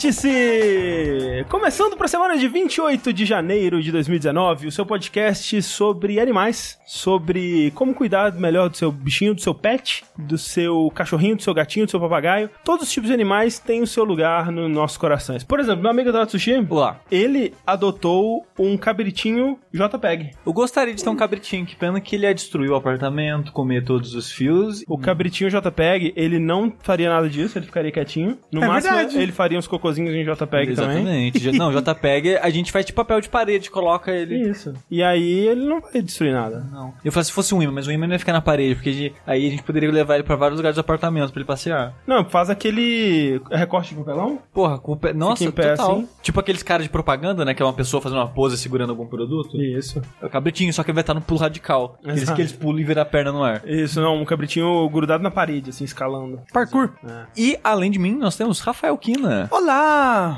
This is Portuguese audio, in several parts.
Vértice! Começando para a semana de 28 de janeiro de 2019, o seu podcast sobre animais, sobre como cuidar melhor do seu bichinho, do seu pet, do seu cachorrinho, do seu gatinho, do seu papagaio. Todos os tipos de animais têm o seu lugar nos nossos corações. Por exemplo, meu amigo Tatsushi, Olá. ele adotou um cabritinho JPEG. Eu gostaria de ter um cabritinho, que pena que ele ia destruir o apartamento, comer todos os fios. O cabritinho JPEG, ele não faria nada disso, ele ficaria quietinho. No É máximo, verdade. ele faria uns cocôzinhos em JPEG também. Exatamente. Já- Não, JPEG, a gente faz de papel de parede, coloca ele. Isso. E aí ele não vai destruir nada. Não. Eu falei se fosse um imã, mas o imã não ia ficar na parede, porque aí a gente poderia levar ele pra vários lugares do apartamento pra ele passear. Não, faz aquele recorte de papelão. Porra, com o pé. Nossa, em pé total. assim. Tipo aqueles caras de propaganda, né? Que é uma pessoa fazendo uma pose segurando algum produto. Isso. É o cabritinho, só que ele vai estar no pulo radical. Aqueles Exato. que eles pulam e viram a perna no ar. Isso, não, um cabritinho grudado na parede, assim, escalando. Parkour. E, além de mim, nós temos Rafael Kina. Olá!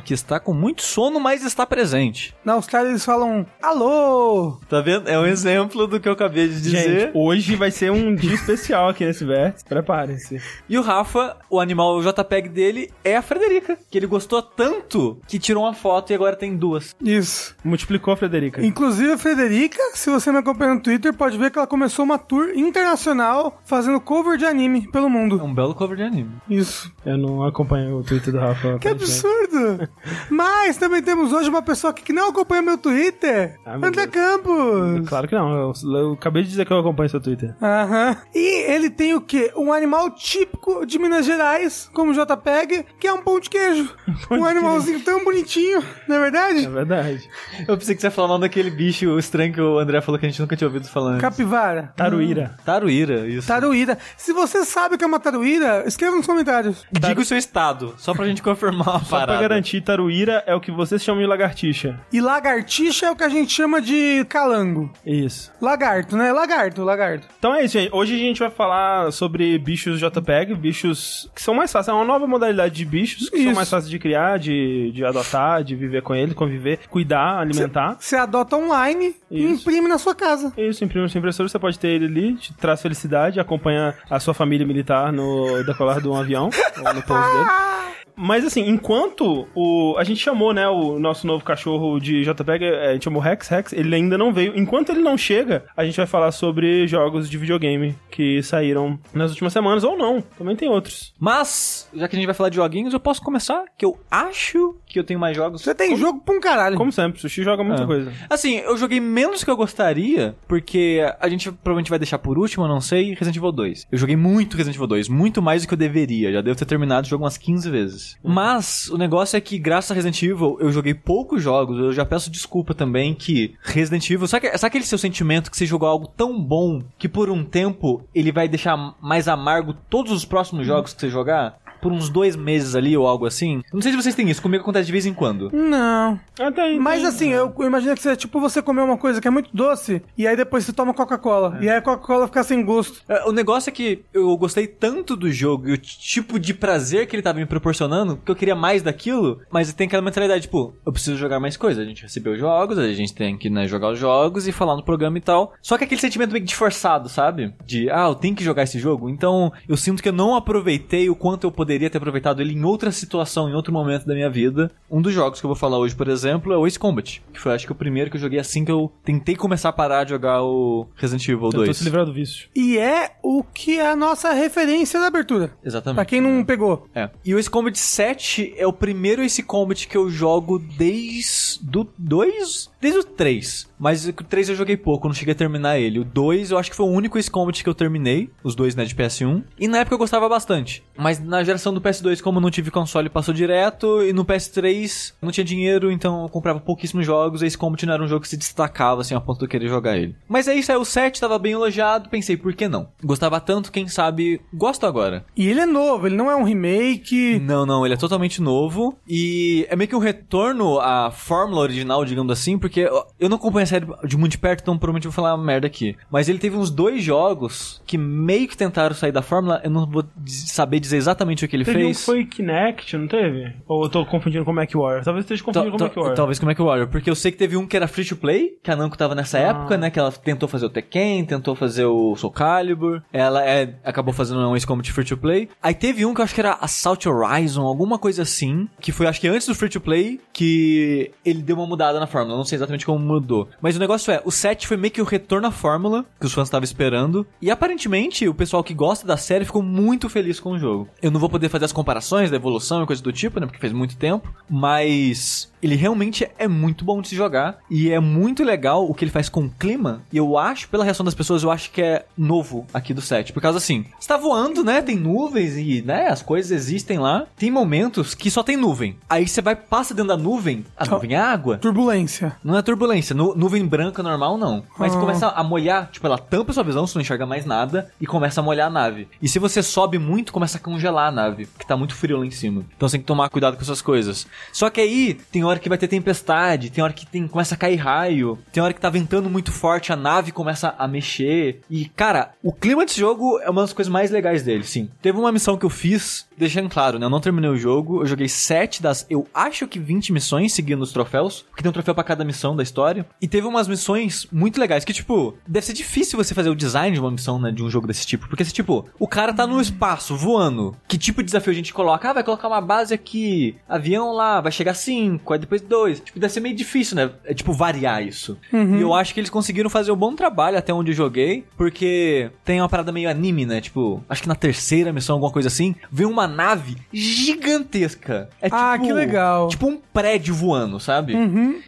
Que está com muito sono, mas está presente. Na Austrália eles falam alô! Tá vendo? É um exemplo do que eu acabei de dizer. Gente, hoje vai ser um dia especial aqui nesse vértice. Preparem-se. E o Rafa, o animal JPEG dele é a Frederica, que ele gostou tanto que tirou uma foto e agora tem duas. Isso. Multiplicou a Frederica. Inclusive a Frederica, se você me acompanha no Twitter, pode ver que ela começou uma tour internacional fazendo cover de anime pelo É mundo. um belo cover de anime. Isso. Eu não acompanho o Twitter do Rafa. Que aparentemente. Absurdo! Mas também temos hoje uma pessoa aqui que não acompanha meu Twitter. Ah, meu André Deus. Campos. Claro que não. Eu, eu acabei de dizer que eu acompanho seu Twitter. Aham. E ele tem o quê? Um animal típico de Minas Gerais, como JPEG, que é um pão de queijo. um animalzinho tão bonitinho, não é verdade? É verdade. Eu pensei que você ia falar o nome daquele bicho estranho que o André falou que a gente nunca tinha ouvido falando. Capivara. Taruíra. Taruíra, isso. Taruíra. Se você sabe o que é uma taruíra, escreva nos comentários. Diga o seu estado, só pra gente confirmar a Só pra parada. garantir, taruíra é o que vocês chamam de lagartixa. E lagartixa é o que a gente chama de calango. Isso. Lagarto, né? Lagarto, lagarto. Então é isso, gente. Hoje a gente vai falar sobre bichos JPEG, bichos que são mais fáceis. É uma nova modalidade de bichos que são Isso. mais fáceis de criar, de, de adotar, de viver com eles, conviver, cuidar, alimentar. Você adota online e Isso. imprime na sua casa. Isso, imprime no seu impressor, você pode ter ele ali, te traz felicidade, acompanha a sua família militar no decolar de um avião, ou no pouso dele. Mas assim, enquanto o. A gente chamou, né, o nosso novo cachorro de JPEG, é, a gente chamou Rex, Rex, ele ainda não veio. Enquanto ele não chega, a gente vai falar sobre jogos de videogame que saíram nas últimas semanas, ou não. Também tem outros. Mas, já que a gente vai falar de joguinhos, eu posso começar, que eu acho que eu tenho mais jogos. Você tem jogo pra um caralho. Como sempre, Sushi joga muita É. coisa. Assim, eu joguei menos que eu gostaria, porque a gente provavelmente vai deixar por último, eu não sei, Resident Evil 2. Eu joguei muito Resident Evil 2, muito mais do que eu deveria. Já devo ter terminado o jogo umas 15 vezes. Mas o negócio é que, graças a Resident Evil, eu joguei poucos jogos. Eu já peço desculpa também que Resident Evil. Sabe, sabe aquele seu sentimento que você jogou algo tão bom que por um tempo ele vai deixar mais amargo todos os próximos jogos que você jogar? Por uns dois meses ali ou algo assim. Não sei se vocês têm isso, comigo acontece de vez em quando. Não. Tem, Mas tem. assim, eu imagino que você, tipo, você comer uma coisa que é muito doce e aí depois você toma Coca-Cola. E aí a Coca-Cola fica sem gosto. É, O negócio é que eu gostei tanto do jogo e o tipo de prazer que ele tava me proporcionando que eu queria mais daquilo, mas tem aquela mentalidade, tipo, eu preciso jogar mais coisa. A gente recebeu jogos, a gente tem que né, jogar os jogos e falar no programa e tal. Só que aquele sentimento meio que de forçado, sabe? De, ah, eu tenho que jogar esse jogo. Então eu sinto que eu não aproveitei o quanto eu poderia ter aproveitado ele em outra situação, em outro momento da minha vida. Um dos jogos que eu vou falar hoje, por exemplo, é o Ace Combat, que foi acho que o primeiro que eu joguei assim que eu tentei começar a parar de jogar o Resident Evil 2. Tentou se livrar do vício. E é o que é a nossa referência da abertura. Exatamente. Pra quem não pegou. É. E o Ace Combat 7 é o primeiro Ace Combat que eu jogo desde do 2, desde o 3. Mas o 3 eu joguei pouco, não cheguei a terminar ele. O 2 eu acho que foi o único Ace Combat que eu terminei, os dois né, de PS1. E na época eu gostava bastante. Mas na geração do PS2, como eu não tive console, passou direto. E no PS3 não tinha dinheiro, então eu comprava pouquíssimos jogos. Ace Combat não era um jogo que se destacava assim a ponto de eu querer jogar ele. Mas aí saiu o 7, tava bem elogiado, pensei, por que não? Gostava tanto, quem sabe, gosto agora. E ele é novo, ele não é um remake. Não, não, ele é totalmente novo e é meio que um retorno à fórmula original, digamos assim, porque porque eu- não acompanho a série de muito de perto, então provavelmente vou falar uma merda aqui. Mas ele teve uns dois jogos que meio que tentaram sair da fórmula, eu não vou saber dizer exatamente o que ele Teve um fez. que foi Kinect, não teve? Ou eu tô confundindo com o Mac Warrior? Talvez esteja confundindo com o tal- Mac Warrior. Talvez com o Mac Warrior, porque eu sei que teve um que era free to play, que a Namco tava nessa Ah. época, né? Que ela tentou fazer o Tekken, tentou fazer o Soul Calibur, ela é, acabou fazendo um Ace Combat free to play. Aí teve um que eu acho que era Assault Horizon, alguma coisa assim, que foi acho que antes do free to play, que ele deu uma mudada na fórmula. Não sei exatamente como mudou. Mas o negócio é, o 7 foi meio que o retorno à fórmula que os fãs estavam esperando. E aparentemente o pessoal que gosta da série ficou muito feliz com o jogo. Eu não vou poder fazer as comparações da evolução e coisa do tipo, né? Porque faz muito tempo. Mas ele realmente é muito bom de se jogar. E é muito legal o que ele faz com o clima. E eu acho, pela reação das pessoas, eu acho que é novo aqui do set. Por causa assim, você tá voando, né? Tem nuvens e, né? As coisas existem lá. Tem momentos que só tem nuvem. Aí você vai, passa dentro da nuvem. A nuvem é água. Turbulência. Não é turbulência, nu- nuvem branca normal não. Mas Ah. começa a molhar, tipo, ela tampa sua visão, você não enxerga mais nada, e começa a molhar a nave. E se você sobe muito, começa a congelar a nave, que tá muito frio lá em cima. Então você tem que tomar cuidado com essas coisas. Só que aí, tem hora que vai ter tempestade, tem hora que tem, começa a cair raio, tem hora que tá ventando muito forte, a nave começa a mexer. E, cara, o clima desse jogo é uma das coisas mais legais dele, sim. Teve uma missão que eu fiz, deixando claro, né? Eu não terminei o jogo, eu joguei 7 das, eu acho que 20 missões seguindo os troféus, porque tem um troféu pra cada missão da história. E teve umas missões muito legais, que tipo, deve ser difícil você fazer o design de uma missão, né, de um jogo desse tipo. Porque se tipo, o cara tá no espaço, voando, que tipo de desafio a gente coloca? Ah, vai colocar uma base aqui, avião lá, vai chegar 5, aí depois 2. Tipo, deve ser meio difícil, né? É tipo, variar isso. E eu acho que eles conseguiram fazer um bom trabalho até onde eu joguei, porque tem uma parada meio anime, né? Tipo, acho que na terceira missão, alguma coisa assim, vem uma nave gigantesca. É Ah, tipo- que legal. Tipo um prédio voando, sabe?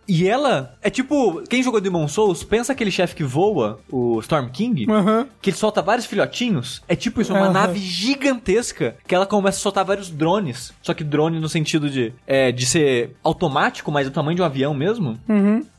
E ela é tipo, quem jogou Demon Souls, pensa aquele chefe que voa, o Storm King, Aham. que ele solta vários filhotinhos. É tipo isso, uma Aham. nave gigantesca que ela começa a soltar vários drones. Só que drone no sentido de, é, de ser automático, mas do tamanho de um avião mesmo.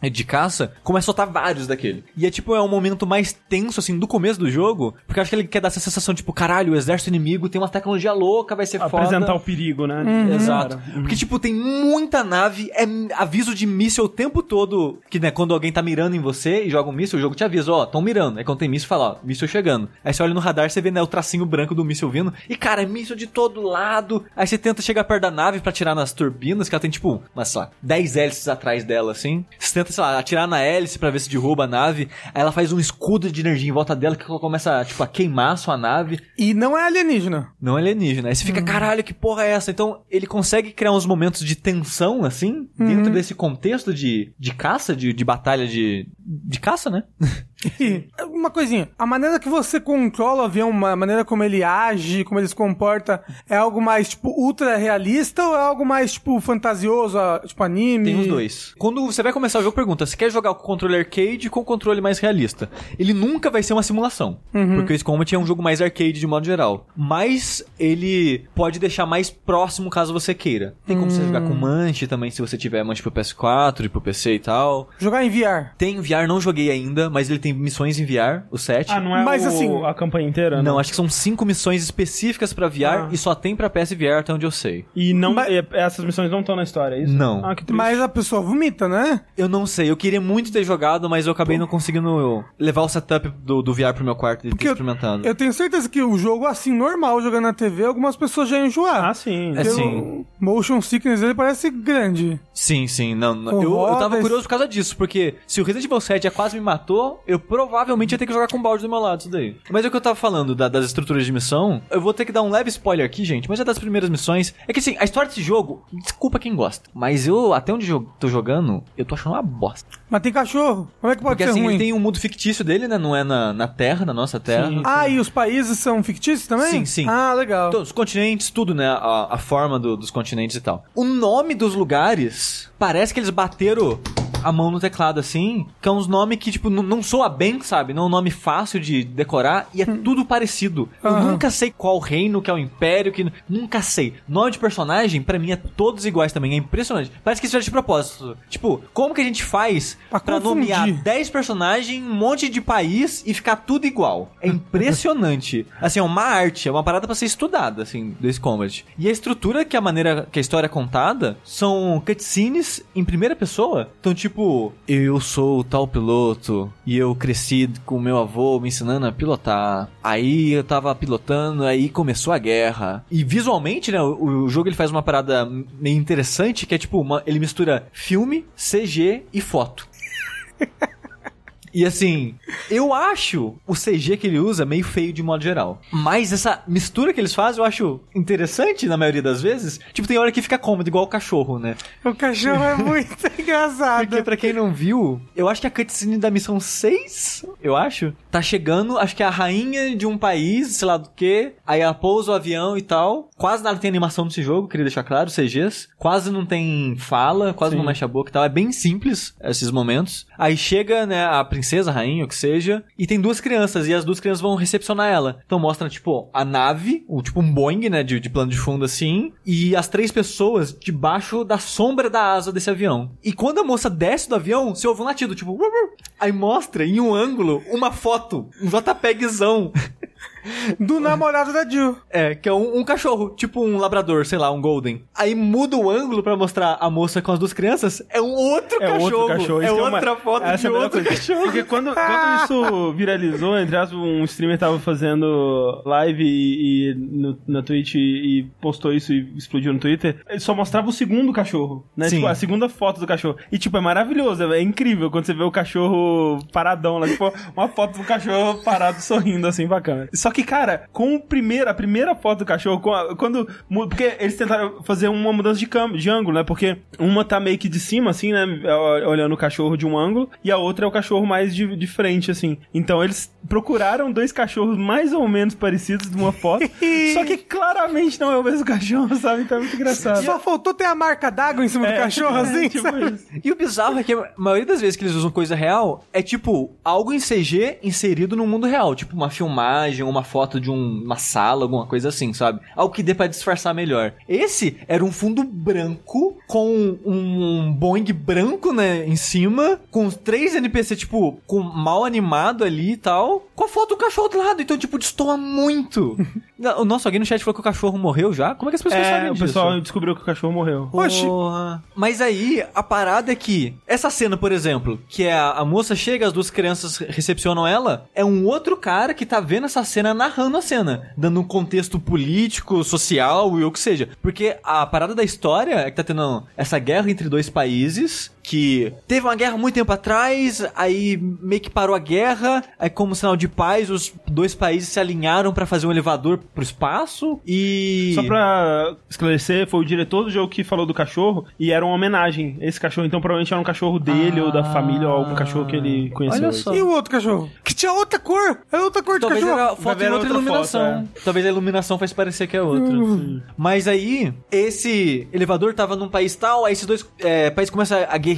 É de caça. Começa a soltar vários daquele. E é tipo, é um momento mais tenso, assim, do começo do jogo. Porque eu acho que ele quer dar essa sensação, tipo, caralho, o exército inimigo tem uma tecnologia louca, vai ser Apresentar foda. o perigo, né? Exato. Cara. Porque, tipo, tem muita nave, é aviso de míssil o tempo todo. Que, né, quando alguém tá mirando em você e joga um míssil, o jogo te avisa, ó, tão mirando. Aí quando tem míssil, fala, ó, míssil chegando. Aí você olha no radar, você vê, né, o tracinho branco do míssil vindo. E, cara, é míssil de todo lado. Aí você tenta chegar perto da nave pra atirar nas turbinas, que ela tem, tipo, umas, sei lá, 10 hélices atrás dela, assim. Você tenta, sei lá, atirar na hélice pra ver se derruba a nave. Aí ela faz um escudo de energia em volta dela que ela começa, tipo, a queimar a sua nave. E não é alienígena. Não é alienígena. Aí você fica, caralho, que porra é essa? Então, ele consegue criar uns momentos de tensão, assim, dentro desse contexto de, de caça, de, de batalha de, de caça, né? E uma coisinha, a maneira que você controla o avião, a maneira como ele age, como ele se comporta, é algo mais, tipo, ultra realista ou é algo mais, tipo, fantasioso, ah, tipo, anime? Tem os dois. Quando você vai começar o jogo, pergunta, você quer jogar com controle arcade ou com controle mais realista? Ele nunca vai ser uma simulação. Porque o Ace Combat é um jogo mais arcade de modo geral. Mas ele pode deixar mais próximo caso você queira. Tem como você jogar com manche também, se você tiver manche pro PS4 e pro PC e tal. Jogar em VR. Tem VR, não joguei ainda, mas ele tem missões em VR, o 7. Ah, não é Mas, o- assim, a campanha inteira? Não, acho que são cinco missões específicas pra VR Ah. e só tem pra PS VR, até onde eu sei. E não, Mas- e essas missões não estão na história, é isso? Não. Ah, que triste. Mas a pessoa vomita, né? Eu não sei, eu queria muito ter jogado, mas eu acabei não conseguindo levar o setup do, do VR pro meu quarto e ter Porque eu- experimentado. Eu tenho certeza que o jogo, assim, normal, jogando na TV, algumas pessoas já iam enjoar. Ah, sim. É sim. o motion sickness dele parece grande. Sim, sim, não, não. Eu, eu tava curioso por causa disso, porque se o Resident Evil 7 já quase me matou, eu provavelmente ia ter que jogar com o balde do meu lado, isso daí. Mas é o que eu tava falando da- das estruturas de missão, eu vou ter que dar um leve spoiler aqui, gente, mas é das primeiras missões. É que assim, a história desse jogo, desculpa quem gosta, mas eu, até onde eu tô jogando, eu tô achando uma bosta. Mas tem cachorro. Como é que pode Porque ser assim, ruim? ele tem um mundo fictício dele, né? Não é na, na Terra, na nossa Terra. Sim. Ah, e os países são fictícios também? Sim, sim. Ah, legal. Todos os continentes, tudo, né? A, a forma do- dos continentes e tal. O nome dos lugares, parece que eles bateram a mão no teclado assim, que é uns nomes que, tipo, não, soa bem, sabe? Não é um nome fácil de decorar e é tudo parecido. Eu Aham. nunca sei qual reino, que é o império, que. Nunca sei. Nome de personagem, pra mim, é todos iguais também. É impressionante. Parece que isso é de propósito. Tipo, como que a gente faz Pra pra, nomear 10 personagens, um monte de país e ficar tudo igual? É impressionante. assim, é uma arte, é uma parada pra ser estudada, assim, desse combat. E a estrutura que a maneira que a história é contada são cutscenes em primeira pessoa. Então, tipo, eu sou tal piloto e eu cresci com meu avô me ensinando a pilotar. Aí eu tava pilotando, aí começou a guerra. E visualmente, né, o, o jogo ele faz uma parada meio interessante que é tipo, uma- ele mistura filme, CG e foto. E assim, eu acho o CG que ele usa meio feio de modo geral. Mas essa mistura que eles fazem eu acho interessante na maioria das vezes. Tipo, tem hora que fica cômodo, igual o cachorro, né? O cachorro é muito engraçado. Porque pra quem não viu, eu acho que a cutscene da missão 6, eu acho, tá chegando, acho que é a rainha de um país, sei lá do que, aí ela pousa o avião e tal. Quase nada tem animação nesse jogo, queria deixar claro, CGs. Quase não tem fala, quase Sim. não mexe a boca e tal. É bem simples esses momentos. Aí chega, né, a princesa, a rainha, o que seja, e tem duas crianças, e as duas crianças vão recepcionar ela. Então mostra, tipo, a nave, o, tipo um Boeing, né, de, de plano de fundo assim, e as três pessoas debaixo da sombra da asa desse avião. E quando a moça desce do avião, você ouve um latido, tipo, aí mostra em um ângulo uma foto, um JPEGzão. Do namorado da Jill. É, que é um, um cachorro, tipo um labrador, sei lá, um golden. Aí muda o ângulo pra mostrar a moça com as duas crianças, é um outro É cachorro. outro cachorro. É Isso que outra uma- foto essa de é outro cachorro. Porque quando, quando isso viralizou, entre aspas, um streamer tava fazendo live e, e no, na Twitch e, e postou isso e explodiu no Twitter, ele só mostrava o segundo cachorro, né? Sim. Tipo, a segunda foto do cachorro. E, tipo, é maravilhoso, é incrível quando você vê o cachorro paradão lá, tipo, uma foto do cachorro parado sorrindo, assim, bacana. Só que, cara, com o primeiro, a primeira foto do cachorro, com a- quando... Porque eles tentaram fazer uma mudança de, câmera, de ângulo, né? Porque uma tá meio que de cima, assim, né? Olhando o cachorro de um ângulo, e a outra é o cachorro mais de, de frente, assim. Então eles procuraram dois cachorros mais ou menos parecidos de uma foto, só que claramente não é o mesmo cachorro, sabe? Então é muito engraçado. Só faltou ter a marca d'água em cima do É, cachorro, é, assim, tipo. E o bizarro é que a maioria das vezes que eles usam coisa real é tipo algo em CG inserido no mundo real, tipo uma filmagem, uma foto de um- uma sala, alguma coisa assim, sabe? Algo que dê pra disfarçar melhor. Esse era um fundo branco com um Boeing branco, né, em cima, com três NPC tipo com mal animado ali e tal, com a foto do cachorro do lado, então tipo destoa muito. o nosso alguém no chat falou que o cachorro morreu já. Como é que as pessoas É, sabem o disso? pessoal descobriu que o cachorro morreu. Oxi. Porra. Mas aí, a parada é que, essa cena, por exemplo, que é a, a moça chega, as duas crianças recepcionam ela, é um outro cara que tá vendo essa cena, narrando a cena, dando um contexto político, social e o que seja. Porque a parada da história é que tá tendo essa guerra entre dois países, que teve uma guerra muito tempo atrás, aí meio que parou a guerra, aí como sinal de paz, os dois países se alinharam pra fazer um elevador pro espaço e... Só pra esclarecer, foi o diretor do jogo que falou do cachorro e era uma homenagem esse cachorro. Então provavelmente era um cachorro dele ou da família ou algum cachorro que ele conheceu. Olha só. E o outro cachorro? Que tinha outra cor. Era outra cor de Talvez cachorro. era foto em outra, outra iluminação. foto, Talvez a iluminação faz parecer que é outra. Mas aí, esse elevador tava num país tal, aí esses dois é, países começam a guerrear,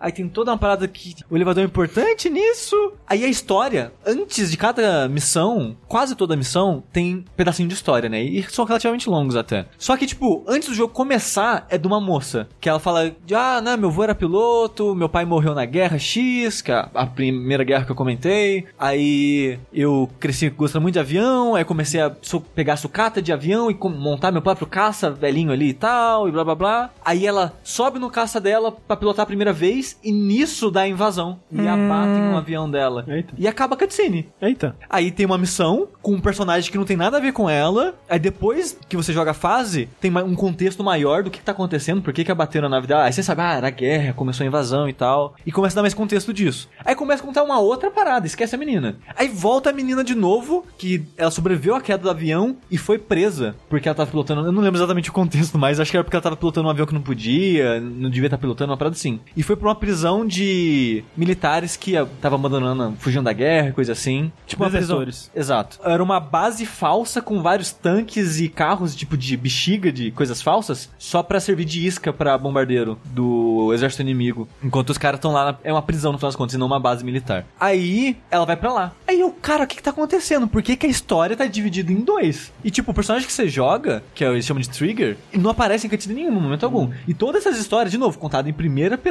aí tem toda uma parada que o elevador é importante nisso. Aí a história, antes de cada missão, quase toda missão, tem pedacinho de história, né? E são relativamente longos até. Só que, tipo, antes do jogo começar, é de uma moça. Que ela fala, ah, né, meu avô era piloto, meu pai morreu na guerra X, que é a- primeira guerra que eu comentei. Aí eu cresci gostando muito de avião, aí comecei a pegar sucata de avião e montar meu próprio caça velhinho ali e tal, e blá blá blá. Aí ela sobe no caça dela pra pilotar primeira vez, e nisso dá a invasão. E abatem um avião dela. Eita. E acaba a cutscene. Eita. Aí tem uma missão com um personagem que não tem nada a ver com ela. Aí depois que você joga a fase, tem um contexto maior do que, que tá acontecendo, por que que abateram na nave dela. Aí você sabe, ah, era guerra, começou a invasão e tal. E começa a dar mais contexto disso. Aí começa a contar uma outra parada, esquece a menina. Aí volta a menina de novo, que ela sobreviveu à queda do avião e foi presa. Porque ela tava pilotando, eu não lembro exatamente o contexto, mas acho que era porque ela tava pilotando um avião que não podia, não devia estar pilotando, uma parada assim. E foi pra uma prisão de militares que estavam abandonando, fugindo da guerra, coisa assim. Tipo uma prisão. Desertores. Exato. Era uma base falsa com vários tanques e carros, tipo de bexiga, de coisas falsas, só pra servir de isca pra bombardeiro do exército inimigo. Enquanto os caras estão lá, na- é uma prisão no final das contas, e não uma base militar. Aí ela vai pra lá. Aí eu, cara, o que que tá acontecendo? Por que que a história tá dividida em dois? E tipo, o personagem que você joga, que é, eles chamam de Trigger, não aparece em cutscene nenhum, no momento algum. E todas essas histórias, de novo, contadas em primeira pessoa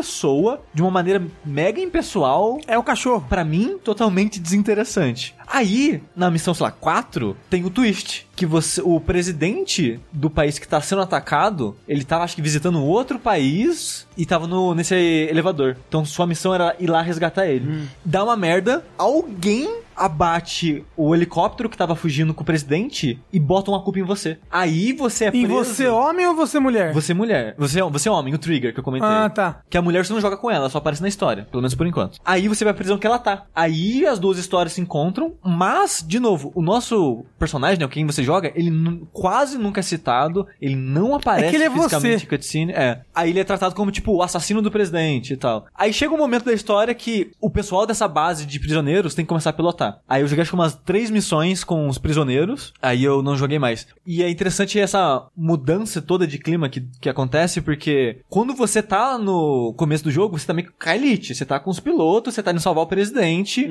de uma maneira mega impessoal. É o cachorro. Pra mim, totalmente desinteressante. Aí, na missão, sei lá, 4, tem o twist. Que você, o presidente do país que tá sendo atacado, ele tava, acho que, visitando outro país e tava no, nesse elevador. Então sua missão era ir lá resgatar ele. Dá uma merda, alguém abate o helicóptero que tava fugindo com o presidente e bota uma culpa em você. Aí você é E preso. você homem ou você mulher? Você é mulher. Você, você é homem, o Trigger que eu comentei. Ah, tá. Que a mulher você não joga com ela, só aparece na história. Pelo menos por enquanto. Aí você vai pra prisão que ela tá. Aí as duas histórias se encontram, mas, de novo, o nosso personagem, né, quem você joga, ele quase nunca é citado, ele não aparece É ele é fisicamente você. em cutscene. É. Aí ele é tratado como, tipo, o assassino do presidente e tal. Aí chega um momento da história que o pessoal dessa base de prisioneiros tem que começar a pilotar. Aí eu joguei acho que umas três missões com os prisioneiros, aí eu não joguei mais. E é interessante essa mudança toda de clima que, que acontece, porque quando você tá no começo do jogo, você tá meio com a elite, você tá com os pilotos, você tá indo salvar o presidente,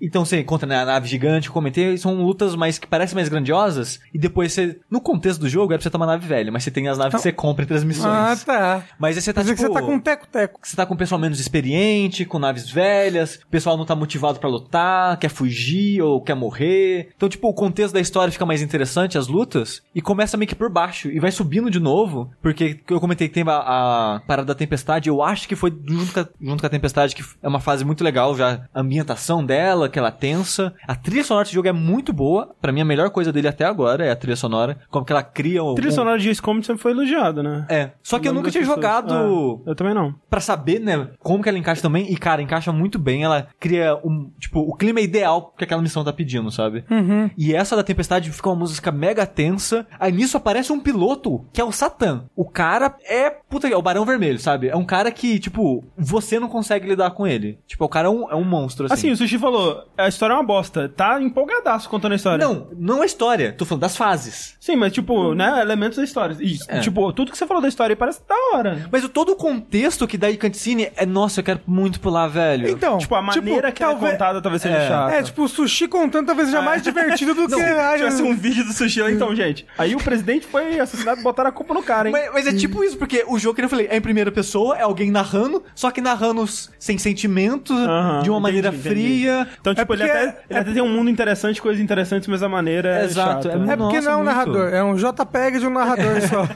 então você encontra né, a nave gigante, comentei, são lutas mais que parecem mais grandiosas, e depois você, no contexto do jogo, é pra você ter uma nave velha, mas você tem as naves que você compra entre as missões. Ah, tá. Mas aí você tá Quer tipo... que você tá com um teco-teco. Você tá com um pessoal menos experiente, com naves velhas, o pessoal não tá motivado pra lutar, quer fugir ou quer morrer. Então, tipo, o contexto da história fica mais interessante, as lutas, e começa meio que por baixo, e vai subindo de novo, porque eu comentei que tem a, a parada da tempestade, eu acho que foi junto com, a, junto com a tempestade, que é uma fase muito legal já, a ambientação dela, que ela é tensa. A trilha sonora desse jogo é muito boa, pra mim a melhor coisa dele até agora é a trilha sonora, como que ela cria o... A trilha sonora de Ace Combat sempre foi elogiada, né? É, só que eu nunca tinha pessoas. jogado É, eu também não. Pra saber, né, como que ela encaixa também. E, cara, encaixa muito bem. Ela cria um, tipo, o clima ideal que aquela missão tá pedindo, sabe? Uhum. E essa da Tempestade fica uma música mega tensa. Aí nisso aparece um piloto, que é o Satã. O cara é, puta, é o Barão Vermelho, sabe? É um cara que, tipo, você não consegue lidar com ele. Tipo, o cara é um, é um monstro, assim. Assim, o Sushi falou, a história é uma bosta. Tá empolgadaço contando a história. Não, não é história. Tô falando das fases. Sim, mas tipo, né, elementos da história. E, É. tipo, tudo que você falou da história aí parece da hora. Mas o, todo o contexto que dá de cutscene é, nossa, eu quero muito pular, velho. Então, Tipo, a maneira que ela é talvez- contada talvez seja É. chata. É, tipo, o sushi contando talvez seja mais divertido do que... Se a- tivesse um vídeo do Sushi lá, então, gente. Aí o presidente foi assassinado e botaram a culpa no cara, hein? Mas, mas é tipo isso, porque o jogo que eu falei é em primeira pessoa, é alguém narrando, só que narrando sem sentimento, de uma entendi, maneira entendi. fria. Então, tipo, ele, porque- até, ele até tem um mundo interessante, coisas interessantes, mas a maneira é Exato, chata. é muito- É porque Nossa, não é um muito. narrador, é um JPEG de um narrador só.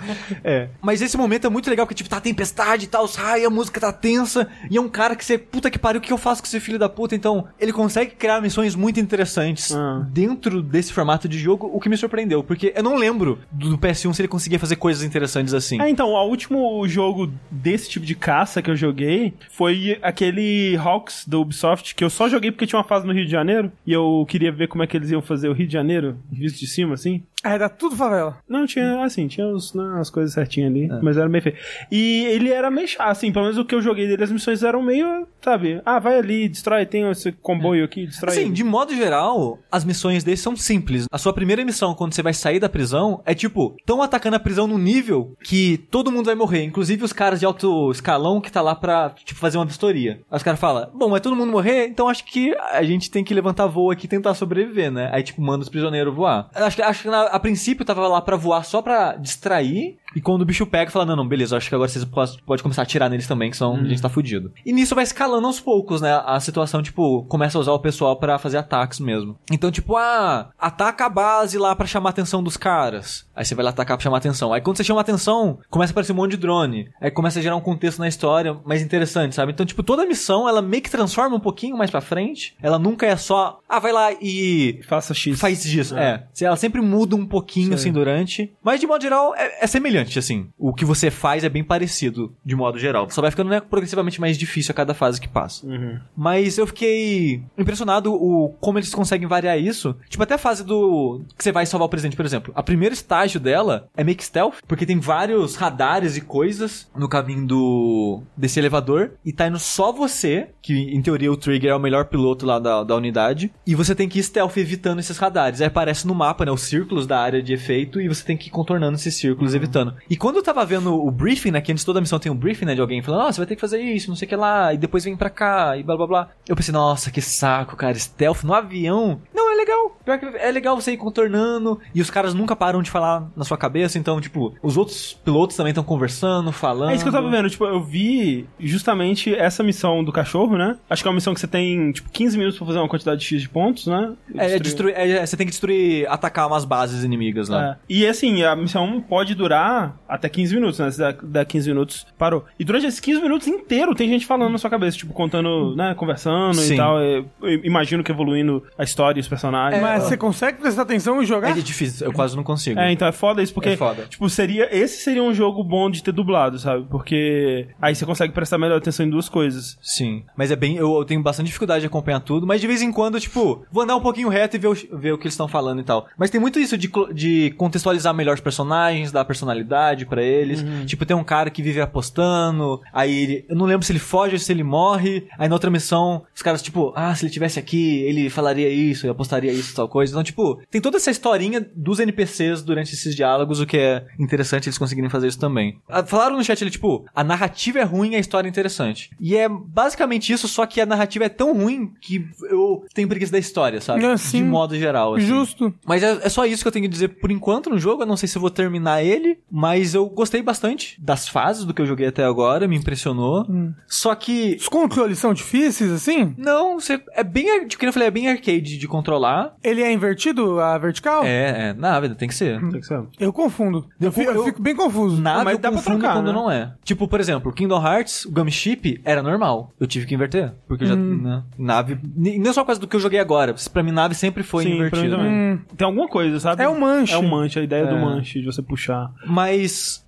É. Mas esse momento é muito legal, porque, tipo, tá tempestade e tal, sai, a música tá tensa, e é um cara que você, puta que pariu, o que eu faço com esse filho da puta? Então, ele consegue criar missões muito interessantes Ah. dentro desse formato de jogo, o que me surpreendeu, porque eu não lembro do do PS1 se ele conseguia fazer coisas interessantes assim. É, então, o último jogo desse tipo de caça que eu joguei foi aquele Hawks da Ubisoft, que eu só joguei porque tinha uma fase no Rio de Janeiro, e eu queria ver como é que eles iam fazer o Rio de Janeiro, visto de cima, assim. Era tudo favela. Não, tinha, assim, tinha os, né, as coisas certinhas ali, mas era meio feio. E ele era meio chato, assim, pelo menos o que eu joguei dele, as missões eram meio, sabe, ah, vai ali, destrói, tem esse comboio aqui, destrói. Assim, ele. de modo geral, as missões deles são simples. A sua primeira missão, quando você vai sair da prisão, é tipo, tão atacando a prisão num nível que todo mundo vai morrer. Inclusive os caras de alto escalão que tá lá pra, tipo, fazer uma vistoria. Aí os caras falam, bom, vai todo mundo morrer, então acho que a gente tem que levantar voo aqui e tentar sobreviver, né? Aí, tipo, manda os prisioneiros voar. Acho que, acho que na- a princípio tava lá pra voar só pra distrair. E quando o bicho pega, fala, não, não, beleza, acho que agora vocês podem pode começar a atirar neles também, que senão a gente tá fudido. E nisso vai escalando aos poucos, né? A situação, tipo, começa a usar o pessoal pra fazer ataques mesmo. Então, tipo, ah, ataca a base lá pra chamar a atenção dos caras. Aí você vai lá atacar pra chamar a atenção. Aí quando você chama a atenção, começa a aparecer um monte de drone. Aí começa a gerar um contexto na história mais interessante, sabe? Então, tipo, toda missão, ela meio que transforma um pouquinho mais pra frente. Ela nunca é só, ah, vai lá e Faça X. faz isso, é. Ela sempre muda um pouquinho, assim, durante. Mas, de modo geral, é, é semelhante, assim. O que você faz é bem parecido, de modo geral. Só vai ficando né, progressivamente mais difícil a cada fase que passa. Uhum. Mas eu fiquei impressionado o como eles conseguem variar isso. Tipo, até a fase do... Que você vai salvar o presidente, por exemplo. A primeiro estágio dela é meio que stealth, porque tem vários radares e coisas no caminho do... Desse elevador. E tá indo só você, que em teoria o Trigger é o melhor piloto lá da, da unidade. E você tem que ir stealth evitando esses radares. Aí aparece no mapa, né, os círculos da área de efeito. E você tem que ir contornando esses círculos, evitando. E quando eu tava vendo o briefing, né, que antes toda missão tem um briefing, né, de alguém falando, ah, você vai ter que fazer isso, não sei o que lá. E depois vem pra cá, e blá blá blá. Eu pensei, nossa, que saco, cara, stealth no avião. Não, é legal. Pior que é legal você ir contornando e os caras nunca param de falar na sua cabeça, então, tipo, os outros pilotos também estão conversando, falando. É isso que eu tava vendo, tipo, eu vi justamente essa missão do cachorro, né? Acho que é uma missão que você tem, tipo, 15 minutos pra fazer uma quantidade X de pontos, né? É, é destruir, é, você tem que destruir, atacar umas bases inimigas lá. É. E assim, a missão pode durar até 15 minutos, né? Se dá, dá 15 minutos, parou. E durante esses 15 minutos inteiro tem gente falando na sua cabeça, tipo, contando, né, conversando Sim. e tal. Eu imagino que evoluindo a história e os personagens. Mas você consegue prestar atenção e jogar? É difícil, eu quase não consigo. É, então é foda isso, porque, É foda. tipo, seria. Esse seria um jogo bom de ter dublado, sabe? Porque aí você consegue prestar melhor atenção em duas coisas. Sim. Mas é bem. Eu, eu tenho bastante dificuldade de acompanhar tudo, mas de vez em quando, tipo, vou andar um pouquinho reto e ver o, ver o que eles estão falando e tal. Mas tem muito isso de, de contextualizar melhor os personagens, dar personalidade pra eles. Tipo, tem um cara que vive apostando, aí ele. Eu não lembro se ele foge ou se ele morre. Aí na outra missão, os caras, tipo, ah, se ele tivesse aqui, ele falaria isso, ele apostaria isso, tal coisa. Então, tipo, tem toda essa historinha dos NPCs durante esses diálogos, o que é interessante eles conseguirem fazer isso também. Ah, Falaram no chat ali, tipo, a narrativa é ruim e a história é interessante. E é basicamente isso, só que a narrativa é tão ruim que eu tenho preguiça da história, sabe? É, sim. De modo geral, assim. Justo. Mas é, é só isso que eu tenho que dizer por enquanto no jogo. Eu não sei se eu vou terminar ele, mas eu gostei bastante das fases do que eu joguei até agora, me impressionou. Só que. Os controles são difíceis, assim? Não, você, é bem. Tipo, que eu falei, é bem arcade de controlar. Ele é invertido, a vertical? É, é, na vida tem que ser. Tem que ser. Eu confundo. Eu, Eu- fi- eu fico bem confuso. Nada Mas eu dá pra confundo trocar, quando né? não é. Tipo, por exemplo, Kingdom Hearts, o Gumship era normal. Eu tive que inverter. Porque eu já. Né, nave. Não só por causa do que eu joguei agora. Pra mim, nave sempre foi Sim, pra invertida. também. Tem alguma coisa, sabe? É o manche. É o manche, a ideia do É. manche, de você puxar. Mas,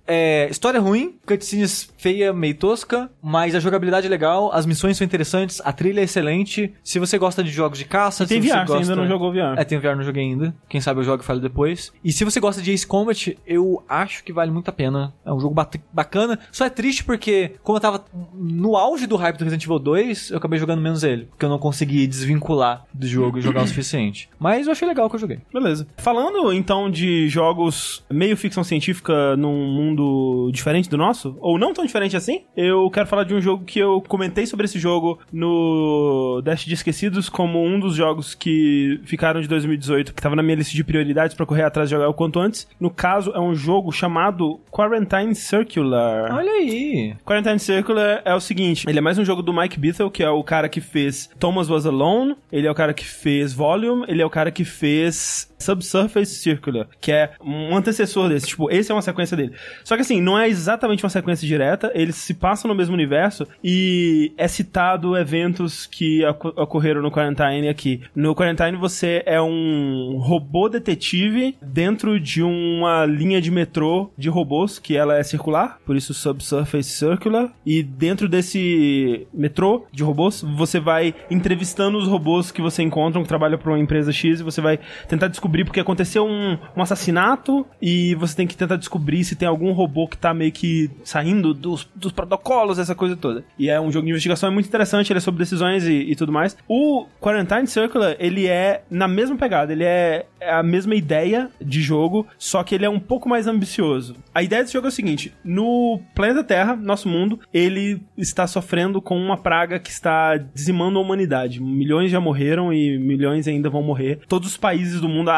é, história ruim, cutscenes feia, meio tosca, mas a jogabilidade é legal, as missões são interessantes, a trilha é excelente. Se você gosta de jogos de caça, Tem se VR, você você gosta... ainda não jogou VR. É, tem VR, não joguei ainda. Quem sabe eu jogo e falo depois. E se você gosta de Ace Combat, eu acho que vale muito a pena. É um jogo bacana. Só é triste porque, como eu tava no auge do hype do Resident Evil 2, eu acabei jogando menos ele. Porque eu não consegui desvincular do jogo e jogar o suficiente. Mas eu achei legal que eu joguei. Beleza. Falando então de jogos meio ficção científica num mundo diferente do nosso, ou não tão diferente assim, eu quero falar de um jogo que eu comentei sobre esse jogo no Dash de Esquecidos como um dos jogos que ficaram de 2018, que tava na minha lista de prioridades pra correr atrás de jogar o quanto antes. No caso, é um jogo chamado Quarantine Circular. Olha aí. Quarantine Circular é o seguinte, ele é mais um jogo do Mike Bithell, que é o cara que fez Thomas Was Alone, ele é o cara que fez Volume, ele é o cara que fez Subsurface Circular, que é um antecessor desse, tipo, esse é uma sequência dele. Só que assim, não é exatamente uma sequência direta, eles se passam no mesmo universo e é citado eventos que oco- ocorreram no Quarantine aqui. No Quarantine você é um robô detetive dentro de uma linha de metrô de robôs, que ela é circular, por isso Subsurface Circular, e dentro desse metrô de robôs, você vai entrevistando os robôs que você encontra, que trabalham para uma empresa X, e você vai tentar descobrir porque aconteceu um, um assassinato, e você tem que tentar descobrir se tem algum robô que tá meio que saindo dos, dos protocolos, essa coisa toda. E é um jogo de investigação, é muito interessante, ele é sobre decisões e, e tudo mais. O Quarantine Circular, ele é na mesma pegada, ele é, é a mesma ideia de jogo, só que ele é um pouco mais ambicioso. A ideia desse jogo é o seguinte: no planeta Terra, nosso mundo, ele está sofrendo com uma praga que está dizimando a humanidade. Milhões já morreram e milhões ainda vão morrer. Todos os países do mundo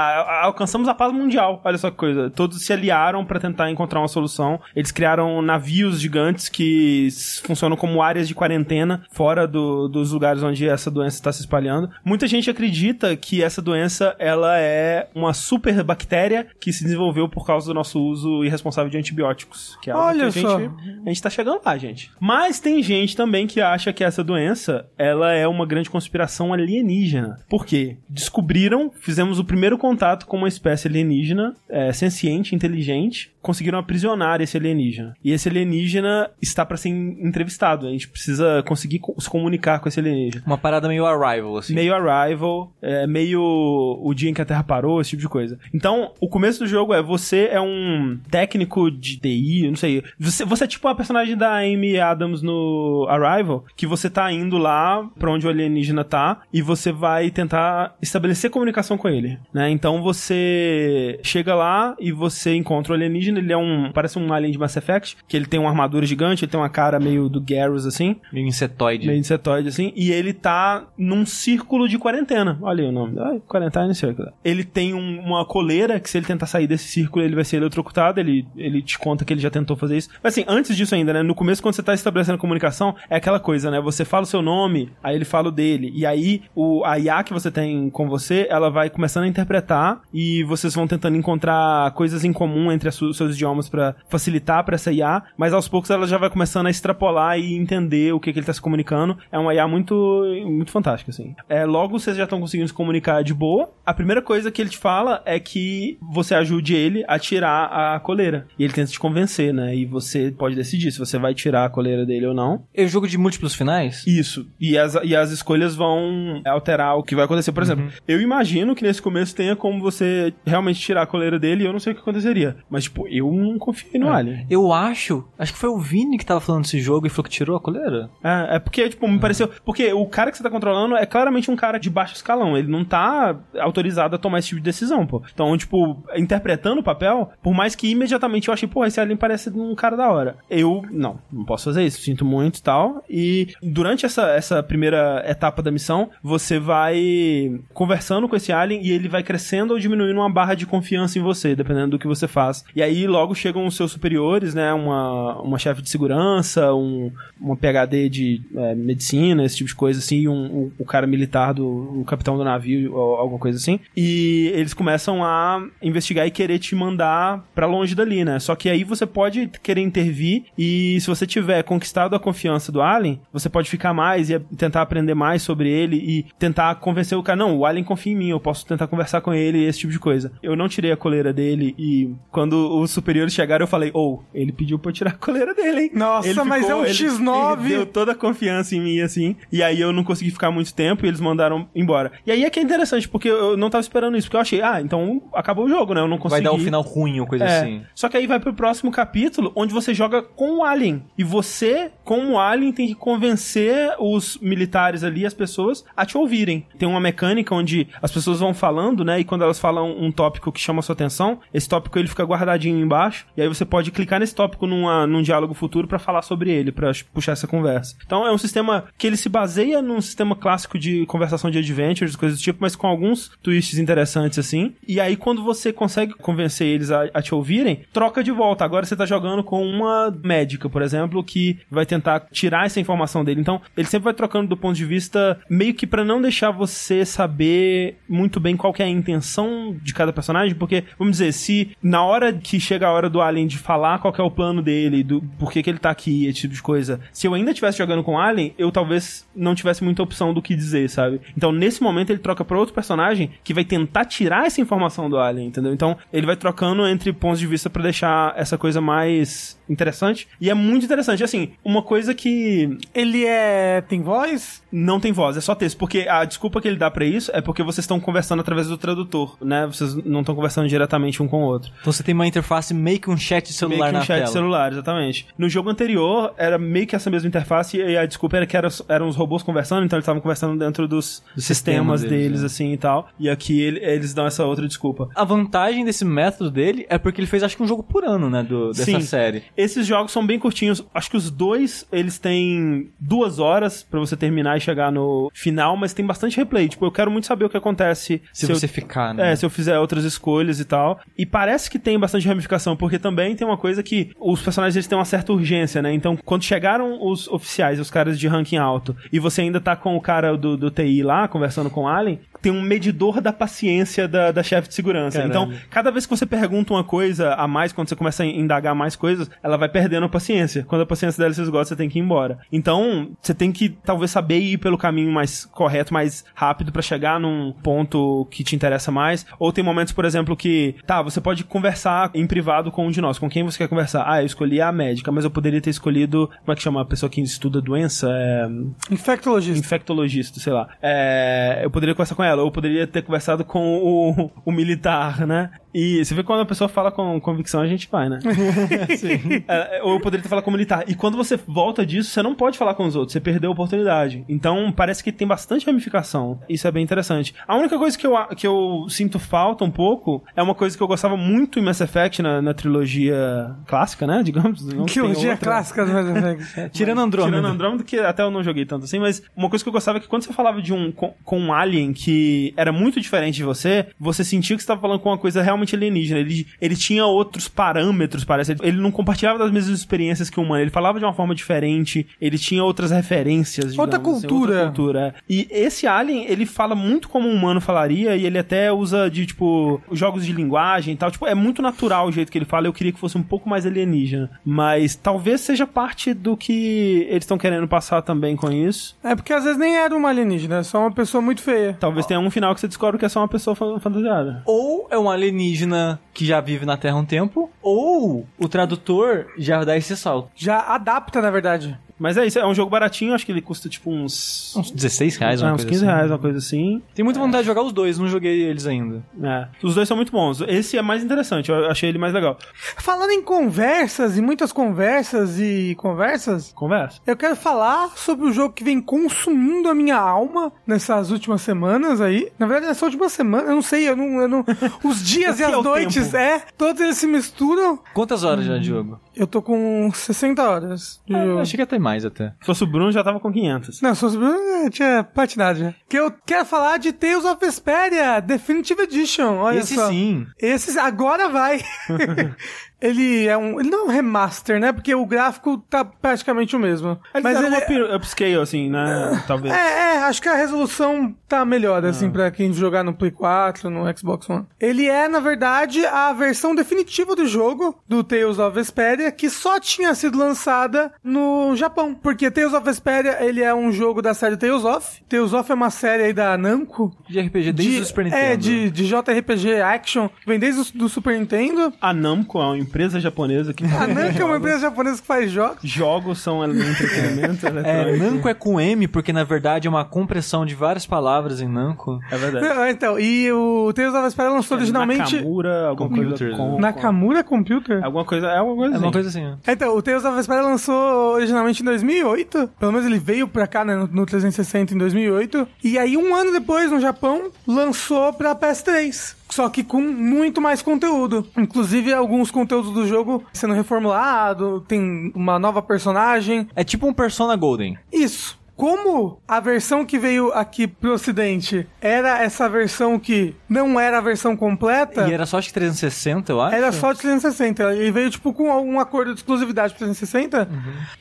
alcançamos a paz mundial. Olha só que coisa. Todos se aliaram para tentar encontrar uma solução. Eles criaram navios gigantes que funcionam como áreas de quarentena fora do- dos lugares onde essa doença está se espalhando. Muita gente acredita que essa doença ela é uma super bactéria que se desenvolveu por causa do nosso uso irresponsável de antibióticos. Que é Olha que a só. gente, a gente tá chegando lá, gente. Mas tem gente também que acha que essa doença, ela é uma grande conspiração alienígena. Por quê? Descobriram, fizemos o primeiro contato com uma espécie alienígena, é, senciente, inteligente, conseguiram aprisionar esse alienígena. E esse alienígena está para ser entrevistado. A gente precisa conseguir co- se comunicar com esse alienígena. Uma parada meio Arrival, assim. Meio Arrival, é, meio o dia em que a Terra parou, esse tipo de coisa. Então, o começo do jogo é você é um técnico de TI, não sei. Você, você é tipo a personagem da Amy Adams no Arrival, que você tá indo lá pra onde o alienígena tá e você vai tentar estabelecer comunicação com ele, né? Então você chega lá e você encontra o alienígena ele é um. Parece um alien de Mass Effect, que ele tem uma armadura gigante, ele tem uma cara meio do Garrus, assim, Meio insetoide. meio insetoide, assim, e ele tá num círculo de quarentena. Olha aí o nome. Ai, Quarentine Circle. Ele tem um- uma coleira que, se ele tentar sair desse círculo, ele vai ser eletrocutado. Ele, ele te conta que ele já tentou fazer isso. Mas assim, antes disso ainda, né? No começo, quando você tá estabelecendo comunicação, é aquela coisa, né? Você fala o seu nome, aí ele fala o dele. E aí, o, a IA que você tem com você, ela vai começando a interpretar e vocês vão tentando encontrar coisas em comum entre os seus idiomas pra facilitar pra essa IA, mas aos poucos ela já vai começando a extrapolar e entender o que, que ele tá se comunicando. É uma IA muito, muito fantástica, assim. É, logo vocês já estão conseguindo se comunicar de boa. A primeira coisa que ele te fala é que você ajude ele a tirar a coleira. E ele tenta te convencer, né? E você pode decidir se você vai tirar a coleira dele ou não. É um jogo de múltiplos finais? Isso. E as, e as escolhas vão alterar o que vai acontecer. Por exemplo, eu imagino que nesse começo tenha como você realmente tirar a coleira dele e eu não sei o que aconteceria. Mas, tipo, eu não confiei no Alien. Eu acho. Acho que foi o Vini que tava falando desse jogo e falou que tirou a coleira. É, é porque, tipo, me pareceu. Porque o cara que você tá controlando é claramente um cara de baixo escalão. Ele não tá autorizado a tomar esse tipo de decisão, pô. Então, tipo, interpretando o papel, por mais que imediatamente eu achei, pô, esse alien parece um cara da hora. Eu, não, não posso fazer isso, sinto muito e tal. E durante essa, essa primeira etapa da missão, você vai conversando com esse alien e ele vai crescendo ou diminuindo uma barra de confiança em você, dependendo do que você faz. E aí logo chegam os seus superiores, né? Uma, uma chefe de segurança, um, uma PhD de é, medicina, esse tipo de coisa assim, um, um- o cara militar do o capitão do navio, ou alguma coisa assim. E eles começam a investigar e querer te mandar pra longe dali, né? Só que aí você pode querer intervir e se você tiver conquistado a confiança do Alien, você pode ficar mais e tentar aprender mais sobre ele e tentar convencer o cara, não, o Alien confia em mim, eu posso tentar conversar com ele, esse tipo de coisa. Eu não tirei a coleira dele e quando os superiores chegaram eu falei, ou, ele pediu pra eu tirar a coleira dele, hein? Nossa, Ele mas é um ele- X9. Ele deu toda a confiança em mim, assim. E aí eu não consegui ficar muito tempo e eles mandaram embora. E aí é que é interessante, porque eu não tava esperando isso. Porque eu achei, ah, então acabou o jogo, né? Eu não consegui. Vai dar um final ruim ou coisa É. assim. Só que aí vai pro próximo capítulo, onde você joga com o Alien. E você, como o Alien, tem que convencer os militares ali, as pessoas, a te ouvirem. Tem uma mecânica onde as pessoas vão falando, né? E quando elas falam um tópico que chama a sua atenção, esse tópico ele fica guardadinho embaixo. E aí você pode clicar nesse tópico numa, num diálogo futuro pra falar sobre ele, pra puxar essa conversa. Então é um sistema que ele se baseia num sistema clássico de conversação de adventures, coisas do tipo, mas com alguns twists interessantes assim. E aí quando você consegue convencer eles a, a te ouvirem, troca de volta. Agora você tá jogando com uma médica, por exemplo, que vai tentar tirar essa informação dele. Então, ele sempre vai trocando do ponto de vista meio que pra não deixar você saber muito bem qual é a intenção de cada personagem, porque, vamos dizer, se na hora que chega a hora do Alien de falar qual que é o plano dele, do porquê que ele tá aqui, esse tipo de coisa, se eu ainda estivesse jogando com Alien, eu talvez não tivesse muita opção do que dizer, sabe? Então, nesse momento, ele troca pra outro personagem que vai tentar tirar essa informação do Alien, entendeu? Então, ele vai trocando entre pontos de vista pra deixar essa coisa mais interessante. E é muito interessante. Assim, uma coisa que Ele é. tem voz? não tem voz, é só texto. Porque a desculpa que ele dá pra isso é porque vocês estão conversando através do tradutor, né? Vocês não estão conversando diretamente um com o outro. Você tem uma interface meio que um chat celular meio que um na chat tela. celular, exatamente. No jogo anterior, era meio que essa mesma interface e a desculpa era que era, eram os robôs conversando, então eles estavam conversando dentro dos, sistemas sistemas deles, deles, né? assim, e tal. E aqui ele- eles dão essa outra desculpa. A vantagem desse método dele é porque ele fez acho que um jogo por ano, né, do, dessa Sim. série. Esses jogos são bem curtinhos. Acho que os dois, eles têm duas horas pra você terminar e chegar no final, mas tem bastante replay. Tipo, eu quero muito saber o que acontece Se, eu- você ficar, né? É, se eu fizer outras escolhas e tal. E parece que tem bastante ramificação, porque também tem uma coisa que os personagens eles têm uma certa urgência, né? Então, quando chegaram os oficiais, os caras de ranking alto, e você ainda tá com o cara do, do TI lá, conversando com o Alien, tem um medidor da paciência da, da chefe de segurança. Caralho. Então, cada vez que você pergunta uma coisa a mais, quando você começa a indagar mais coisas, ela vai perdendo a paciência. Quando a paciência dela se esgota, você tem que ir embora. Então, você tem que talvez saber ir pelo caminho mais correto, mais rápido pra chegar num ponto que te interessa mais. Ou tem momentos, por exemplo, que, tá, você pode conversar em privado com um de nós. Com quem você quer conversar? Ah, eu escolhi a médica, mas eu poderia ter escolhido, como é que chama a pessoa que estuda doença? É Infectologista. infectologista, sei lá. É, eu poderia conversar com ela, ou eu poderia ter conversado com o, o militar, né? E você vê que quando a pessoa fala com convicção, a gente vai, né? Sim. É, ou eu poderia ter falado com militar. E quando você volta disso, você não pode falar com os outros, você perdeu a oportunidade. Então, parece que tem bastante ramificação. Isso é bem interessante. A única coisa que eu, que eu sinto falta um pouco é uma coisa que eu gostava muito em Mass Effect, na, na trilogia clássica, né? Digamos. Não tem Trilogia clássica do Mass Effect. Tirando Andrômeda. Tirando Andrômeda, que até eu não joguei tanto assim, mas uma coisa que eu gostava é que quando você falava de um com, com um alien que era muito diferente de você, você sentia que você estava falando com uma coisa realmente alienígena. Ele, ele tinha outros parâmetros, parece. Ele não compartilhava das mesmas experiências que o humano. Ele falava de uma forma diferente, ele tinha outras referências. digamos Outra assim, cultura. outra cultura. E esse alien, ele fala muito como um humano falaria, e ele até usa de, tipo, jogos de linguagem e tal. Tipo, é muito natural o jeito que ele fala. Eu queria que fosse um pouco mais alienígena. Mas talvez seja parte do que eles estão querendo passar também com isso. É porque às vezes nem era uma alienígena, é só uma pessoa muito feia. Talvez tenha um final que você descobre que é só uma pessoa fan- fantasiada. Ou é um alienígena que já vive na Terra há um tempo, ou o tradutor já dá esse salto. Já adapta, na verdade. Mas é isso, é um jogo baratinho, acho que ele custa tipo uns. Uns 16 reais, é, uma uns coisa 15 assim. reais, uma coisa assim. Tenho muita vontade de jogar os dois, não joguei eles ainda. É. Os dois são muito bons. Esse é mais interessante, eu achei ele mais legal. Falando em conversas, e muitas conversas e conversas, Conversa. eu quero falar sobre o jogo que vem consumindo a minha alma nessas últimas semanas aí. Na verdade, nessa última semana, eu não sei, eu não. Eu não os dias e as é noites, tempo? é, todos eles se misturam. Quantas horas já de jogo? Eu tô com 60 horas de Ah, achei que até mais até. Se fosse o Bruno, já tava com 500. Não, sou eu tinha patinado já. Que eu quero falar de Tales of Vesperia Definitive Edition. Olha Esse só. sim. Esse agora vai. ele é um. Ele não é um remaster, né? Porque o gráfico tá praticamente o mesmo. Eles Mas deram ele. uma up- upscale, assim, né? Talvez. É, é, acho que a resolução tá melhor, Ah. assim, pra quem jogar no Play 4, no Xbox One. Ele é, na verdade, a versão definitiva do jogo, do Tales of Vesperia, que só tinha sido lançada no Japão. Porque Tales of Vesperia, ele é um jogo da série Tales of. Tales of é uma série aí da Namco. De RPG desde o Super Nintendo. É, de, de JRPG Action, que vem desde o do Super Nintendo. A Namco é uma empresa japonesa que A Namco é uma empresa japonesa que faz jogos. Jogos são entretenimento É. Namco é com M, porque na verdade é uma compressão de várias palavras em Namco. É verdade. Não, então, e o Tales of Vesperia lançou originalmente... Nakamura, alguma coisa Computer. com... Nakamura Computer? Alguma coisa, é alguma coisa É assim. uma coisa assim, ó. Então, o Tales of Vesperia lançou originalmente em 2008. Pelo menos ele veio pra cá, né, no, no 360 em 2008. E aí, um ano depois, no Japão, lançou pra PS3. Só que com muito mais conteúdo. Inclusive, alguns conteúdos do jogo sendo reformulado, tem uma nova personagem. É tipo um Persona Golden. Isso. Como a versão que veio aqui pro ocidente era essa versão que não era a versão completa... E era só acho que 360, eu acho. Era só de 360. Ele veio, tipo, com um acordo de exclusividade pro 360.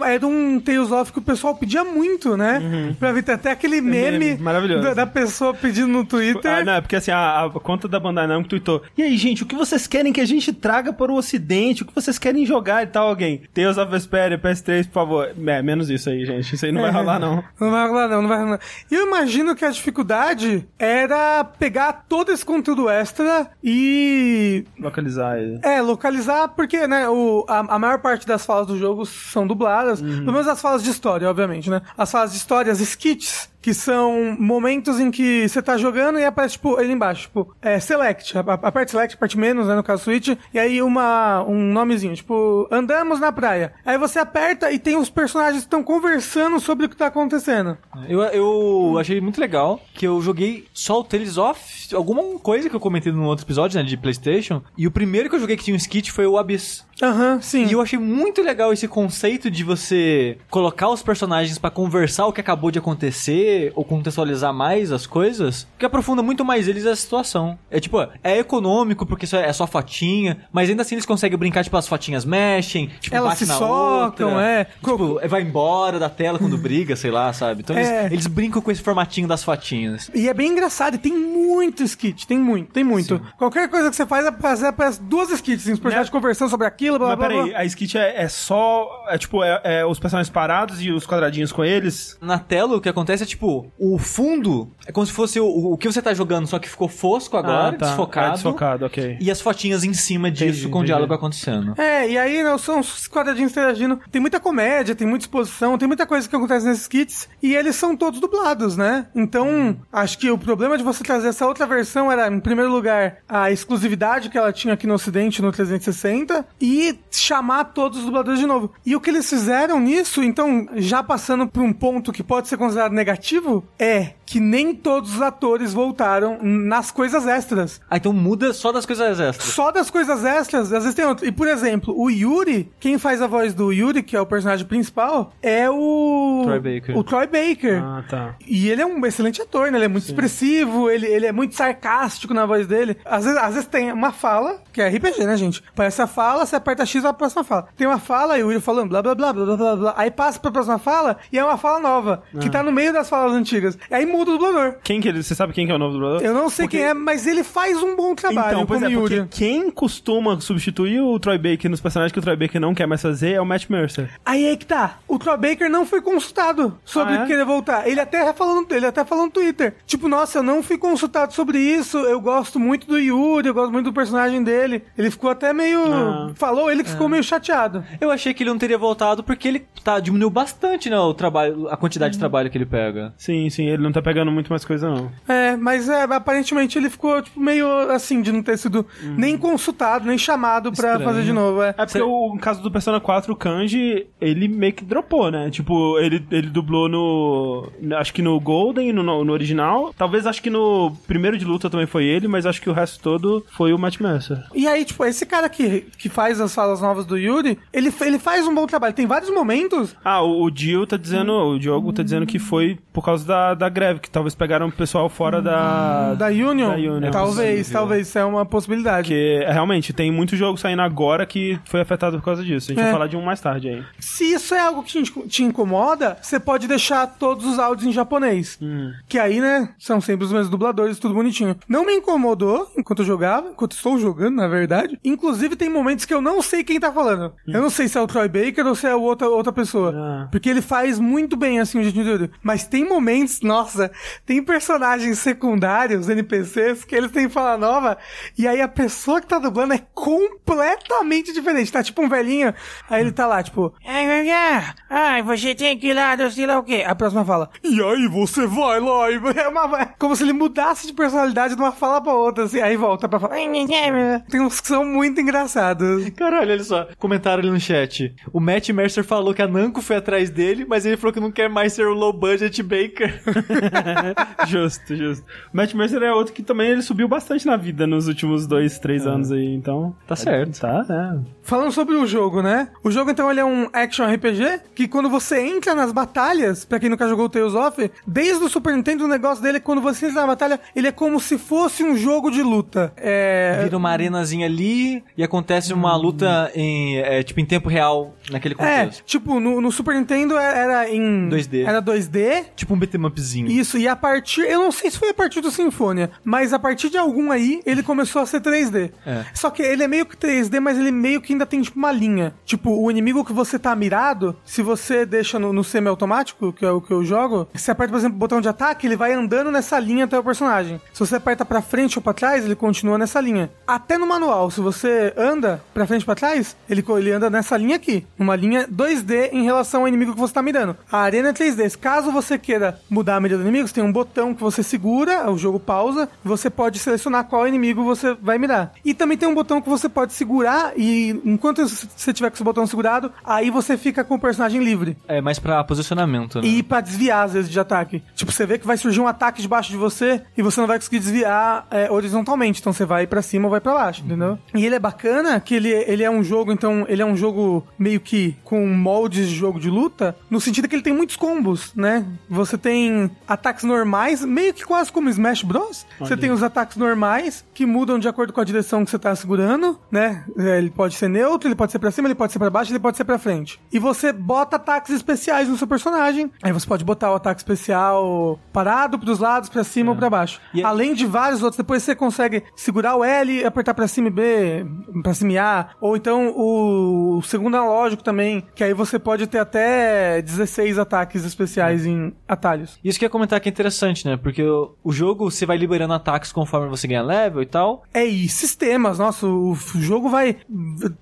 Era um Tales of que o pessoal pedia muito, né? Pra ver até aquele meme, meme, maravilhoso. Da, da pessoa pedindo no Twitter. Ah, não, é porque assim, a, a conta da Bandai Namco tweetou E aí, gente, o que vocês querem que a gente traga para o ocidente? O que vocês querem jogar e tal, alguém? Tales of Vesperia, PS3, por favor. É, menos isso aí, gente. Isso aí não vai rolar, não. Não vai rolar, não, não vai rolar. E eu imagino que a dificuldade era pegar todo esse conteúdo extra e. Localizar ele. É, localizar, porque, né, o, a, a maior parte das falas do jogo são dubladas. Pelo menos as falas de história, obviamente, né? As falas de história, as skits, que são momentos em que você tá jogando e aparece, tipo, ali embaixo, tipo, é, select, a, a parte select, a parte menos, né, no caso Switch, e aí uma, um nomezinho, tipo, andamos na praia. Aí você aperta e tem os personagens que estão conversando sobre o que tá acontecendo. Eu, eu achei muito legal que eu joguei só o Tales of, alguma coisa que eu comentei no outro episódio, né, de Playstation. E o primeiro que eu joguei que tinha um skit foi o Abyss. Aham, sim. E eu achei muito legal esse conceito de você colocar os personagens pra conversar o que acabou de acontecer ou contextualizar mais as coisas, que aprofunda muito mais eles a situação. É tipo, é econômico porque isso é só fotinha, mas ainda assim eles conseguem brincar, tipo, as fotinhas mexem, tipo, Elas se na socam, outra, é. Tipo, vai embora da tela quando briga, sei lá, sabe? Então eles, É. eles brincam com esse formatinho das fotinhas. E é bem engraçado, e tem muito skit, tem muito, tem muito. Qualquer coisa que você faz, aparece, aparece duas skits, assim, os personagens conversando sobre aquilo, aquilo, blá Mas blá peraí, blá. a skit é, é só. É tipo, é, é os personagens parados e os quadradinhos com eles. Na tela, o que acontece é tipo, o fundo é como se fosse o, o que você tá jogando, só que ficou fosco agora, Ah, tá. desfocado. É desfocado, ok. E as fotinhas em cima disso Entendi, com o diálogo acontecendo. É, e aí né, são os quadradinhos interagindo. Tem muita comédia, tem muita exposição, tem muita coisa que acontece nesses kits. E eles são todos dublados, né? Então, acho que o problema de você trazer essa outra versão era, em primeiro lugar, a exclusividade que ela tinha aqui no Ocidente no 360 e chamar todos os dubladores de novo. E o que eles fizeram nisso, então, já passando por um ponto que pode ser considerado negativo, é que nem todos os atores voltaram nas coisas extras. Ah, então muda só das coisas extras. Só das coisas extras, às vezes tem outro. E, por exemplo, o Yuri, quem faz a voz do Yuri, que é o personagem principal, é o... Troy Baker. O Troy Baker. Ah, tá. E ele é um excelente ator, né? Ele é muito expressivo, ele, ele é muito sarcástico na voz dele. Às vezes, às vezes tem uma fala, que é RPG, né, gente? Parece a fala, você aperta X a próxima fala. Tem uma fala e o Yuri falando blá blá blá blá blá blá blá. Aí passa pra próxima fala e é uma fala nova, que tá no meio das falas antigas. Aí muda o dublador. Quem que ele. Você sabe quem que é o novo dublador? Eu não sei Porque- quem é, mas ele faz um bom trabalho Então, pois é, porque quem costuma substituir o Troy Baker nos personagens que o Troy Baker não quer mais fazer é o Matt Mercer. Aí é que tá. O Troy Baker não foi consultado sobre Ah, é? querer voltar. Ele até falou no, ele até falou no Twitter. Tipo, nossa, eu não fui consultado sobre isso. Eu gosto muito do Yuri, eu gosto muito do personagem dele. Ele ficou até meio. Ah. Falou ele que ficou meio chateado. Eu achei que ele não teria voltado porque ele tá, diminuiu bastante, né, o trabalho, a quantidade de trabalho que ele pega. Sim, sim, ele não tá pegando muito mais coisa, não. É, mas é, aparentemente ele ficou, tipo, meio assim, de não ter sido nem consultado, nem chamado pra Estranho. fazer de novo. É. É porque o no caso do Persona 4, o Kanji, ele meio que dropou, né? Tipo, ele, ele dublou no. Acho que no Golden, no, no original. Talvez acho que no primeiro de luta também foi ele, mas acho que o resto todo foi o Matt Mercer. E aí, tipo, esse cara que, que faz as falas novas do Yuri, ele, ele faz um bom trabalho. Tem vários momentos Ah, o, o Dio tá dizendo, o Diogo tá dizendo que foi por causa da, da greve, que talvez pegaram o pessoal fora da. da Union. Da Union. talvez, possível. talvez, isso é uma possibilidade. Porque realmente tem muito jogo saindo agora que foi afetado por causa disso. A gente É. vai falar de um mais tarde aí. Se isso é algo que te, te incomoda, você pode deixar todos os áudios em japonês. Hum. Que aí, né, são sempre os mesmos dubladores, tudo bonitinho. Não me incomodou enquanto eu jogava, enquanto estou jogando, na verdade. Inclusive, tem momentos que eu não sei quem tá falando. Eu não sei se é o Troy Baker ou se é outra, outra pessoa. Ah. Porque ele faz muito bem, assim, o jeitinho dele. Mas tem momentos, nossa, tem personagens secundários, NPCs, que eles têm fala nova, e aí a pessoa que tá dublando é completamente diferente. Tá tipo um velhinho, aí ele tá lá, tipo, ai, você tem que ir lá, sei lá o quê. A próxima fala, e aí você vai lá, e é uma, como se ele mudasse de personalidade de uma fala pra outra, assim, aí volta pra falar. Tem uns que são muito engraçados. Caralho, olha só. Comentaram ali no chat. O Matt Mercer falou que a Namco foi atrás dele, mas ele falou que não quer mais ser o low budget Baker. justo, justo. O Matt Mercer é outro que também ele subiu bastante na vida nos últimos dois, três anos aí, então. Tá certo. Tá, né? Falando sobre o jogo, né? O jogo, então, ele é um action RPG que quando você entra nas batalhas, pra quem nunca jogou o Tales of, desde o Super Nintendo, o negócio dele é quando você entra na batalha, ele é como se fosse um jogo de luta. É... Vira uma arenazinha ali e acontece uma luta em, é, tipo, em tempo real naquele É, contexto. tipo, no, no Super Nintendo era em... 2D. Era 2D, Tipo um beat'em upzinho. Isso, e a partir. Eu não sei se foi a partir do Sinfonia, mas a partir de algum aí, ele começou a ser 3D. É. Só que ele é meio que 3D, mas ele meio que ainda tem tipo uma linha. Tipo, o inimigo que você tá mirado, se você deixa no, no semi-automático, que é o que eu jogo, você aperta, por exemplo, o botão de ataque, ele vai andando nessa linha até o personagem. Se você aperta pra frente ou pra trás, ele continua nessa linha. Até no manual, se você anda pra frente ou pra trás, ele, ele anda nessa linha aqui. Uma linha 2D em relação ao inimigo que você tá mirando. A arena é 3D. Caso você queira mudar a mira do inimigo, você tem um botão que você segura, o jogo pausa, você pode selecionar qual inimigo você vai mirar. E também tem um botão que você pode segurar e enquanto você tiver com esse botão segurado, aí você fica com o personagem livre. É mais pra posicionamento, né? E pra desviar, às vezes, de ataque. Tipo, você vê que vai surgir um ataque debaixo de você e você não vai conseguir desviar é, horizontalmente. Então você vai pra cima ou vai pra baixo, entendeu? E ele é bacana que ele, ele é um jogo, então, ele é um jogo meio que com moldes de jogo de luta, no sentido que ele tem muitos combos, né? Você tem ataques normais, meio que quase como Smash Bros. Você Olha. tem os ataques normais, que mudam de acordo com a direção que você tá segurando, né? É, Ele pode ser neutro, ele pode ser pra cima, ele pode ser pra baixo, ele pode ser pra frente. E você bota ataques especiais no seu personagem. Aí você pode botar o ataque especial parado pros lados, pra cima ou pra baixo. E- Além de vários outros, depois você consegue segurar o L e apertar pra cima e B, pra cima e A. Ou então o segundo analógico também, que aí você pode ter até 16 ataques especiais em atalhos. Isso que eu ia comentar que é interessante, né? Porque o, jogo, você vai liberando ataques conforme você ganha level e tal. É, e sistemas, nossa, o jogo vai.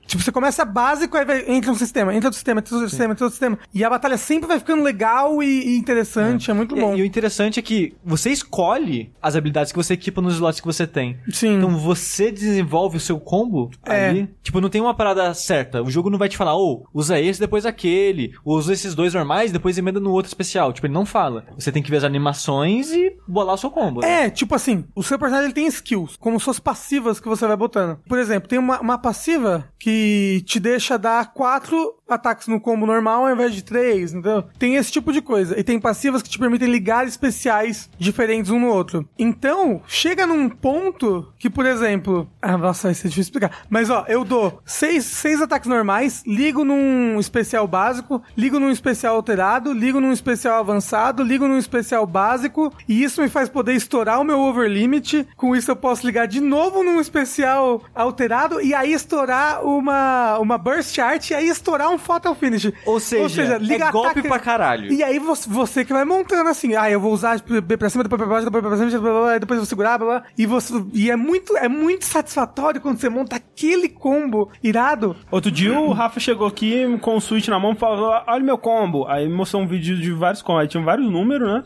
Tipo, você começa básico, aí vai, entra um sistema, entra outro sistema, entra outro sistema, entra outro sistema. E a batalha sempre vai ficando legal e, e interessante, é, muito E, bom. e o interessante é que você escolhe as habilidades que você equipa nos slots que você tem. Sim. Então você desenvolve o seu combo É. ali. Tipo, não tem uma parada certa. O jogo não vai te falar, ou usa esse, depois aquele. Ou usa esses dois normais, depois emenda no outro especial. Tipo, ele não fala. Você tem que ver as animações e bolar o seu combo. né? É, tipo assim, o seu personagem ele tem skills, como suas passivas que você vai botando. Por exemplo, tem uma, uma passiva que te deixa dar quatro ataques no combo normal ao invés de três, entendeu? Tem esse tipo de coisa. E tem passivas que te permitem ligar especiais diferentes um no outro. Então, chega num ponto que, por exemplo. Ah, nossa, vai ser difícil explicar. Mas ó, eu dou seis, seis ataques normais, ligo num especial básico, ligo num especial alterado, ligo num especial avançado, ligo num especial básico, e isso me faz poder estourar o meu overlimit. Com isso eu posso ligar de novo num especial alterado e aí estourar uma, uma burst art e aí estourar um fatal finish. Ou seja, é golpe pra caralho. E aí você, você que vai montando assim, ah, eu vou usar B pra cima, depois pra baixo, depois pra cima, blá, blá, blá, depois eu vou segurar, blá, blá, e você e é muito é muito satisfatório quando você monta aquele combo irado. Outro dia o Rafa chegou aqui com o Switch na mão e falou: Olha meu combo. Aí me mostrou um vídeo de vários combos. Aí tinha vários números, né?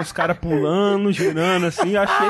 Os caras pulando, girando assim. Eu achei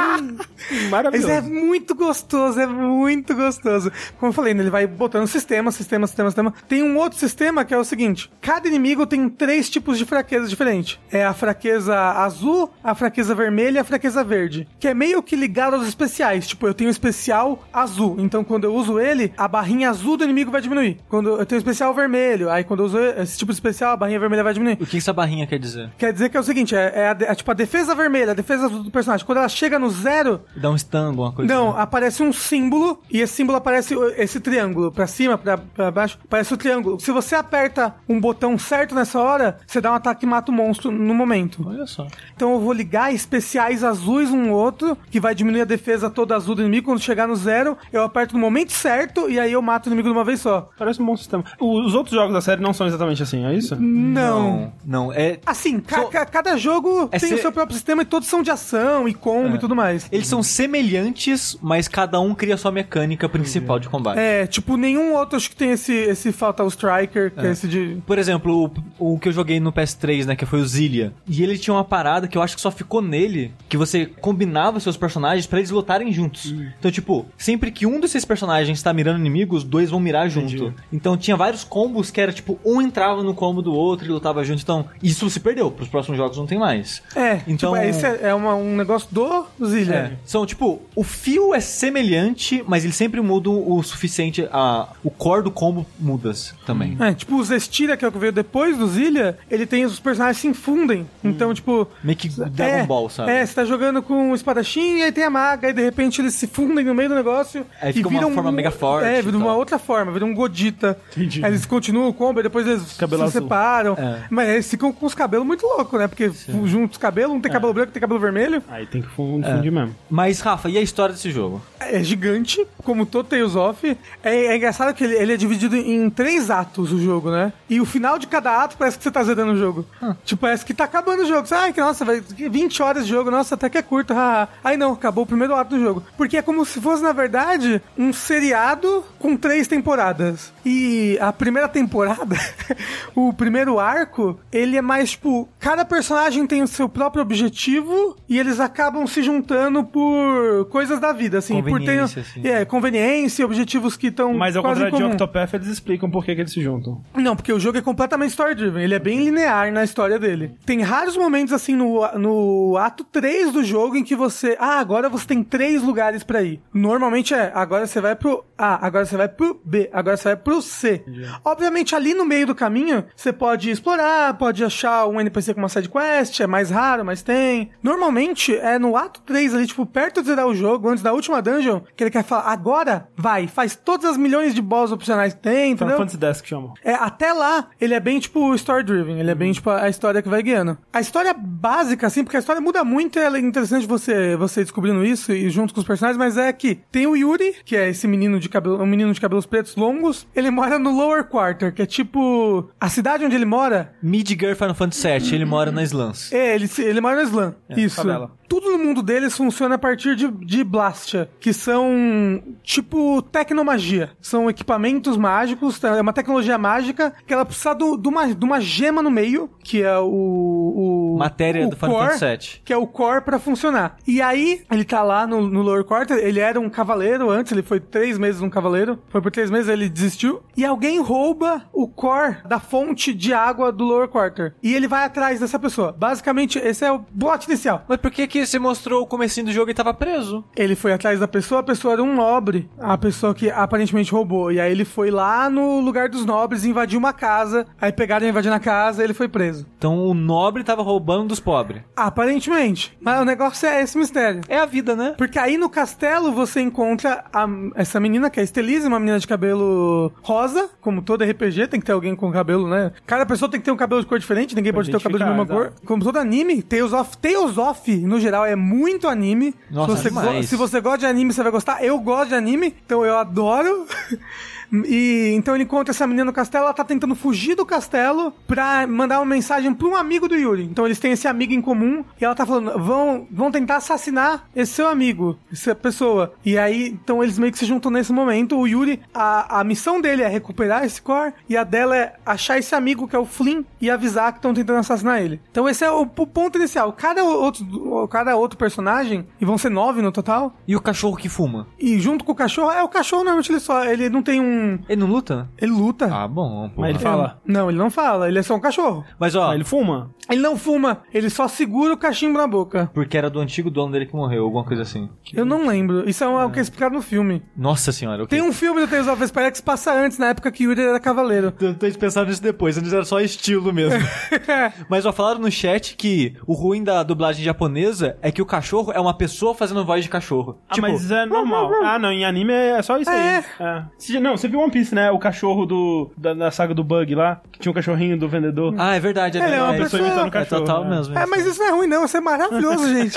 Mas maravilhoso. é muito gostoso, é muito gostoso. Como eu falei, né, ele vai botando sistema, sistema, sistema, sistema. Tem um outro sistema que é o seguinte: cada inimigo tem três tipos de fraqueza diferentes. É a fraqueza azul, a fraqueza vermelha e a fraqueza verde. Que é meio que ligado aos especiais. Tipo, eu tenho um especial azul. Então, quando eu uso ele, a barrinha azul do inimigo vai diminuir. Quando eu tenho um especial vermelho, aí quando eu uso esse tipo de especial, a barrinha vermelha vai diminuir. O que essa barrinha quer dizer? Quer dizer que é o seguinte: é, é a de- é tipo a defesa vermelha, a defesa azul do personagem. Quando ela chega no zero, Dá um stun, alguma coisa não, assim. aparece um símbolo e esse símbolo aparece esse triângulo pra cima, pra, pra baixo, aparece o triângulo. Se você aperta um botão certo nessa hora, você dá um ataque e mata o monstro no momento. Olha só. Então eu vou ligar especiais azuis um no outro, que vai diminuir a defesa toda azul do inimigo. Quando chegar no zero, eu aperto no momento certo e aí eu mato o inimigo de uma vez só. Parece um bom sistema. Os outros jogos da série não são exatamente assim, é isso? Não. Não, é. Assim, ca- Só- ca- cada jogo É tem o seu próprio sistema e todos são de ação e combo e tudo mais. Eles são semelhantes, mas cada um cria sua mecânica principal de combate. É, tipo, nenhum outro acho que tem esse, esse Fatal Striker, que é, esse de. Por exemplo, o, o que eu joguei no PS3, né, que foi o Zilia. E ele tinha uma parada que eu acho que só ficou nele, que você combinava seus personagens pra eles lutarem juntos. Então, tipo, sempre que um desses personagens tá mirando inimigo, os dois vão mirar junto. Então tinha vários combos que era tipo, um entrava no combo do outro e lutava junto. Então, isso se perdeu. Pros próximos jogos não tem mais. É, Então- tipo, esse é, é uma- um negócio do Zillion. É. São, tipo, o fio é semelhante, mas eles sempre mudam o suficiente. A, o core do combo muda também. É, tipo, o Zestiria, que é o que veio depois do Zillia, ele tem os personagens se infundem. Então, tipo. Meio que Dragon é, Ball, sabe? É, você tá jogando com o espadachim e aí tem a maga, e de repente eles se fundem no meio do negócio. Aí e fica uma viram forma um- mega forte É, e vira uma outra forma, vira um Godita. Entendi. Aí eles continuam o combo, e depois eles Cabelo se azul. separam. É. Mas eles ficam com os cabelos muito loucos, né? Porque juntos os cabelos, um tem cabelo branco, tem cabelo vermelho. Aí tem que fun- fundir mesmo. Mas, Rafa, e a história desse jogo? É gigante, como todo Tales of. É, é engraçado que ele, ele é dividido em três atos o jogo, né? E o final de cada ato parece que você tá zerando o jogo. Tipo, parece que tá acabando o jogo. Ai, que nossa, vai 20 horas de jogo, nossa, até que é curto. haha." Aí não, acabou o primeiro ato do jogo. Porque é como se fosse, na verdade, um seriado com três temporadas. E a primeira temporada, o primeiro arco, ele é mais tipo, cada personagem tem o seu próprio objetivo e eles acabam se juntando por coisas da vida, assim, por ter Conveniência, assim. é, conveniência, objetivos que estão Mas ao contrário de. Octopath, eles explicam por que, que eles se juntam. Não, porque o jogo é completamente story-driven. Ele é bem linear na história dele. Tem raros momentos, assim, no, no ato 3 do jogo em que você... Ah, agora você tem três lugares pra ir. Normalmente é, agora você vai pro A, agora você vai pro B, agora você vai pro C. Obviamente, ali no meio do caminho, você pode explorar, pode achar um NPC com uma side quest, é mais raro, mas tem. Normalmente é no ato 3 ali, tipo, perto de zerar o jogo, antes da última dungeon, que ele quer falar, agora vai, faz todas as milhões de boss opcionais que tem, Final entendeu? Fantasy X que chama. É, até lá, ele é bem, tipo, story-driven. Ele é bem, tipo, a história que vai guiando. A história básica, assim, porque a história muda muito, e é interessante você, você descobrindo isso e junto com os personagens, mas é que tem o Yuri, que é esse menino de cabelo, um menino de cabelos pretos longos. Ele mora no Lower Quarter, que é tipo, a cidade onde ele mora, Midgar Final Fantasy VII, ele mora na Slums. é, ele, ele mora no Slam. Isso. favela. Tudo no mundo deles funciona a partir de, de Blastia, que são tipo tecnomagia. São equipamentos mágicos, é uma tecnologia mágica que ela precisa de uma, uma gema no meio, que é o. o Matéria o do Final core, Fantasy VII. Que é o core pra funcionar. E aí, ele tá lá no, no Lower Quarter, ele era um cavaleiro antes, ele foi três meses um cavaleiro, foi por três meses, ele desistiu, e alguém rouba o core da fonte de água do Lower Quarter. E ele vai atrás dessa pessoa. Basicamente, esse é o plot inicial. Mas por que que você mostrou o comecinho do jogo e tava preso? Ele foi atrás da pessoa, a pessoa era um nobre, a pessoa que aparentemente roubou. E aí ele foi lá no lugar dos nobres, invadiu uma casa, aí pegaram e invadiram a casa e ele foi preso. Então o nobre tava roubando dos pobres. Aparentemente. Mas o negócio é esse mistério. É a vida, né? Porque aí no castelo você encontra a- essa menina que é a Estelise, uma menina de cabelo rosa, como todo RPG, tem que ter alguém com cabelo, né? Cada pessoa tem que ter um cabelo de cor diferente, ninguém Pra pode ter o cabelo de mesma cor. Como todo anime, Tales of, Tales of, no geral, é muito anime. Nossa, se, você go- se você gosta de anime, você vai gostar. Eu gosto de anime, então eu adoro. E então ele encontra essa menina no castelo, ela tá tentando fugir do castelo pra mandar uma mensagem pra um amigo do Yuri. Então eles têm esse amigo em comum e ela tá falando: vão, vão tentar assassinar esse seu amigo, essa pessoa. E aí, então eles meio que se juntam nesse momento. O Yuri, a, a missão dele é recuperar esse core e a dela é achar esse amigo que é o Flynn e avisar que estão tentando assassinar ele. Então esse é o, o ponto inicial. Cada outro, cada outro personagem, e vão ser nove no total, E o cachorro que fuma? e junto com o cachorro, é o cachorro normalmente ele só, ele não tem um. Ele não luta? Ele luta. Ah, bom. Mas ele porra. fala. Não, ele não fala, ele é só um cachorro. Mas ó, Ah, ele fuma? Ele não fuma, ele só segura o cachimbo na boca. porque era do antigo dono dele que morreu, alguma coisa assim. Eu não lembro. Isso é algo que é explicado no filme. Nossa senhora, ok. Tem um filme do Tales of Vesperia que se passa antes, na época que Yuri era cavaleiro. Tentei pensar nisso depois, antes era só estilo mesmo. Mas ó, falaram no chat que o ruim da dublagem japonesa é que o cachorro é uma pessoa fazendo voz de cachorro. Ah, tipo, mas é normal. Ah, não, em anime é só isso É. aí. É. Você- Não, você viu One Piece, né? O cachorro do, da, da saga do Bug lá, que tinha um cachorrinho do vendedor. Ah, é verdade, é Ele é uma verdade. pessoa- imitando o É cachorro. total né? mesmo. É, mas isso não é ruim, não. Isso é maravilhoso, gente.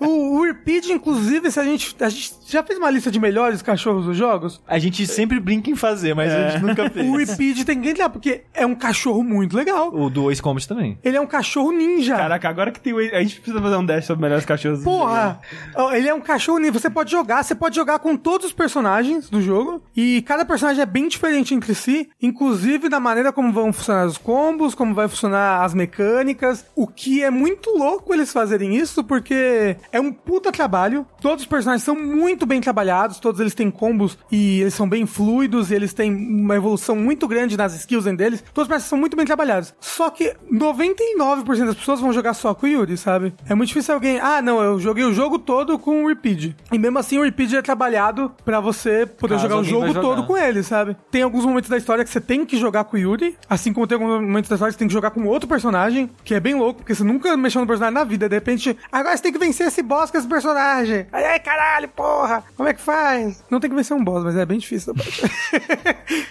O, o Repeat, inclusive, se a gente. A gente já fez uma lista de melhores cachorros dos jogos. A gente sempre brinca em fazer, mas a gente nunca fez. O Repeat tem que entrar, porque é um cachorro muito legal. O do Ace Combat também. Ele é um cachorro ninja. Caraca, agora que tem o. A gente precisa fazer um dash sobre melhores cachorros. do Porra! Ele é um cachorro ninja. Você pode jogar, você pode jogar com todos os personagens do jogo. E cada personagem é bem diferente entre si. Inclusive da maneira como vão funcionar os combos, como vai funcionar as mecânicas. O que é muito louco eles fazerem isso, porque é um puta trabalho. Todos os personagens são muito bem trabalhados, todos eles têm combos e eles são bem fluidos, e eles têm uma evolução muito grande nas skills deles. Todos os personagens são muito bem trabalhados. Só que 99% das pessoas vão jogar só com o Yuri, sabe? É muito difícil alguém, ah, não, eu joguei o jogo todo com o Repeat. E mesmo assim o Repeat é trabalhado pra você poder Caso jogar o jogo todo com ele, sabe? Tem alguns momentos da história que você tem que jogar com o Yuri, assim como tem alguns momentos da história que você tem que jogar com outro personagem, que é bem louco, porque você nunca mexeu no personagem na vida, de repente, agora você tem que vencer esse boss com esse personagem. Ai, caralho, porra, como é que faz? Não tem que vencer um boss, mas é bem difícil.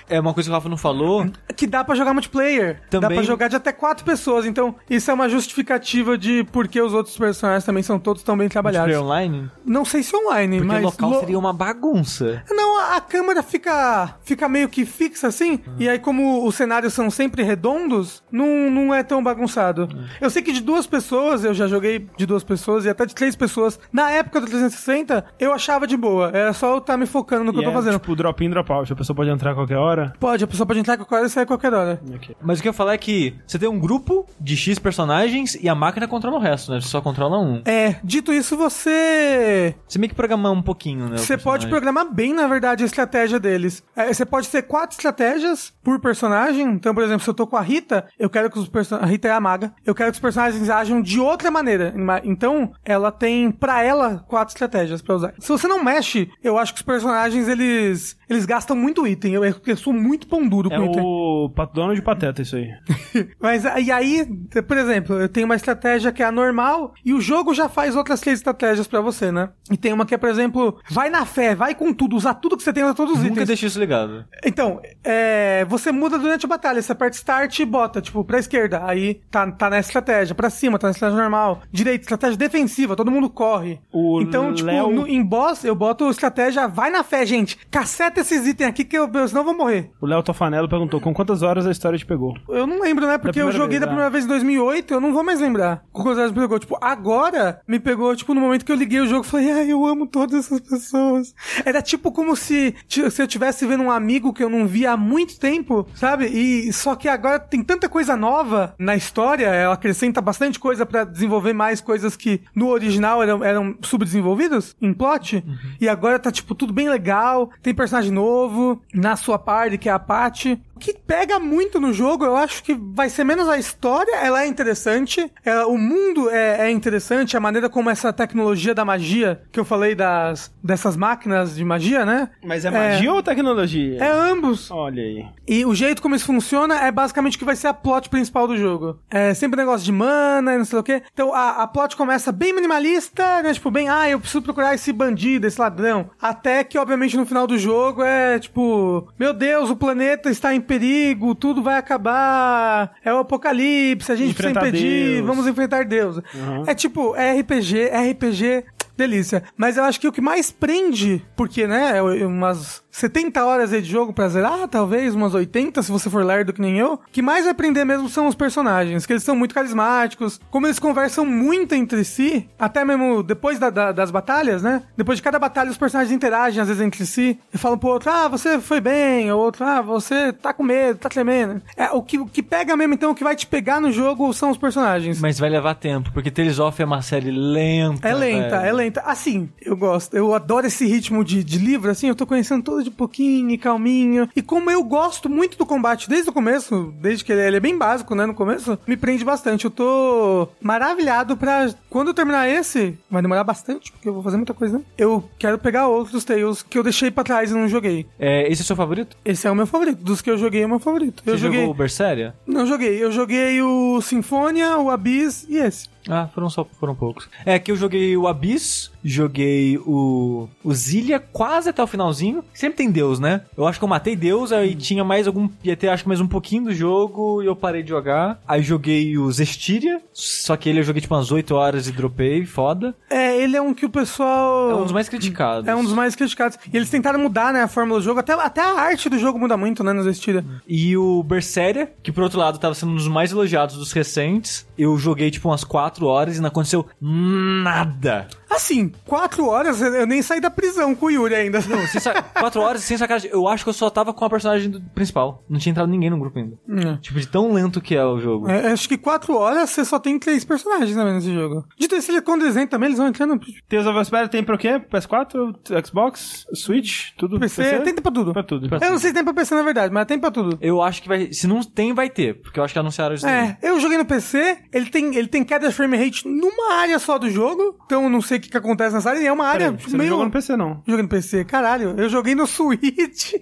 É uma coisa que o Rafa não falou. que dá pra jogar multiplayer. Dá Também- pra jogar de até quatro pessoas. Então, isso é uma justificativa de por que os outros personagens também são todos tão bem trabalhados. Multiplayer online. Não sei se online, Porque mas. local lo- seria uma bagunça. Não, a câmera fica, fica meio que fixa assim. E aí, como os cenários são sempre redondos, não, não é tão bagunçado. Eu sei que de duas pessoas, eu já joguei de duas pessoas e até de três pessoas. Na época do 360, eu achava de boa. Era só eu estar me focando no que E eu tô é, fazendo. Tipo, drop in, drop out. A pessoa pode entrar a qualquer hora. Pode, a pessoa pode entrar a qualquer hora e sair a qualquer hora. Mas o que eu ia falar é que você tem um grupo de X personagens e a máquina controla o resto, né? Você só controla um. É, dito isso, você Você meio que programa um pouquinho, né? Você pode programar bem, na verdade, a estratégia deles. É, É, você pode ter quatro estratégias por personagem. Então, por exemplo, se eu tô com a Rita, eu quero que os personagens. A Rita é a maga. Eu quero que os personagens ajam de outra maneira. Então, ela tem, pra ela, quatro estratégias pra usar. Se você não mexe, eu acho que os personagens, eles. Eles gastam muito item. Eu, eu sou muito pão duro É com item. o Donald de Pateta, isso aí. Mas e aí, por exemplo, eu tenho uma estratégia que é a normal e o jogo já faz outras três estratégias pra você, né? E tem uma que é, por exemplo, vai na fé, vai com tudo, usar tudo que você tem, usar todos os Nunca itens. deixei isso ligado. Então, é, você muda durante a batalha, você aperta start e bota, tipo, pra esquerda, aí tá, tá na estratégia, pra cima, tá na estratégia normal, direita, estratégia defensiva, todo mundo corre. O então, tipo, Léo- no- em boss, eu boto estratégia, vai na fé, gente, caceta esses itens aqui que eu, senão eu vou morrer. O Léo Tofanello perguntou com quantas horas a história te pegou. Eu não lembro, né? Porque eu joguei vez, da né? primeira vez em 2008, eu não vou mais lembrar. Com quantas horas me pegou. Tipo, agora me pegou, tipo, no momento que eu liguei o jogo e falei, ai, eu amo todas essas pessoas. Era tipo como se, se eu tivesse vendo um amigo que eu não via há muito tempo, sabe? E só que agora tem tanta coisa nova na história, ela acrescenta bastante coisa pra desenvolver mais coisas que no original eram, eram subdesenvolvidos em plot. E agora tá, tipo, tudo bem legal. Tem personagem novo na sua party, que é a Patty. O que pega muito no jogo, eu acho que vai ser menos a história, ela é interessante, ela- o mundo é, é interessante, a maneira como essa tecnologia da magia, que eu falei das dessas máquinas de magia, né? Mas é magia ou tecnologia? É ambos. Olha aí. E o jeito como isso funciona é basicamente o que vai ser a plot principal do jogo. É sempre um negócio de mana e não sei o quê. Então a, a plot começa bem minimalista, né? Tipo, bem, ah, eu preciso procurar esse bandido, esse ladrão. Até que, obviamente, no final do jogo é tipo, meu Deus, o planeta está em perigo, tudo vai acabar, é o apocalipse, a gente Enfrentar precisa impedir, Deus. vamos enfrentar Deus. É tipo, é RPG, RPG, delícia. Mas eu acho que o que mais prende, porque, né, é umas 70 horas de jogo pra zerar, talvez, umas 80, se você for lerdo que nem eu. O que mais vai prender mesmo são os personagens, que eles são muito carismáticos, como eles conversam muito entre si, até mesmo depois da- da- das batalhas, né? Depois de cada batalha, os personagens interagem às vezes entre si e falam pro outro, ah, você foi bem, ou outro, ah, você tá com medo, tá tremendo. É, o que, o que pega mesmo, então, o que vai te pegar no jogo são os personagens. Mas vai levar tempo, porque Tales of é uma série lenta. É lenta, velho. é lenta. Assim, eu gosto. Eu adoro esse ritmo de, de livro, assim, eu tô conhecendo todo de pouquinho, e calminho. E como eu gosto muito do combate desde o começo, desde que ele, ele é bem básico, né, no começo, me prende bastante. Eu tô maravilhado pra... Quando eu terminar esse, vai demorar bastante, porque eu vou fazer muita coisa, né? Eu quero pegar outros Tales que eu deixei pra trás e não joguei. É, esse é o seu favorito? Esse é o meu favorito. Dos que eu joguei, é o meu favorito. Eu Você joguei... jogou o Berseria? Não joguei. Eu joguei o Sinfonia, o Abyss e esse. Ah, foram só foram poucos. É que eu joguei o Abyss, joguei o o Zillia quase até o finalzinho. Sempre tem Deus, né? Eu acho que eu matei Deus, aí tinha mais algum, ia ter acho que mais um pouquinho do jogo e eu parei de jogar. Aí joguei o Zestiria, só que ele eu joguei tipo umas 8 horas e dropei, foda. É, ele é um que o pessoal... É um dos mais criticados. É um dos mais criticados. E eles tentaram mudar, né, a fórmula do jogo. Até, até a arte do jogo muda muito, né, no Zestiria. E o Berseria, que por outro lado tava sendo um dos mais elogiados dos recentes. Eu joguei tipo umas 4 horas e não aconteceu nada. Assim, quatro horas eu nem saí da prisão com o Yuri ainda. Não, sem sa- quatro horas sem sacanagem. Eu acho que eu só tava com a personagem do- principal. Não tinha entrado ninguém no grupo ainda. Hum. Tipo, de tão lento que é o jogo. É, acho que quatro horas você só tem três personagens né, nesse jogo. Dito isso, ele com desenho também, eles vão entrando no Tales of Vesperia tem pra quê? PS4, Xbox, Switch, tudo PC. Tem pra tudo. Pra tudo. Pra Eu não sei se tem pra PC na verdade, mas tem pra tudo. Eu acho que vai. Se não tem, vai ter. Porque eu acho que anunciaram isso. É, eu joguei no PC, ele tem, ele tem queda de frame rate numa área só do jogo, então eu não sei o que, que acontece nessa área, e é uma área Peraí, você não meio... jogou no PC, não. Joguei no PC, caralho. Eu joguei no Switch.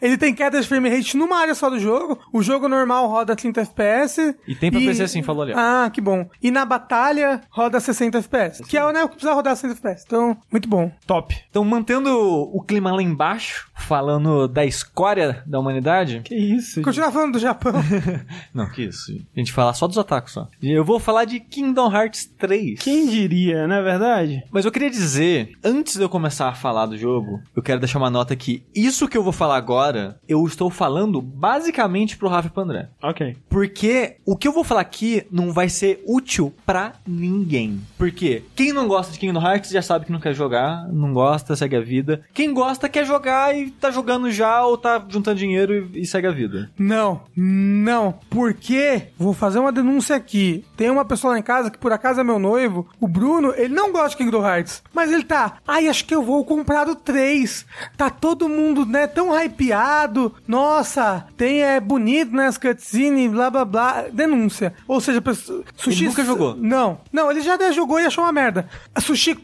Ele tem queda de frame rate numa área só do jogo. O jogo normal roda 30 FPS. E tem pra PC sim, falou ali. Ah, que bom. E na batalha roda 60 FPS. Que é o né, o que precisa rodar 60 FPS. Então, muito bom. Top. Então, mantendo o clima lá embaixo, falando da escória da humanidade. Que isso, Continuar falando do Japão. Não, que isso. A gente fala só dos ataques só. E eu vou falar de Kingdom Hearts 3. Quem diria, não é verdade? Mas eu queria dizer, antes de eu começar a falar do jogo, eu quero deixar uma nota que isso que eu vou falar agora, eu estou falando basicamente pro Rafa e pro André. Ok. Porque o que eu vou falar aqui não vai ser útil pra ninguém. Porque quem não gosta de Kingdom Hearts já sabe que não quer jogar, não gosta, segue a vida. Quem gosta quer jogar e tá jogando já ou tá juntando dinheiro e, e segue a vida. não, não. Porque, vou fazer uma denúncia aqui. Tem uma pessoa lá em casa que por acaso é meu noivo. O Bruno, ele não gosta de Kingdom Hearts. Mas ele tá, ai, acho que eu vou comprar o 3. Tá todo mundo, né, tão hypeado. Nossa, tem, é bonito, né, as cutscenes, blá, blá, blá. Denúncia. Ou seja, pessoa- Sushi... nunca jogou? Não. Não, ele já jogou e achou uma merda. A Sushi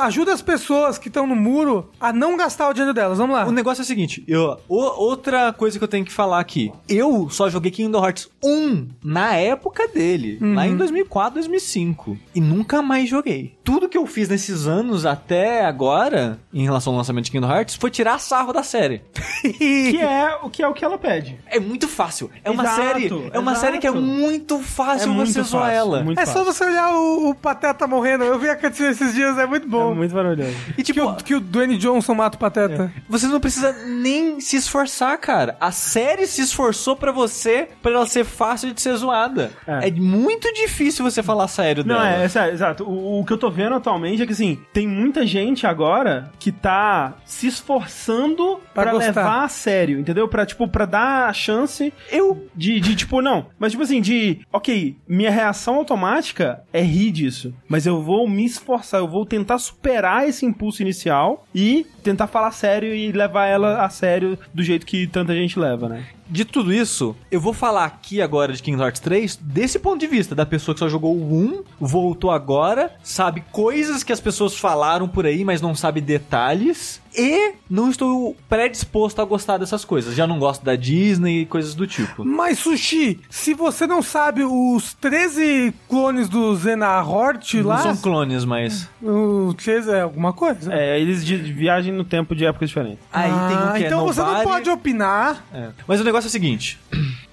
ajuda as pessoas que estão no muro a não gastar o dinheiro delas. Vamos lá. O negócio é o seguinte, eu, o- outra coisa que eu tenho que falar aqui. Eu só joguei Kingdom Hearts 1 na época dele, lá em 2004, 2005. E nunca mais joguei. Tudo que eu fiz nesses anos até agora, em relação ao lançamento de Kingdom Hearts, foi tirar sarro da série. Que é o que é o que ela pede. É muito fácil. É uma Exato, série. É uma exato. série que é muito fácil É você zoar fácil, ela. muito É só você olhar o, o Pateta morrendo. Eu vi a cutscene esses dias, é muito bom. É muito barulhoso. E Que, tipo, o, que o Dwayne Johnson mata o Pateta. Você não precisa nem se esforçar, cara. A série se esforçou pra você, pra ela ser fácil de ser zoada. É, É. muito difícil você falar sério Não, dela. é, é sério, exato. O, o que eu tô vendo atualmente é que, assim, tem muita gente agora que tá se esforçando gostar. levar a sério, entendeu? Pra, tipo, pra dar a chance eu de, de, tipo, não. Mas, tipo assim, de, ok, minha reação automática é rir disso. Mas eu vou me esforçar, eu vou tentar superar esse impulso inicial e tentar falar sério e levar ela a sério do jeito que tanta gente leva, né? De tudo isso, eu vou falar aqui agora de Kingdom Hearts 3 desse ponto de vista, da pessoa que só jogou o 1, voltou agora, sabe coisas que as pessoas falaram por aí, mas não sabe detalhes, e não estou predisposto a gostar dessas coisas. Já não gosto da Disney e coisas do tipo. Mas, Sushi, se você não sabe os 13 clones do Zena Hort Não lá, são clones, mas. o 13 é alguma coisa? É, eles de, viagem no tempo de épocas diferentes. Aí tem um Ah, que é então você não pode opinar. É. Mas o negócio é o seguinte: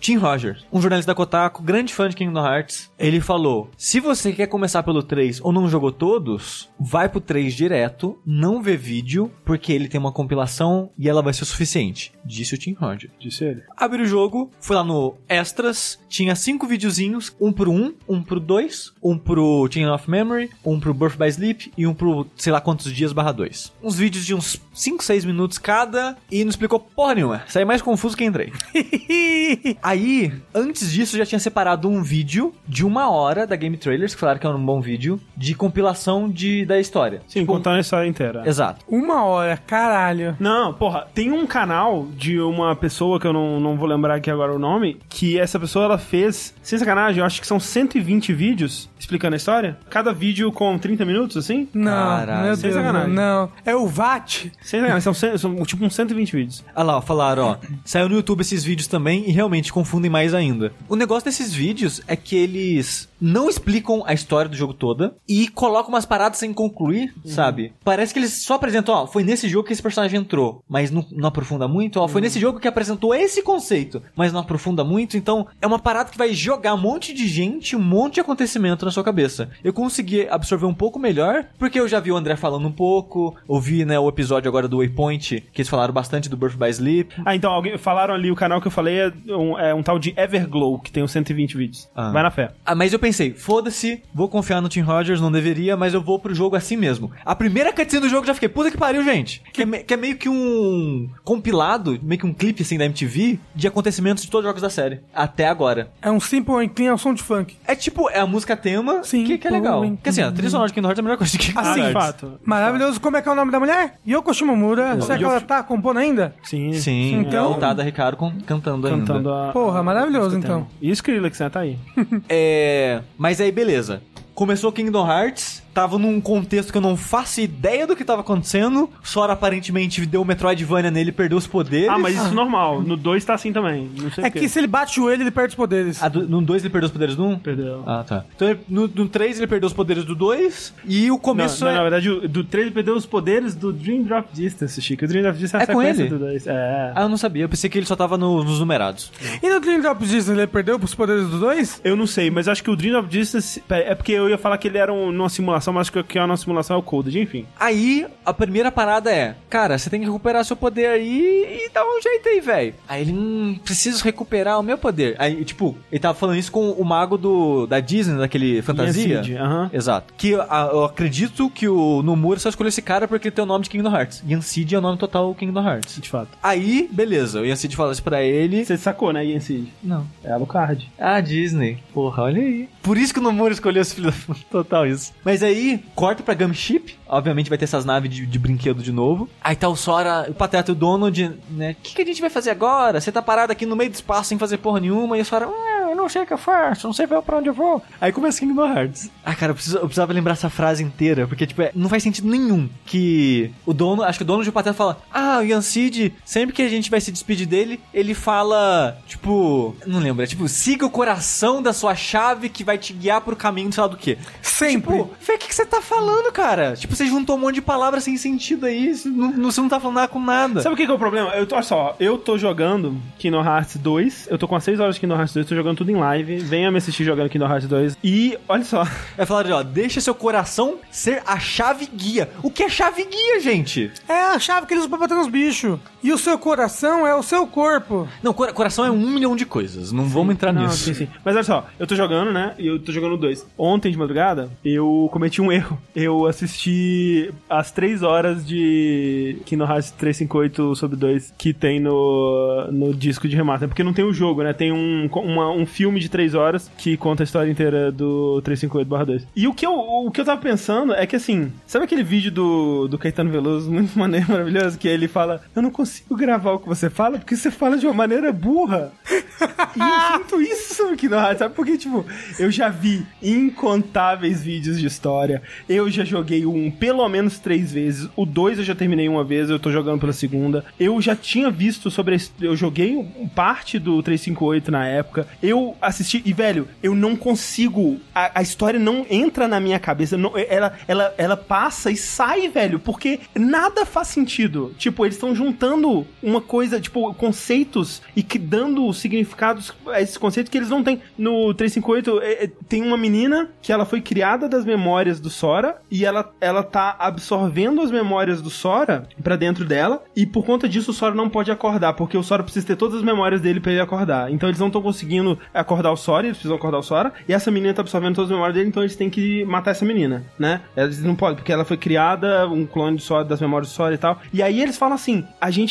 Tim Rogers, um jornalista da Kotaku, grande fã de Kingdom Hearts, ele falou: se você quer começar pelo 3 ou não jogou todos, vai pro 3 direto, não vê vídeo, porque ele tem uma compilação e ela vai ser o suficiente. Disse o Tim Rogers. Disse ele. Abri o jogo, fui lá no Extras, tinha cinco videozinhos, um pro 1, um pro 2, um pro Chain of Memory, um pro Birth by Sleep e um pro sei lá quantos dias barra 2. Uns vídeos de uns 5, 6 minutos cada e não explicou porra nenhuma. Saí mais confuso que entrei. Aí, antes disso, eu já tinha separado um vídeo de uma hora da Game Trailers, que falaram que era um bom vídeo, de compilação de, da história. Sim, Tipo, contando a história inteira. Exato. Uma hora, caralho. Não, porra, tem um canal de uma pessoa que eu não, não vou lembrar aqui agora o nome, que essa pessoa ela fez, sem sacanagem, eu acho que são 120 vídeos explicando a história. Cada vídeo com 30 minutos, assim. Não, Caralho, meu sem Deus, sacanagem. não. É o VAT. Sem sacanagem, são, são tipo uns 120 vídeos. Olha lá, ó, falaram, ó. Saiu no YouTube esses vídeos também e realmente confundem mais ainda. O negócio desses vídeos é que eles não explicam a história do jogo toda e colocam umas paradas sem concluir, sabe? Parece que eles só apresentam, ó, foi nesse jogo que esse personagem entrou, mas não, não aprofunda muito, ó, foi nesse jogo que apresentou esse conceito, mas não aprofunda muito, então é uma parada que vai jogar um monte de gente, um monte de acontecimento na sua cabeça. Eu consegui absorver um pouco melhor, porque eu já vi o André falando um pouco, ouvi, né, o episódio agora do Waypoint, que eles falaram bastante do Birth by Sleep, Ah, então, alguém falaram ali, o canal que eu falei é um, é um tal de Everglow, que tem uns 120 vídeos. Ah. Vai na fé. Ah, mas eu pensei, foda-se, vou confiar no Tim Rogers, não deveria, mas eu vou pro jogo assim mesmo. A primeira cutscene do jogo já fiquei, puta que pariu, gente. Que é, que é meio que um compilado, meio que um clipe assim da MTV de acontecimentos de todos os jogos da série. Até agora. É um simple and clean, é um som de funk. É tipo, é a música tema Sim. que, que é legal. Porque assim, a trilha sonora de Kingdom Hearts é a melhor coisa de Kingdom Assim, de Hearts. fato. Maravilhoso. Como é que é o nome da mulher? Yoko Shimomura. Será que ela tá compondo ainda? Sim. Sim, Então- então... é o Tada Ricardo con- cantando, Cantando ainda. a. Porra, maravilhoso, a- então. E o Skrillex, né? Tá aí. É. Mas aí, beleza. Começou Kingdom Hearts, tava num contexto que eu não faço ideia do que tava acontecendo. Sora aparentemente deu o Metroidvania nele e perdeu os poderes. Ah, mas isso é normal. No 2 tá assim também. Não sei É que se ele bate o joelho, ele perde os poderes. Ah, do- no 2 ele perdeu os poderes do 1? Um? Perdeu. Ah, tá. Então ele- no, no 3 ele perdeu os poderes do 2 e o Não, começo não, é... na verdade, o- do 3 ele perdeu os poderes do Dream Drop Distance, Chico. O Dream Drop Distance é a É com sequência ele? do 2. É. Ah, eu não sabia. Eu pensei que ele só tava no- nos numerados. E no Dream Drop Distance, ele perdeu os poderes dos dois? Eu não sei, mas acho que o Dream of Distance. É porque eu ia falar que ele era um, numa simulação, mas acho que é uma simulação é o Coded, enfim. Aí, a primeira parada é, cara, você tem que recuperar seu poder aí e dá um jeito aí, velho. Aí ele, hum, preciso recuperar o meu poder. Aí, tipo, ele tava falando isso com o mago do, da Disney, daquele fantasia. Yancid, aham. Exato. Que a- eu acredito que o Nomura só escolheu esse cara porque ele tem o nome de Kingdom Hearts. Yancid é o nome total do Kingdom Hearts. De fato. Aí, beleza, o Yancid fala isso pra ele. Você sacou, né, Yancid? Não. É a Alucard. Ah, Disney. Porra, olha aí. Por isso que o Nomura escolheu esse filho da. Total isso. Mas aí daí, corta pra Gunship. Obviamente vai ter essas naves de, de brinquedo de novo. Aí tá o Sora, o Pateta e o Donald, né? O que, que a gente vai fazer agora? Você tá parado aqui no meio do espaço sem fazer porra nenhuma. E o Sora, "Ah, eu não sei o que eu faço, não sei pra onde eu vou. Aí começa Kingdom Hearts. Ah, cara, eu, preciso- eu precisava lembrar essa frase inteira, porque, tipo, é- não faz sentido nenhum que o dono, acho que o dono de Pateta fala, ah, o Yancid, sempre que a gente vai se despedir dele, ele fala, tipo, não lembro, é tipo, siga o coração da sua chave que vai te guiar pro caminho, sei lá do que. Sempre. Tipo, Fê, o que, que você tá falando, cara? Tipo, você juntou um monte de palavras sem sentido aí, não, não- você não tá falando nada com nada. Sabe o que, que é o problema? Eu tô, olha só, eu tô jogando Kingdom Hearts 2, eu tô com as 6 horas de Kingdom Hearts 2, tô jogando tudo em live, venha me assistir jogando Kingdom Hearts 2, e olha só, É falar, ó, deixa seu coração ser a chave guia. O que é chave guia, gente? É a chave que eles usam pra bater nos bichos. E o seu coração é o seu corpo. Não, cora- coração é um milhão de coisas. Não vamos entrar Não, nisso. sim, sim. Mas olha só, eu tô jogando, né? E eu tô jogando dois. Ontem de madrugada, eu cometi um erro. Eu assisti as 3 horas de Kingdom Hearts 358 sobre 2 que tem no, no disco de remaster. Porque não tem o jogo, né? Tem um, uma- um filme de 3 horas que conta a história inteira do 358-2. E o que, eu, o que eu tava pensando é que assim, sabe aquele vídeo do, do Caetano Veloso, muito maneiro, maravilhoso, que ele fala: Eu não consigo gravar o que você fala porque você fala de uma maneira burra. E eu sinto isso sobre Kingdom Hearts, sabe? Porque, tipo, eu já vi incontáveis vídeos de história. Eu já joguei um pelo menos três vezes. O dois eu já terminei uma vez, eu tô jogando pela segunda. Eu já tinha visto sobre. Eu joguei um- parte do 358 na época. Eu assisti. E, velho, eu não consigo. A, a história não entra na minha cabeça. não- ela, ela, ela passa e sai, velho. Porque nada faz sentido. Tipo, eles estão juntando uma coisa, tipo, conceitos e que dando significados a esses conceitos que eles não têm. No 358 é, é, tem uma menina que ela foi criada das memórias do Sora e ela, ela tá absorvendo as memórias do Sora pra dentro dela e por conta disso o Sora não pode acordar, porque o Sora precisa ter todas as memórias dele pra ele acordar. Então eles não estão conseguindo acordar o Sora, eles precisam acordar o Sora e essa menina tá absorvendo todas as memórias dele, então eles têm que matar essa menina, né? Eles não podem, porque ela foi criada, um clone do Sora, das memórias do Sora e tal. E aí eles falam assim: a gente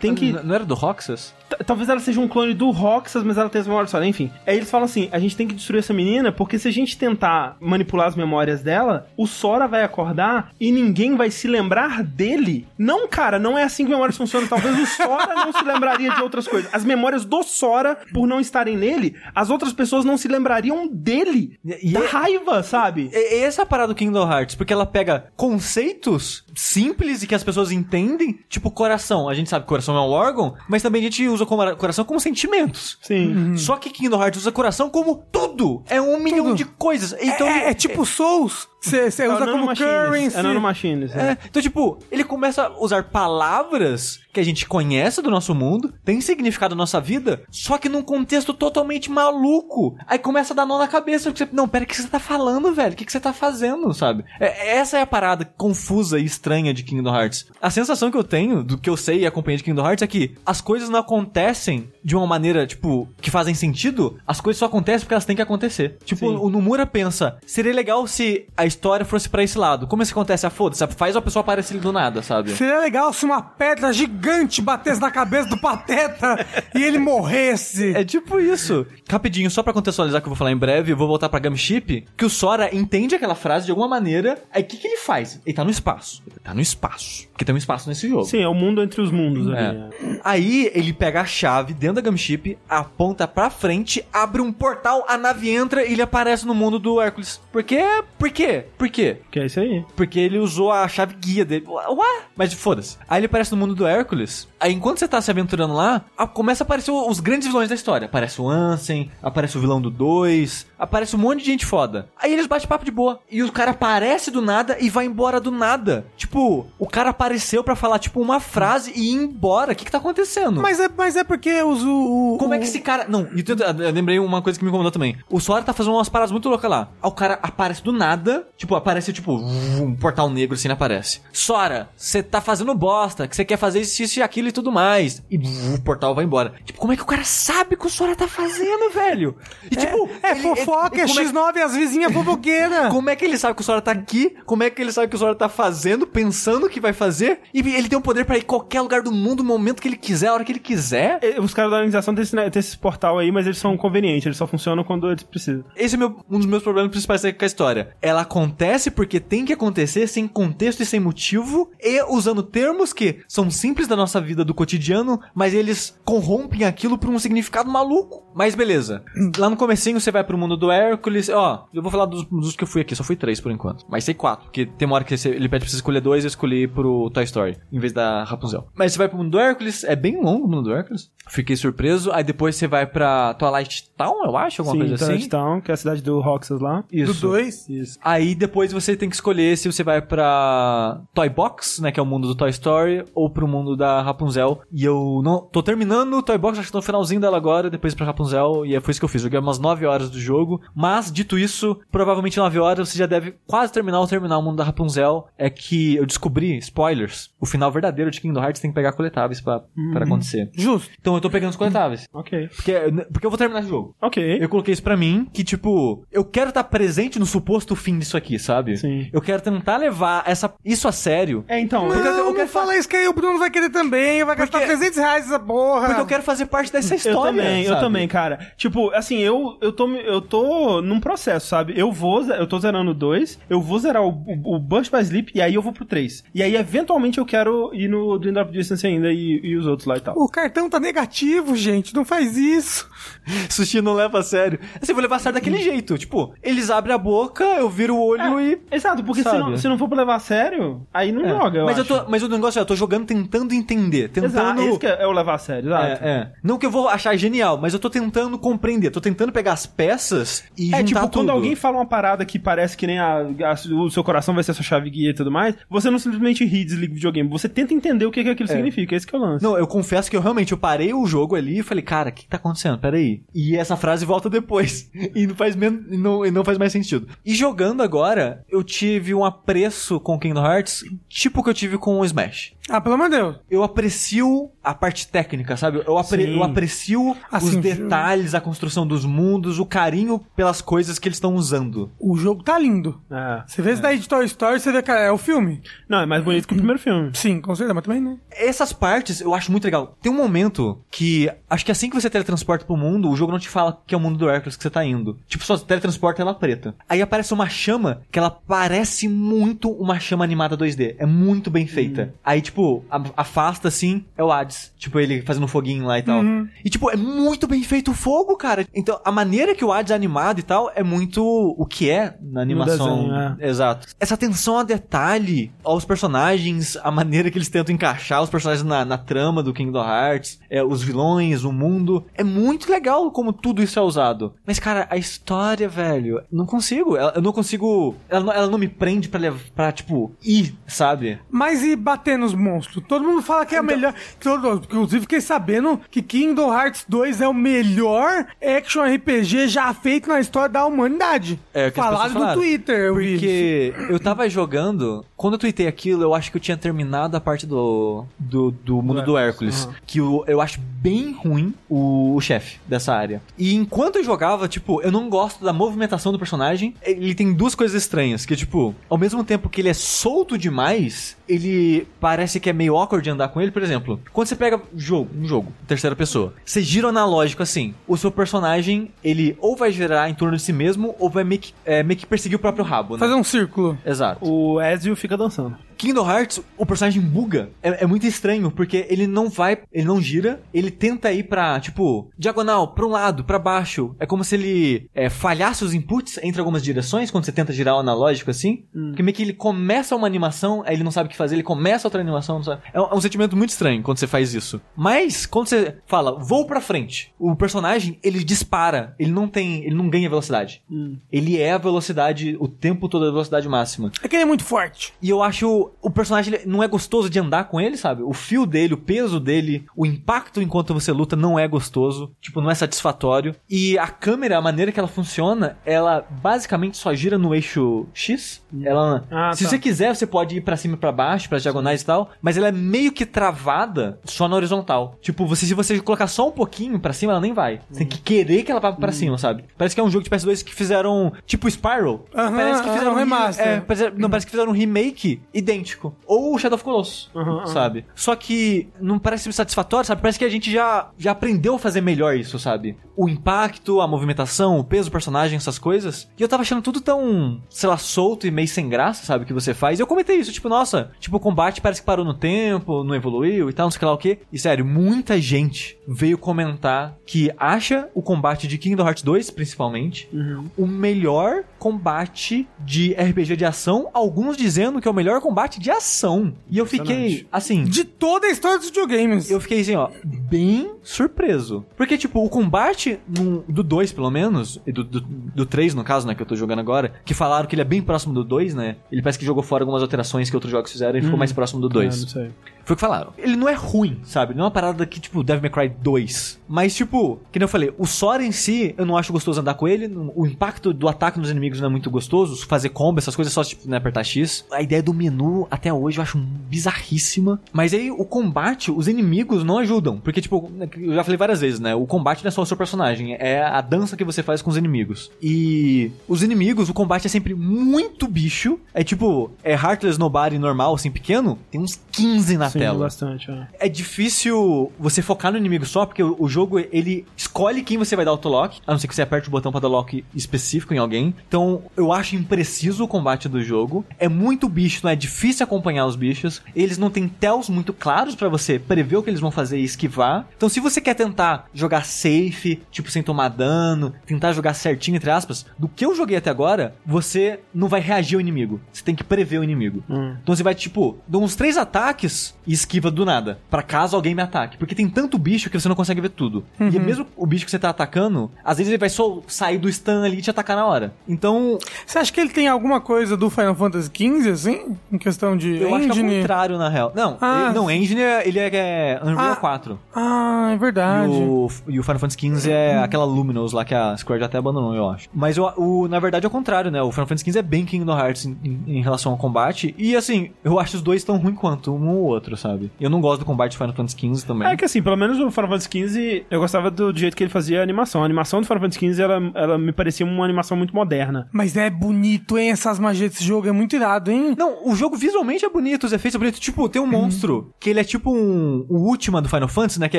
tem que. N- Não era do Roxas? Talvez ela seja um clone do Roxas, mas ela tem as memórias só, enfim. Aí eles falam assim: a gente tem que destruir essa menina, porque se a gente tentar manipular as memórias dela, o Sora vai acordar e ninguém vai se lembrar dele. Não, cara, não é assim que memórias funcionam. Talvez o Sora não se lembraria de outras coisas. As memórias do Sora, por não estarem nele, as outras pessoas não se lembrariam dele. E- da é- raiva, sabe? É é essa a parada do Kingdom Hearts, porque ela pega conceitos simples e que as pessoas entendem, tipo coração. A gente sabe que coração é um órgão, mas também a gente usa como- coração como sentimentos. Sim. Só que Kingdom Hearts usa coração como tudo. É um milhão de coisas. Então, é, é tipo Souls. Você você usa como currency. É nanomachines. É, então, tipo, ele começa a usar palavras que a gente conhece do nosso mundo, tem significado na nossa vida, só que num contexto totalmente maluco. Aí começa a dar nó na cabeça. Porque você, não, pera, o que você tá falando, velho? O que que você tá fazendo, sabe? É- essa é a parada confusa e estranha de Kingdom Hearts. A sensação que eu tenho, do que eu sei e acompanhei de Kingdom Hearts, é que as coisas não acontecem de uma maneira, tipo, que fazem sentido. As coisas só acontecem porque elas têm que acontecer. Tipo, Sim. o Nomura pensa, seria legal se a história fosse pra esse lado. Como isso acontece? Ah, foda-se, faz a pessoa aparecer do nada, sabe? Seria legal se uma pedra gigante batesse na cabeça do Pateta e ele morresse. É tipo isso. Rapidinho, só pra contextualizar que eu vou falar em breve, eu vou voltar pra Gunship, que o Sora entende aquela frase de alguma maneira, aí o que, que ele faz? Ele tá no espaço. Ele tá no espaço. Porque tem um espaço nesse jogo. Sim, é o mundo entre os mundos ali. É. é. Aí ele pega a chave dentro da Gunship, aponta pra frente, abre um portal, a nave entra e ele aparece no mundo do Hércules. Por quê? Por quê? Por quê? Que é isso aí. Porque ele usou a chave guia dele. Ué? Mas foda-se. Aí ele aparece no mundo do Hércules. Aí enquanto você tá se aventurando lá, começa a aparecer os grandes vilões da história. Aparece o Ansem, aparece o vilão do 2, aparece um monte de gente foda. Aí eles batem papo de boa. E o cara aparece do nada e vai embora do nada. Tipo, o cara apareceu pra falar, tipo, uma frase e ir embora. O que que tá acontecendo? Mas é, mas é porque os, o, o- Como é que o- esse cara. Não, eu lembrei uma coisa que me incomodou também. O Sora tá fazendo umas paradas muito loucas lá. Aí o cara aparece do nada. Tipo, aparece, tipo, um portal negro assim, aparece. Sora, você tá fazendo bosta, que você quer fazer isso, isso e aquilo e tudo mais. E o portal vai embora. Tipo, como é que o cara sabe o que o Sora tá fazendo, velho? E tipo. É ele- fofoca, é como é- X9 e as vizinhas fofoqueiras. como é que ele sabe que o Sora tá aqui? Como é que ele sabe que o Sora tá fazendo, pensando o que vai fazer? E ele tem o poder pra ir em qualquer lugar do mundo, no momento que ele quiser, a hora que ele quiser. É? É, Os caras da organização têm esse, né, esse portal aí, mas eles são convenientes, eles só funcionam quando eles precisam. Esse é meu- um dos meus problemas principais com a história. Ela acontece porque tem que acontecer sem contexto e sem motivo e usando termos que são simples da nossa vida do cotidiano, mas eles corrompem aquilo por um significado maluco. Mas beleza. Lá no comecinho você vai pro mundo do Hércules. Ó, eu vou falar dos, dos que eu fui aqui, só fui três por enquanto. Mas sei quatro, porque tem uma hora que você- ele pede pra você escolher dois, eu escolhi pro Toy Story, em vez da Rapunzel. Mas você vai pro mundo do Hércules, é bem longo o mundo do Hércules. Fiquei surpreso. Aí depois você vai pra Twilight Town, eu acho, alguma Sim, coisa assim. Twilight Town, que é a cidade do Roxas lá. Do 2. Isso. Aí depois você tem que escolher se você vai pra Toy Box, né, que é o mundo do Toy Story, ou pro mundo da Rapunzel. E eu não tô terminando o Toy Box, acho que tô no finalzinho dela agora, depois pra Rapunzel, e é, foi isso que eu fiz. Joguei umas 9 horas do jogo, mas dito isso, provavelmente 9 horas você já deve quase terminar ou terminar o mundo da Rapunzel. É que eu descobri, spoilers, o final verdadeiro de Kingdom Hearts tem que pegar coletáveis pra, pra acontecer. Justo. Então eu tô pegando os coletáveis. Ok. Porque, porque eu vou terminar esse jogo. Ok. Eu coloquei isso pra mim, que tipo, eu quero estar presente no suposto fim disso aqui, sabe? Sim. Eu quero tentar levar essa, isso a sério. É, então. Não, eu- eu não quero fala isso que aí o Bruno vai querer também. Vai gastar Porque- 300 reais essa porra. Porque eu quero fazer parte dessa Eu história. também, eu sabe? também, cara. Tipo, assim, eu, eu, tô, eu tô num processo, sabe? Eu vou, eu tô zerando o 2, eu vou zerar o, o, o Burst by Sleep e aí eu vou pro 3. E aí, eventualmente, eu quero ir no Dream Drop Distance ainda e, e os outros lá e tal. O cartão tá negativo, gente. Não faz isso. Sushi não leva a sério. Assim, eu vou levar a sério daquele jeito. Tipo, eles abrem a boca, eu viro o olho e. Exato, porque se não, se não for pra levar a sério, aí não É. joga, eu mas, acho. eu tô, mas o negócio é, eu tô jogando tentando entender. Tentando. Exato, esse que é, é o levar a sério, exato. É, é. Não que eu vou achar genial, mas eu tô tentando compreender. Tô tentando pegar as peças e É, tipo, tudo. quando alguém fala uma parada que parece que nem a, a- o seu coração vai ser a sua chave guia e tudo mais, você não simplesmente ri e desliga o videogame, você tenta entender o que, que aquilo significa, esse que é o lance. Não, eu confesso que eu realmente eu parei o jogo ali e falei, cara, o que, tá acontecendo? Peraí. E essa frase volta depois. E não faz men e não, e não faz mais sentido. E jogando agora, eu tive um apreço com Kingdom Hearts, tipo o que eu tive com o Smash. Ah, pelo amor de Deus. Eu aprecio a parte técnica, sabe? Eu, apre Sim. eu aprecio Assim, os detalhes, a construção dos mundos, o carinho pelas coisas que eles estão usando. O jogo tá lindo. É. Você vê esse daí de Toy Story, você vê que é o filme? Não, é mais bonito que o primeiro filme. Sim, com certeza, mas também não. Essas partes eu acho muito legal. Tem um momento que acho que assim que você teletransporta pro mundo, o jogo não te fala que é o mundo do Hércules que você tá indo. Tipo, só teletransporta ela preta. Aí aparece uma chama que ela parece muito uma chama animada 2D. É muito bem feita. Aí, tipo, a- afasta assim, é o Hades. Tipo, ele fazendo um foguinho lá e tal. E, tipo, é muito bem feito o fogo, cara. Então, a maneira que o Hades é animado e tal é muito o que é na animação. desenho, Exato. Essa atenção a detalhe aos personagens, a maneira que eles tentam encaixar os personagens na, na trama do Kingdom Hearts, é, os vilões, o mundo. É muito legal como tudo isso é usado. Mas, cara, a história, velho, não consigo. Ela- Eu não consigo. Ela, não- ela não me prende pra, pra, tipo, ir, sabe? Mas e bater nos monstros? Todo mundo fala que é a melhor. todo- Inclusive, fiquei sabendo que Kingdom Hearts 2 é o melhor action RPG já feito na história da humanidade. É, o que Falaram no. Twitter, eu. Porque eu tava jogando, quando eu tuitei aquilo, eu acho que eu tinha terminado a parte do, do, do mundo do Hércules. Que eu, eu acho bem ruim o, o chefe dessa área. E enquanto eu jogava, tipo, eu não gosto da movimentação do personagem. Ele tem duas coisas estranhas, que tipo, ao mesmo tempo que ele é solto demais, ele parece que é meio awkward de andar com ele. Por exemplo, quando você pega jogo, um jogo, terceira pessoa, você gira o analógico assim, o seu personagem, ele ou vai girar em torno de si mesmo, ou vai meio que, é, meio que perseguir o próprio rabo, né? Fazer um círculo. Exato. O Ezio fica dançando. Kingdom Hearts, o personagem buga. É, é muito estranho, porque ele não vai, ele não gira, ele tenta ir pra, tipo, diagonal, pra um lado, pra baixo. É como se ele é, falhasse os inputs entre algumas direções, quando você tenta girar o analógico assim. Porque meio que ele começa uma animação, aí ele não sabe o que fazer, ele começa outra animação, não sabe. É um, é um sentimento muito estranho quando você faz isso. Mas, quando você fala, vou pra frente, o personagem, ele dispara, ele não tem, ele não ganha velocidade. Ele é a velocidade, o tempo todo a velocidade máxima. É que ele é muito forte. E eu acho o personagem não é gostoso de andar com ele, sabe? O fio dele, o peso dele, o impacto enquanto você luta não é gostoso, tipo, não é satisfatório. E a câmera, a maneira que ela funciona, ela basicamente só gira no eixo X. Ela, Ah, se tá. você quiser, você pode ir pra cima e pra baixo, pras diagonais e tal, mas ela é meio que travada só na horizontal. Tipo, você se você colocar só um pouquinho pra cima, ela nem vai. Você tem que querer que ela vá pra cima, sabe? Parece que é um jogo de PS2 que fizeram, tipo Spiral. Aham, parece que aham, fizeram um remaster. É, parece- não, parece que fizeram um remake idêntico. Ou o Shadow of Colossus, Uhum, uhum. sabe? Só que não parece satisfatório, sabe? Parece que a gente já, já aprendeu a fazer melhor isso, sabe? O impacto, a movimentação, o peso do personagem, essas coisas. E eu tava achando tudo tão, sei lá, solto e meio sem graça, sabe? O que você faz. E eu comentei isso, tipo, nossa, tipo, o combate parece que parou no tempo, não evoluiu e tal, não sei lá o que. E sério, muita gente veio comentar que acha o combate de Kingdom Hearts 2, principalmente, o melhor combate de RPG de ação, alguns dizendo que é o melhor combate de ação. E eu fiquei, assim, De toda a história dos videogames. eu fiquei assim, ó, bem surpreso. Porque, tipo, o combate no- do 2, pelo menos, e do, do, do 3, no caso, né, que eu tô jogando agora, que falaram que ele é bem próximo do 2, né? Ele parece que jogou fora algumas alterações que outros jogos fizeram e ficou mais próximo do 2. É, não sei. Foi o que falaram. Ele não é ruim, sabe? Não é uma parada que, tipo, Devil May Cry 2. Mas, tipo, que nem eu falei, o Sora em si, eu não acho gostoso andar com ele. O impacto do ataque nos inimigos não é muito gostoso. Fazer combo, essas coisas, é só, tipo, né, apertar X. A ideia do menu, até hoje, eu acho bizarríssima. Mas aí, o combate, os inimigos não ajudam. Porque, tipo, eu já falei várias vezes, né? O combate não é só o seu personagem, é a dança que você faz com os inimigos. E os inimigos, o combate é sempre muito bicho. É tipo, é Heartless Nobody normal, assim, pequeno, tem uns 15 na Sim, tela. bastante. é. É difícil você focar no inimigo só, porque o, o jogo, ele escolhe quem você vai dar autolock, a não ser que você aperte o botão pra dar lock específico em alguém. Então, eu acho impreciso o combate do jogo. É muito bicho, não é difícil acompanhar os bichos. Eles não têm tells muito claros pra você prever o que eles vão fazer e esquivar. Então, se você quer tentar jogar safe, tipo, sem tomar dano, tentar jogar certinho, entre aspas, do que eu joguei até agora, você não vai reagir ao inimigo. Você tem que prever o inimigo. Hum. Então você vai, tipo, dar uns três ataques e esquiva do nada. Pra caso alguém me ataque. Porque tem tanto bicho que você não consegue ver tudo. E mesmo o bicho que você tá atacando, às vezes ele vai só sair do stun ali e te atacar na hora. Então, Você acha que ele tem alguma coisa do Final Fantasy XV, assim? Em questão de eu acho que é o engine? contrário, na real. Não, Ah. ele, não, Engine, é- ele é, é Unreal Ah, 4. Ah, é E verdade. o, e o Final Fantasy XV é aquela Luminous lá que a Square já até abandonou, eu acho. Mas o, o- na verdade é o contrário, né? O Final Fantasy XV é bem Kingdom Hearts em, em- em relação ao combate. E assim, eu acho os dois tão ruins quanto um ou outro, sabe? Eu não gosto do combate de Final Fantasy XV também. É que assim, pelo menos o Final Fantasy XV, eu gostava do, do jeito que ele fazia a animação. A animação do Final Fantasy XV, ela, ela me parecia uma animação muito moderna. Mas é bonito, hein? Essas magias desse jogo é muito irado, hein? Não, o jogo visualmente é bonito, os efeitos são bonitos. Tipo, tem um monstro que ele é tipo um. O último do Final Fantasy, né? Que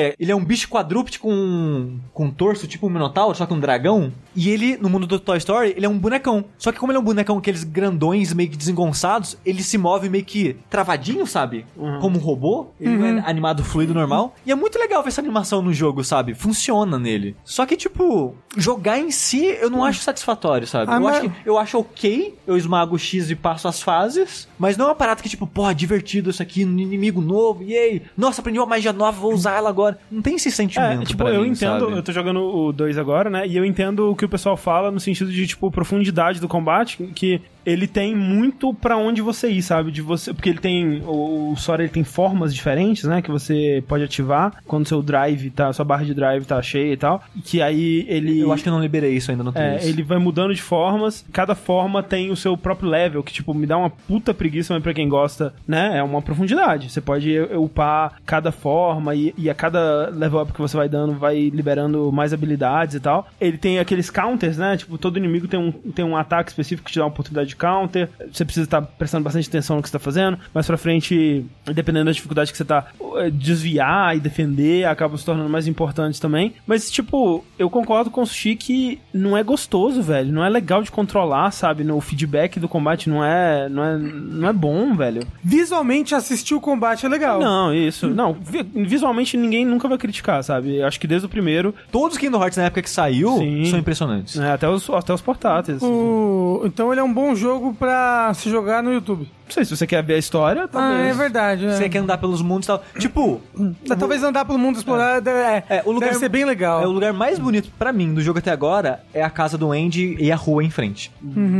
é, ele é um bicho quadrúpede com, com um torso, tipo um minotauro, só que um dragão. E ele, no mundo do Toy Story, ele é um bonecão. Só que como ele é um bonecão, aqueles grandões meio que desengonçados, ele se move meio que travadinho, sabe? Como um robô. Ele não é animado fluido normal. E é muito legal ver essa animação no jogo, sabe? Funciona nele. Só que, tipo, jogar em si eu não acho satisfatório, sabe? Ah, eu, mas- acho que, eu acho ok, eu esmago o X e passo as fases, mas não é uma parada que, tipo, porra, divertido isso aqui, um inimigo novo, yay! Nossa, aprendi uma magia nova, vou usar ela agora. Não tem esse sentimento. É, tipo, pra eu mim, entendo, sabe? eu tô jogando o 2 agora, né? E eu entendo o que o pessoal fala no sentido de, tipo, profundidade do combate, que ele tem muito pra onde você ir, sabe? De você, porque ele tem o, o Sora ele tem formas diferentes, né, que você pode ativar quando seu drive tá, sua barra de drive tá cheia e tal, e que aí ele Eu acho que eu não liberei isso ainda no 3. é, ele vai mudando de formas, cada forma tem o seu próprio level, que, tipo, me dá uma puta preguiça, mas pra quem gosta, né, é uma profundidade. Você pode upar cada forma e, e a cada level up que você vai dando vai liberando mais habilidades e tal. Ele tem aqueles counters, né, tipo, todo inimigo tem um, tem um ataque específico que te dá uma oportunidade de counter. Você precisa estar prestando bastante atenção no que você tá fazendo. Mais pra frente, dependendo da dificuldade que você tá, eh, desviar e defender acaba se tornando mais importante também. Mas, tipo, eu concordo com o Sushi que não é gostoso, velho. Não é legal de controlar, sabe? No feedback do combate não é, não é, não é bom, velho. Visualmente, assistir o combate é legal. Não, isso. Não, vi- visualmente ninguém nunca vai criticar, sabe? Eu acho que desde o primeiro, Todos os Kingdom Hearts na época que saiu Sim. são impressionantes. né, até, os, até os portáteis. O- Então ele é um bom jogo pra se jogar no YouTube. Não sei se você quer ver a história, Ah, talvez. é verdade. Você É. quer andar pelos mundos e tal. Tipo, Dá- Talvez andar pelo mundo explorar é, É, o lugar- deve ser bem legal. É o lugar mais bonito pra mim do jogo até agora é a casa do Andy e a rua em frente.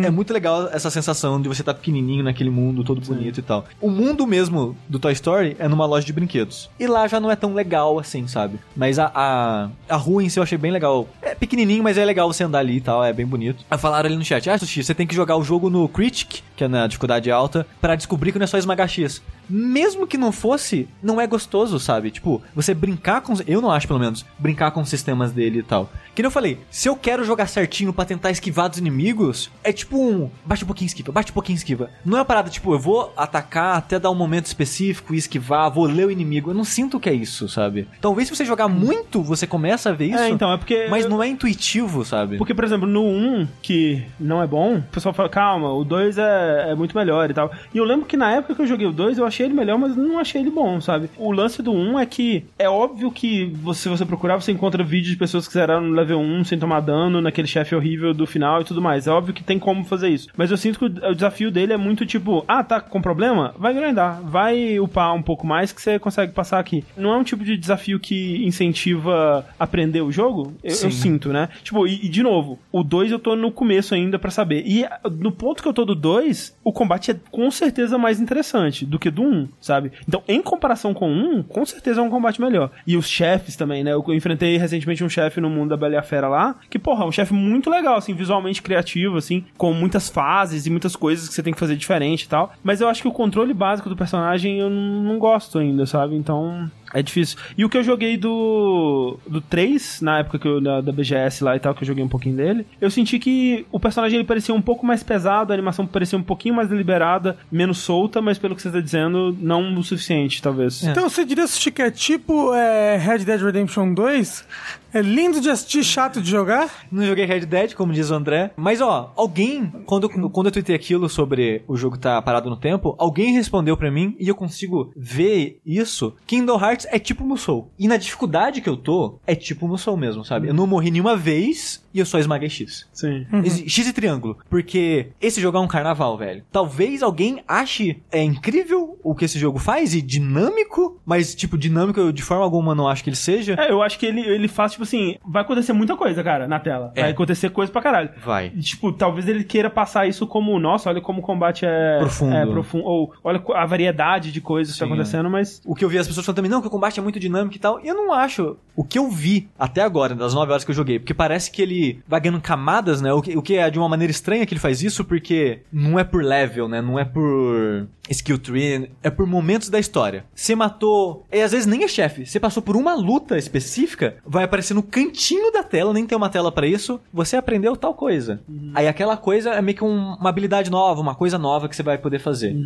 É muito legal essa sensação de você estar pequenininho naquele mundo todo bonito e tal. O mundo mesmo do Toy Story é numa loja de brinquedos. E lá já não é tão legal assim, sabe? Mas a, a, a rua em si eu achei bem legal. É pequenininho, mas é legal você andar ali e tal, é bem bonito. Aí falaram ali no chat, ah, Sushi, você tem que jogar o jogo no Critic, que é na dificuldade alta, pra descobrir que não é só esmagar X. mesmo que não fosse, não é gostoso, sabe? Tipo, você brincar com. Eu não acho, pelo menos, brincar com os sistemas dele e tal. Que nem eu falei, se eu quero jogar certinho pra tentar esquivar dos inimigos, é tipo um. Bate um pouquinho, esquiva, bate um pouquinho, esquiva. Não é uma parada tipo, eu vou atacar até dar um momento específico e esquivar, vou ler o inimigo. Eu não sinto que é isso, sabe? Talvez se você jogar muito, você começa a ver isso. É, então, é porque. Mas não é intuitivo, sabe? Porque, por exemplo, no 1, que não é bom, o pessoal fala, calma, o 2 é, é muito melhor e tal. E eu lembro que na época que eu joguei o 2, eu achei ele melhor, mas não achei ele bom, sabe? O lance do 1 é que é óbvio que você, se você procurar, você encontra vídeos de pessoas que zeraram no level 1 sem tomar dano, naquele chefe horrível do final e tudo mais. É óbvio que tem como fazer isso. Mas eu sinto que o, o desafio dele é muito tipo, ah, tá com problema? Vai grindar, vai upar um pouco mais que você consegue passar aqui. Não é um tipo de desafio que incentiva aprender o jogo? Eu, eu sinto, né? Tipo, e, e de novo, o 2 eu tô no começo ainda pra saber. E no ponto que eu tô do 2, o combate é com certeza mais interessante do que do 1, um, sabe? Então, em comparação com o 1, um, com certeza é um combate melhor. E os chefes também, né? Eu enfrentei recentemente um chefe no mundo da Bela e a Fera lá, que, porra, é um chefe muito legal, assim, visualmente criativo, assim, com muitas fases e muitas coisas que você tem que fazer diferente e tal. Mas eu acho que o controle básico do personagem eu não gosto ainda, sabe? Então. É difícil. E o que eu joguei do, do 3, na época que eu, da, da BGS lá e tal, que eu joguei um pouquinho dele, eu senti que o personagem ele parecia um pouco mais pesado, a animação parecia um pouquinho mais deliberada, menos solta, mas pelo que você tá dizendo, não o suficiente, talvez. Então você diria que é tipo é, Red Dead Redemption 2? É lindo de assistir, chato de jogar? Não joguei Red Dead, como diz o André. Mas, ó, alguém, quando, eu- quando eu tuitei aquilo sobre o jogo tá parado no tempo, alguém respondeu pra mim e eu consigo ver isso. Kingdom Hearts é tipo Musou. E na dificuldade que eu tô, é tipo Musou mesmo, sabe? Eu não morri nenhuma vez e eu só esmaguei X. Sim. Exi- X e triângulo. Porque esse jogo é um carnaval, velho. Talvez alguém ache é incrível o que esse jogo faz e dinâmico, mas, tipo, dinâmico eu de forma alguma não acho que ele seja. É, eu acho que ele, ele faz, tipo assim, vai acontecer muita coisa, cara, na tela. É. Vai acontecer coisa pra caralho. Vai. E, Tipo, talvez ele queira passar isso como, nossa, olha como o combate é Profundo. É, profundo. Ou olha a variedade de coisas que tá Sim, acontecendo, mas. O que eu vi as pessoas falando também, não, que o combate é muito dinâmico e tal. E eu não acho. O que eu vi até agora, das 9 horas que eu joguei, porque parece que ele vai ganhando camadas, né? O que, o que é de uma maneira estranha que ele faz isso, porque não é por level, né? Não é por skill tree, é por momentos da história. Você matou. E às vezes nem é chefe. Você passou por uma luta específica, vai aparecer no cantinho da tela, nem tem uma tela pra isso. Você aprendeu tal coisa. Aí aquela coisa é meio que um- uma habilidade nova, uma coisa nova que você vai poder fazer.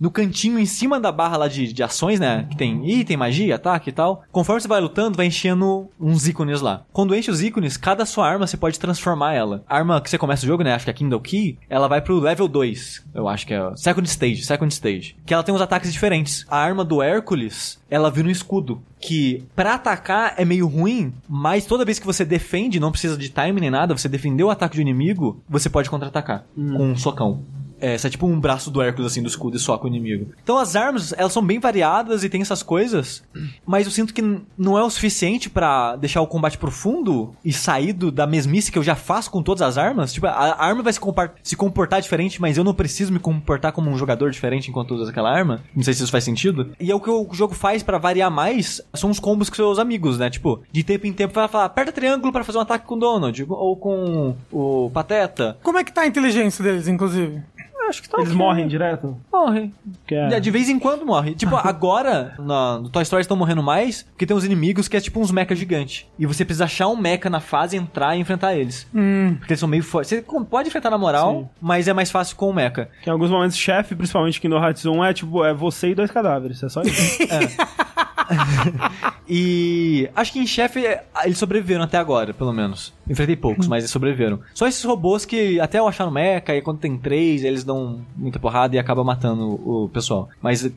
No cantinho, em cima da barra lá de, de ações, né? Que tem item, magia, ataque e tal. Conforme você vai lutando, vai enchendo uns ícones lá. Quando enche os ícones, cada sua arma você pode transformar ela. A arma que você começa o jogo, né? Acho que é a Kindle Key, ela vai pro level 2. Eu acho que é. o Second Stage, Second Stage. Que ela tem uns ataques diferentes. A arma do Hércules, ela vira um escudo. Que pra atacar é meio ruim, mas toda vez que você defende, não precisa de time nem nada, você defendeu o ataque do inimigo, você pode contra-atacar com um socão. É, você é tipo um braço do Hércules, assim, do escudo e soca o inimigo. Então as armas, elas são bem variadas e tem essas coisas, mas eu sinto que não é o suficiente pra deixar o combate profundo e sair do- da mesmice que eu já faço com todas as armas. Tipo, a, arma vai se, se comportar diferente, mas eu não preciso me comportar como um jogador diferente enquanto usa aquela arma. Não sei se isso faz sentido. E é o que o jogo faz pra variar mais, são os combos com seus amigos, né? Tipo, de tempo em tempo vai falar, aperta triângulo pra fazer um ataque com o Donald, ou com o Pateta. Como é que tá a inteligência deles, inclusive? Acho que tá Eles ok. morrem direto? Morrem. Que é- É, De vez em quando morre. Tipo, agora, na- no Toy Story estão morrendo mais, porque tem uns inimigos que é tipo uns mecha gigantes. E você precisa achar um mecha na fase, entrar e enfrentar eles. Hum. Porque eles são meio fortes. Você com- pode enfrentar na moral, Sim. mas é mais fácil com o mecha. Que em alguns momentos, chefe, principalmente aqui no Hearts 1, é tipo, é você e dois cadáveres. É só isso. E acho que em chefe é, eles sobreviveram até agora, pelo menos. Enfrentei poucos, mas eles sobreviveram. Só esses robôs que até eu achar no mecha, e quando tem três, eles dão muita porrada e acaba matando o pessoal. Mas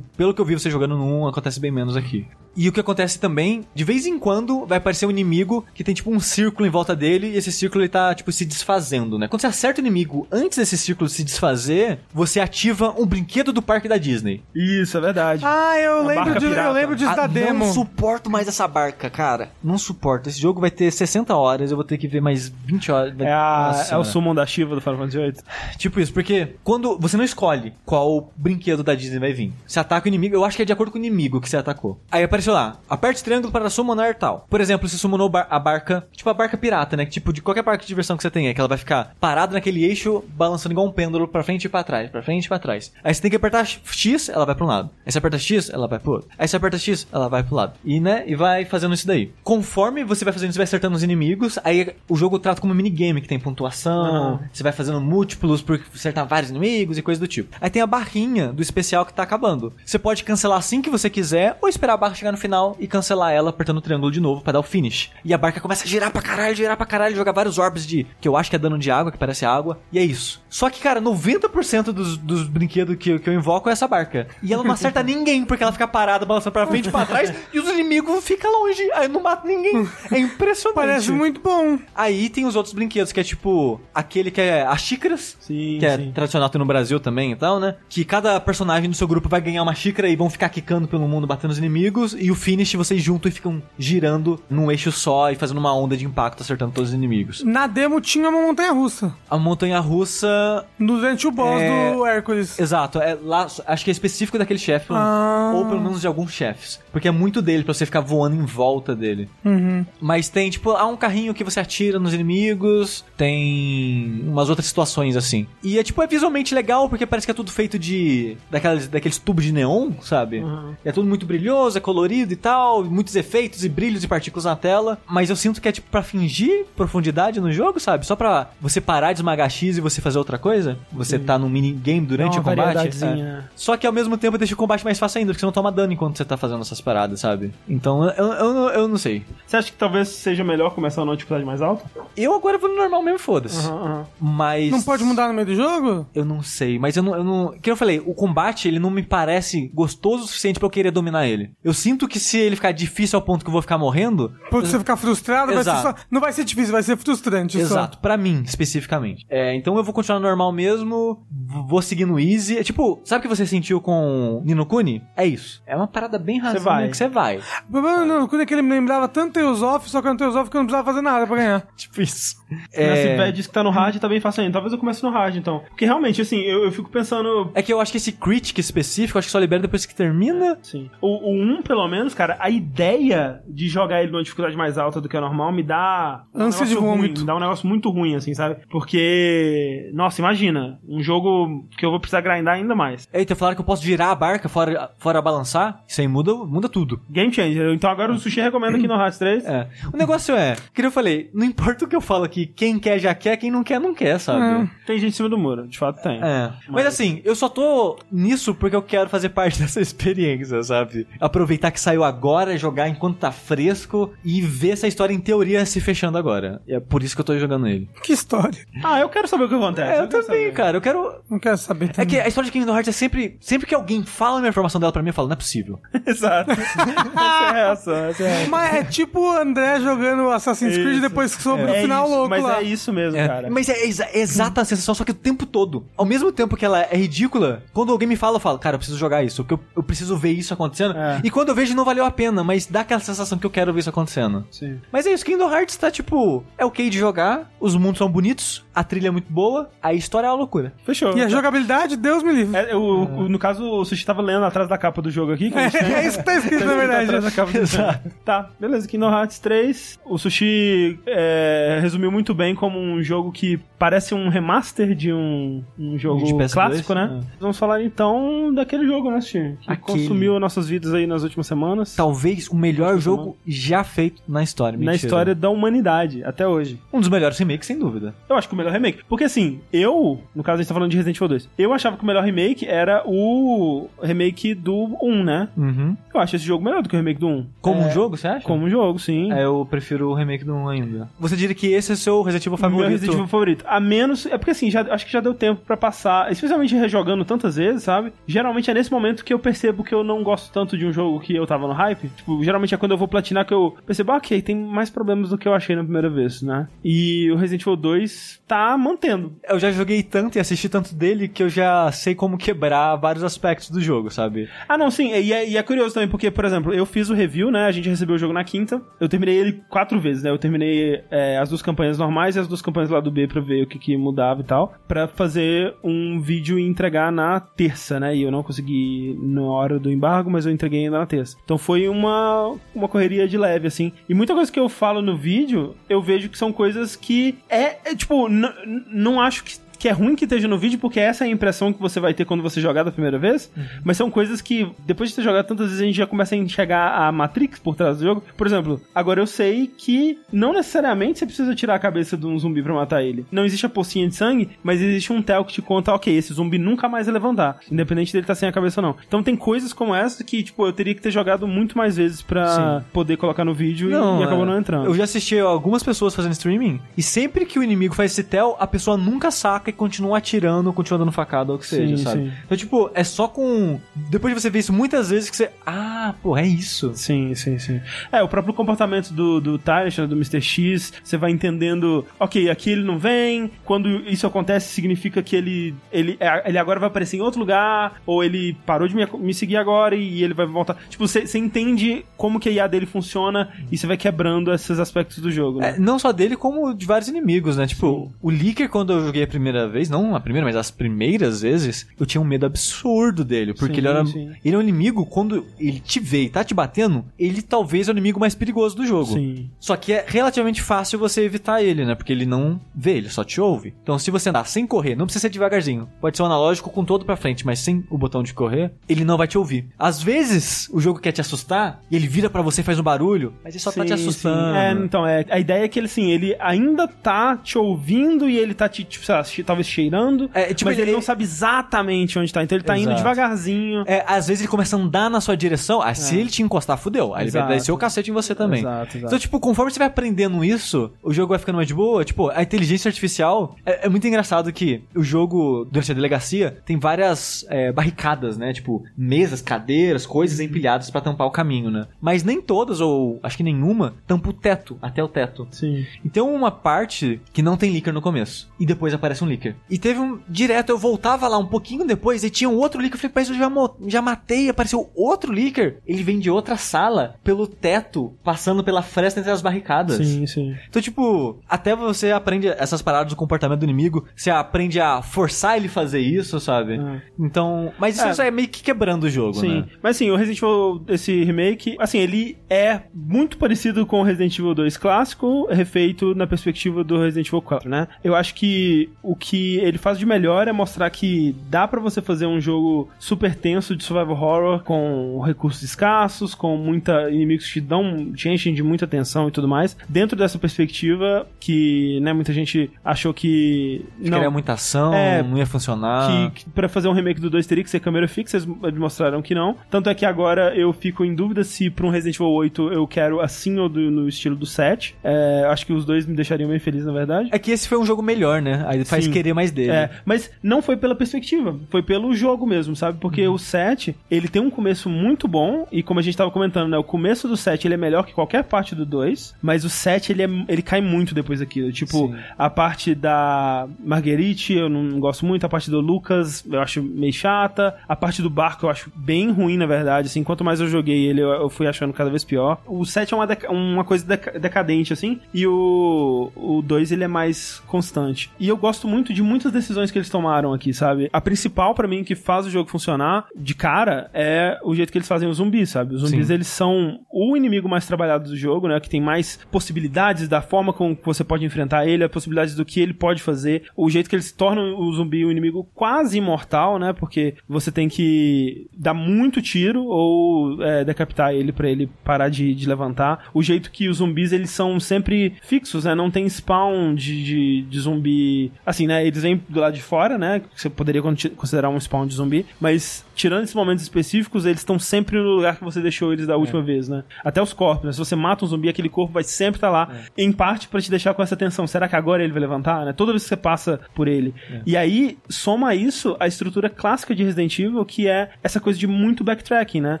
pelo que eu vi você jogando no 1, acontece bem menos aqui. E o que acontece também, de vez em quando vai aparecer um inimigo que tem tipo um círculo em volta dele e esse círculo ele tá tipo se desfazendo, né? Quando você acerta o inimigo antes desse círculo se desfazer, você ativa um brinquedo do parque da Disney. isso, é verdade. Ah, eu Uma lembro, de, eu lembro disso da Ah, demo. Não suporto mais essa barca, cara. Não suporto. Esse jogo vai ter 60 horas, eu vou ter que ver mais 20 horas. É, a, Nossa é o summon da Shiva do Final Fantasy VIII. Tipo isso, porque quando você não escolhe qual brinquedo da Disney vai vir, você ataca o inimigo, eu acho que é de acordo com o inimigo que você atacou. Aí aparece apareceu lá, aperte triângulo para summonar tal. Por exemplo, você summonou bar- a barca, tipo a barca pirata, né? Que, Tipo, de qualquer barca de diversão que você tenha, que ela vai ficar parada naquele eixo, balançando igual um pêndulo pra frente e pra trás, pra frente e pra trás. Aí você tem que apertar X, ela vai pra um lado. Aí você aperta X, ela vai pro outro. Aí você aperta X, ela vai pro lado. E, né, e vai fazendo isso daí. Conforme você vai fazendo isso, vai acertando os inimigos, aí o jogo trata como um minigame, que tem pontuação, você vai fazendo múltiplos por acertar vários inimigos e coisa do tipo. Aí tem a barrinha do especial que tá acabando. Você pode cancelar assim que você quiser, ou esperar a barra chegar no final e cancelar ela apertando o triângulo de novo pra dar o finish. E a barca começa a girar pra caralho, girar pra caralho, jogar vários orbs de. que eu acho que é dano de água, que parece água, e é isso. Só que, cara, 90% dos, dos brinquedos que, eu- que eu invoco é essa barca. E ela não acerta ninguém, porque ela fica parada, balançando pra frente e pra trás, e os inimigos ficam longe. Aí não mato ninguém. É impressionante. Parece muito bom. Aí tem os outros brinquedos, que é tipo aquele que é as xícaras. Sim, que é sim. tradicional ter no Brasil também e tal, né? Que cada personagem do seu grupo vai ganhar uma xícara e vão ficar quicando pelo mundo, batendo os inimigos. E o finish vocês juntam e ficam girando num eixo só e fazendo uma onda de impacto, acertando todos os inimigos. Na demo tinha uma montanha russa. A montanha russa. Durante o boss É- do Hércules. Exato, é lá, acho que é específico daquele chefe, Ah. ou pelo menos de alguns chefes. Porque é muito dele pra você ficar voando em volta dele. Uhum. Mas tem, tipo, há um carrinho que você atira nos inimigos, tem umas outras situações assim. E é, tipo, é visualmente legal porque parece que é tudo feito de. daquelas, daqueles tubos de neon, sabe? Uhum. É tudo muito brilhoso, é colorido e tal, muitos efeitos e brilhos e partículas na tela. Mas eu sinto que é, tipo, pra fingir profundidade no jogo, sabe? Só pra você parar de esmagar X e você fazer outra coisa. Você tá num minigame durante Dá o combate. É. Só que ao mesmo tempo deixa o combate mais fácil ainda, porque você não toma dano enquanto você tá fazendo essas paradas, sabe? Então eu, eu, eu, eu não sei. Você acha que talvez seja melhor começar numa dificuldade mais alta? Eu agora vou no normal mesmo, foda-se. Aham, aham. Mas. Não pode mudar no meio do jogo? Eu não sei, mas eu não, eu não. Que eu falei, o combate ele não me parece gostoso o suficiente pra eu querer dominar ele. Eu sinto que se ele ficar difícil ao ponto que eu vou ficar morrendo. Porque você ficar frustrado, vai ser Exato. só- não vai ser difícil, vai ser frustrante. só. Exato, pra mim, especificamente. É, então eu vou continuar no normal mesmo, vou seguir no easy. É tipo, sabe o que você sentiu com Nino Kuni? É isso. É uma parada bem rasinha vai. que você vai. O problema no Kuni é que ele me lembrava tanto Tales of, só que no Tales of que eu não precisava fazer nada pra ganhar. Tipo isso. É, pé diz que tá no hard, tá bem fácil ainda. Talvez eu comece no hard, então. Porque realmente, assim, eu, eu fico pensando. é que eu acho que esse critic específico, acho que só libera depois que termina. Sim. O, o 1, pelo menos, cara, a ideia de jogar ele numa dificuldade mais alta do que a normal me dá. um Ânsia de negócio ruim, vômito. Me dá um negócio muito ruim, assim, sabe? Porque. Nossa, imagina. Um jogo que eu vou precisar grindar ainda mais. Eita, falaram que eu posso girar a barca fora, fora balançar. Isso aí muda, muda tudo. Game changer. Então agora o Sushi recomenda aqui no Hard 3. É. O negócio é, que eu falei, não importa o que eu falo aqui, quem quer já quer, quem não quer não quer, sabe? Tem gente em cima do muro, de fato tem. É. Mas assim, eu só tô nisso porque eu quero fazer parte dessa experiência, sabe? Aproveitar que saiu agora, jogar enquanto tá fresco e ver essa história em teoria se fechando agora. E é por isso que eu tô jogando ele. Que história. Ah, eu quero saber o que acontece. É, eu quero também, saber. cara. Eu quero. Não quero saber É também. que a história de Kingdom Hearts é sempre. Sempre que alguém fala uma informação dela pra mim, eu falo, não é possível. Exato. essa é essa, essa é essa. Mas é tipo o André jogando Assassin's Creed Isso. depois que soube o É final isso, louco Mas lá. é isso mesmo, É, cara. Mas é exa- exata a sensação, só que o tempo todo. Ao mesmo tempo que ela é ridícula, quando alguém me fala, eu falo, cara, eu preciso jogar isso, porque eu, eu preciso ver isso acontecendo. É. E quando eu vejo, não valeu a pena, mas dá aquela sensação que eu quero ver isso acontecendo. Sim. Mas é isso, Kingdom Hearts tá tipo, é ok de jogar, os mundos são bonitos, a trilha é muito boa, a história é uma loucura. Fechou. E a jogabilidade, Deus me livre. É, o- no caso, o Sushi tava lendo atrás da capa do jogo aqui. Que tem- É, isso que tá escrito, na Tá verdade. atrás da capa do jogo. Tá, beleza. Kingdom Hearts 3. O Sushi é, resumiu muito bem como um jogo que parece um remaster de um, um jogo De PS2, clássico, né? é. Vamos falar então daquele jogo, né, Sushi? Que Aquele. consumiu nossas vidas aí nas últimas semanas. Talvez o melhor jogo já feito na história. na mentira. história da humanidade, até hoje. Um dos melhores remakes, sem dúvida. Eu acho que o melhor remake. Porque assim, eu, no caso a gente tá falando de Resident Evil 2, eu achava que o melhor remake era o remake do 1, né? Uhum. Eu acho esse jogo melhor do que o remake do 1. Como É, um jogo, você acha? Como um jogo, sim. É, eu prefiro o remake do 1 ainda. Você diria que esse é o seu Resident Evil O meu favorito? Resident Evil favorito. A menos. É porque assim, já, acho que já deu tempo pra passar. Especialmente rejogando tantas vezes, sabe? Geralmente é nesse momento que eu percebo que eu não gosto tanto de um jogo que eu tava no hype. Tipo, geralmente é quando eu vou platinar que eu percebo, ah, ok, tem mais problemas do que eu achei na primeira vez, né? E o Resident Evil 2 tá tá mantendo. Eu já joguei tanto e assisti tanto dele que eu já sei como quebrar vários aspectos do jogo, sabe? Ah, não, sim, e é, e é curioso também, porque, por exemplo, eu fiz o review, né? A gente recebeu o jogo na quinta. Eu terminei ele quatro vezes, né? Eu terminei é, as duas campanhas normais e as duas campanhas lá do B pra ver o que, que mudava e tal. Pra fazer um vídeo e entregar na terça, né? E eu não consegui na hora do embargo, mas eu entreguei ainda na terça. Então foi uma, uma correria de leve, assim. E muita coisa que eu falo no vídeo, eu vejo que são coisas que é, é tipo, não acho que que é ruim que esteja no vídeo, porque essa é a impressão que você vai ter quando você jogar da primeira vez. Mas são coisas que, depois de ter jogado tantas vezes, a gente já começa a enxergar a Matrix por trás do jogo. Por exemplo, agora eu sei que não necessariamente você precisa tirar a cabeça de um zumbi pra matar ele. Não existe a pocinha de sangue, mas existe um tel que te conta, ok, esse zumbi nunca mais vai levantar, independente dele estar sem a cabeça ou não. Então tem coisas como essa que, tipo, eu teria que ter jogado muito mais vezes pra poder colocar no vídeo e- e, acabou é. não entrando. Eu já assisti algumas pessoas fazendo streaming e sempre que o inimigo faz esse tel, a pessoa nunca saca continua atirando, continua dando facada ou o que Sim, seja, sabe? sim. Então, tipo, é só com. Depois de você ver isso muitas vezes que você. Ah, pô, é isso. Sim, sim, sim. É, o próprio comportamento do, do Tyrant, do Mr. X, você vai entendendo, ok, aqui ele não vem, quando isso acontece significa que ele, ele, é, ele agora vai aparecer em outro lugar, ou ele parou de me, me seguir agora e ele vai voltar. Tipo, você você entende como que a IA dele funciona e você vai quebrando esses aspectos do jogo, né? É, não só dele, como de vários inimigos, né? Tipo, o Licker, quando eu joguei a primeira vez, não a primeira, mas as primeiras vezes, eu tinha um medo absurdo dele. Porque Sim, ele era. sim. Ele é um inimigo, quando ele te vê e tá te batendo, ele talvez é o inimigo mais perigoso do jogo. Sim. Só que é relativamente fácil você evitar ele, né? Porque ele não vê, ele só te ouve. Então, se você andar sem correr, não precisa ser devagarzinho. Pode ser um analógico com todo pra frente, mas sem o botão de correr, ele não vai te ouvir. Às vezes, o jogo quer te assustar e ele vira pra você e faz um barulho, mas ele só tá Sim, te sim. assustando. É, então, é, a ideia é que ele, assim, ele ainda tá te ouvindo e ele tá te, tipo, sei lá, che- talvez cheirando, É, tipo, mas ele, ele- não sabe exatamente onde tá. Então ele tá indo Exato. devagarzinho. É, às vezes ele começa a andar na sua direção. Ah, se ele te encostar, fudeu. Aí ele Exato. vai descer o cacete em você também. Exato. Então, tipo, conforme você vai aprendendo isso, o jogo vai ficando mais de boa. Tipo, a inteligência artificial. É, é muito engraçado que o jogo, durante a delegacia, tem várias é, barricadas, né? Tipo, mesas, cadeiras, coisas empilhadas pra tampar o caminho, né? Mas nem todas, ou acho que nenhuma, tampa o teto, até o teto. Sim. E tem uma parte que não tem leaker no começo. E depois aparece um E teve um. Direto, eu voltava lá um pouquinho depois e tinha um outro leaker. Eu falei, mas eu já, já matei. Apareceu outro leaker. Ele vem de outra sala, pelo teto, passando pela fresta entre as barricadas. Sim, sim. Então, tipo, até você aprende essas paradas do comportamento do inimigo, você aprende a forçar ele fazer isso, sabe? É. Então. Mas isso É. é meio que quebrando o jogo, Sim, né? mas assim, o Resident Evil, esse remake, assim, ele é muito parecido com o Resident Evil 2 clássico, refeito na perspectiva do Resident Evil 4, né? Eu acho que o que ele faz de melhor é mostrar que dá pra você fazer um jogo super tenso de survival horror com recursos escassos, com muita inimigos que te dão, te enchem de muita tensão e tudo mais, dentro dessa perspectiva que, né, muita gente achou que Não. Queria muita ação, É, não ia funcionar. que, que para fazer um remake do 2 teria que ser câmera fixa, eles mostraram que não. Tanto é que agora eu fico em dúvida se pra um Resident Evil 8 eu quero assim ou do- no estilo do 7. É, acho que os dois me deixariam bem feliz, na verdade. É que esse foi um jogo melhor, né? Aí faz Sim. Querer mais dele. É, mas não foi pela perspectiva, foi pelo jogo mesmo, sabe? Porque Uhum. o 7, ele tem um começo muito bom, e como a gente tava comentando, né? O começo do 7 ele é melhor que qualquer parte do 2, mas o 7 ele, é, ele cai muito depois daquilo. Tipo, Sim. a parte da Marguerite eu não gosto muito, a parte do Lucas eu acho meio chata, a parte do barco eu acho bem ruim, na verdade. Assim, quanto mais eu joguei ele, eu, eu fui achando cada vez pior. O 7 é uma, uma coisa deca- decadente, assim, e o, o 2 ele é mais constante. E eu gosto muito de muitas decisões que eles tomaram aqui, sabe? A principal pra mim que faz o jogo funcionar de cara é o jeito que eles fazem os zumbis, sabe? Os zumbis Sim. eles são o inimigo mais trabalhado do jogo, né? Que tem mais possibilidades da forma como você pode enfrentar ele, as possibilidades do que ele pode fazer, o jeito que eles tornam o zumbi um inimigo quase imortal, né? Porque você tem que dar muito tiro ou é, decapitar ele pra ele parar de, de levantar. O jeito que os zumbis eles são sempre fixos, né? Não tem spawn de, de, de zumbi. Assim, né? Eles vêm do lado de fora, né? Que você poderia con- considerar um spawn de zumbi, mas tirando esses momentos específicos, eles estão sempre no lugar que você deixou eles da última vez, né? Até os corpos, né? Se você mata um zumbi, aquele corpo vai sempre estar lá, em parte pra te deixar com essa tensão. Será que agora ele vai levantar, né? Toda vez que você passa por ele. E aí, soma isso a estrutura clássica de Resident Evil, que é essa coisa de muito backtracking, né?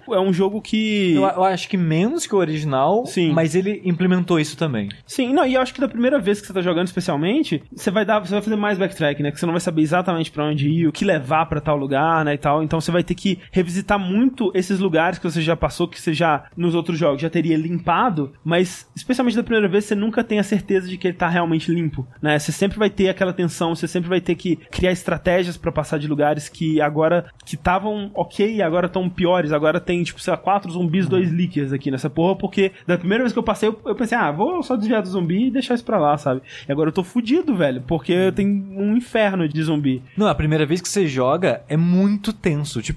É um jogo que. Eu, eu acho que menos que o original, Sim. mas ele implementou isso também. Sim, não, e eu acho que da primeira vez que você tá jogando, especialmente, você vai dar, você vai fazer mais backtrack, né? Que você não vai saber exatamente para onde ir, o que levar para tal lugar, né, e tal. Então você vai ter que revisitar muito esses lugares que você já passou, que você já nos outros jogos já teria limpado, mas especialmente da primeira vez você nunca tem a certeza de que ele tá realmente limpo, né? Você sempre vai ter aquela tensão, você sempre vai ter que criar estratégias para passar de lugares que agora que estavam ok e agora estão piores. Agora tem, tipo, sei lá, quatro zumbis, dois leakers aqui nessa porra, porque da primeira vez que eu passei, eu, eu pensei, ah, vou só desviar do zumbi e deixar isso pra lá, sabe? E agora eu tô fudido, velho, porque tem um inferno de zumbi. Não, a primeira vez que você joga é muito tenso. Tipo,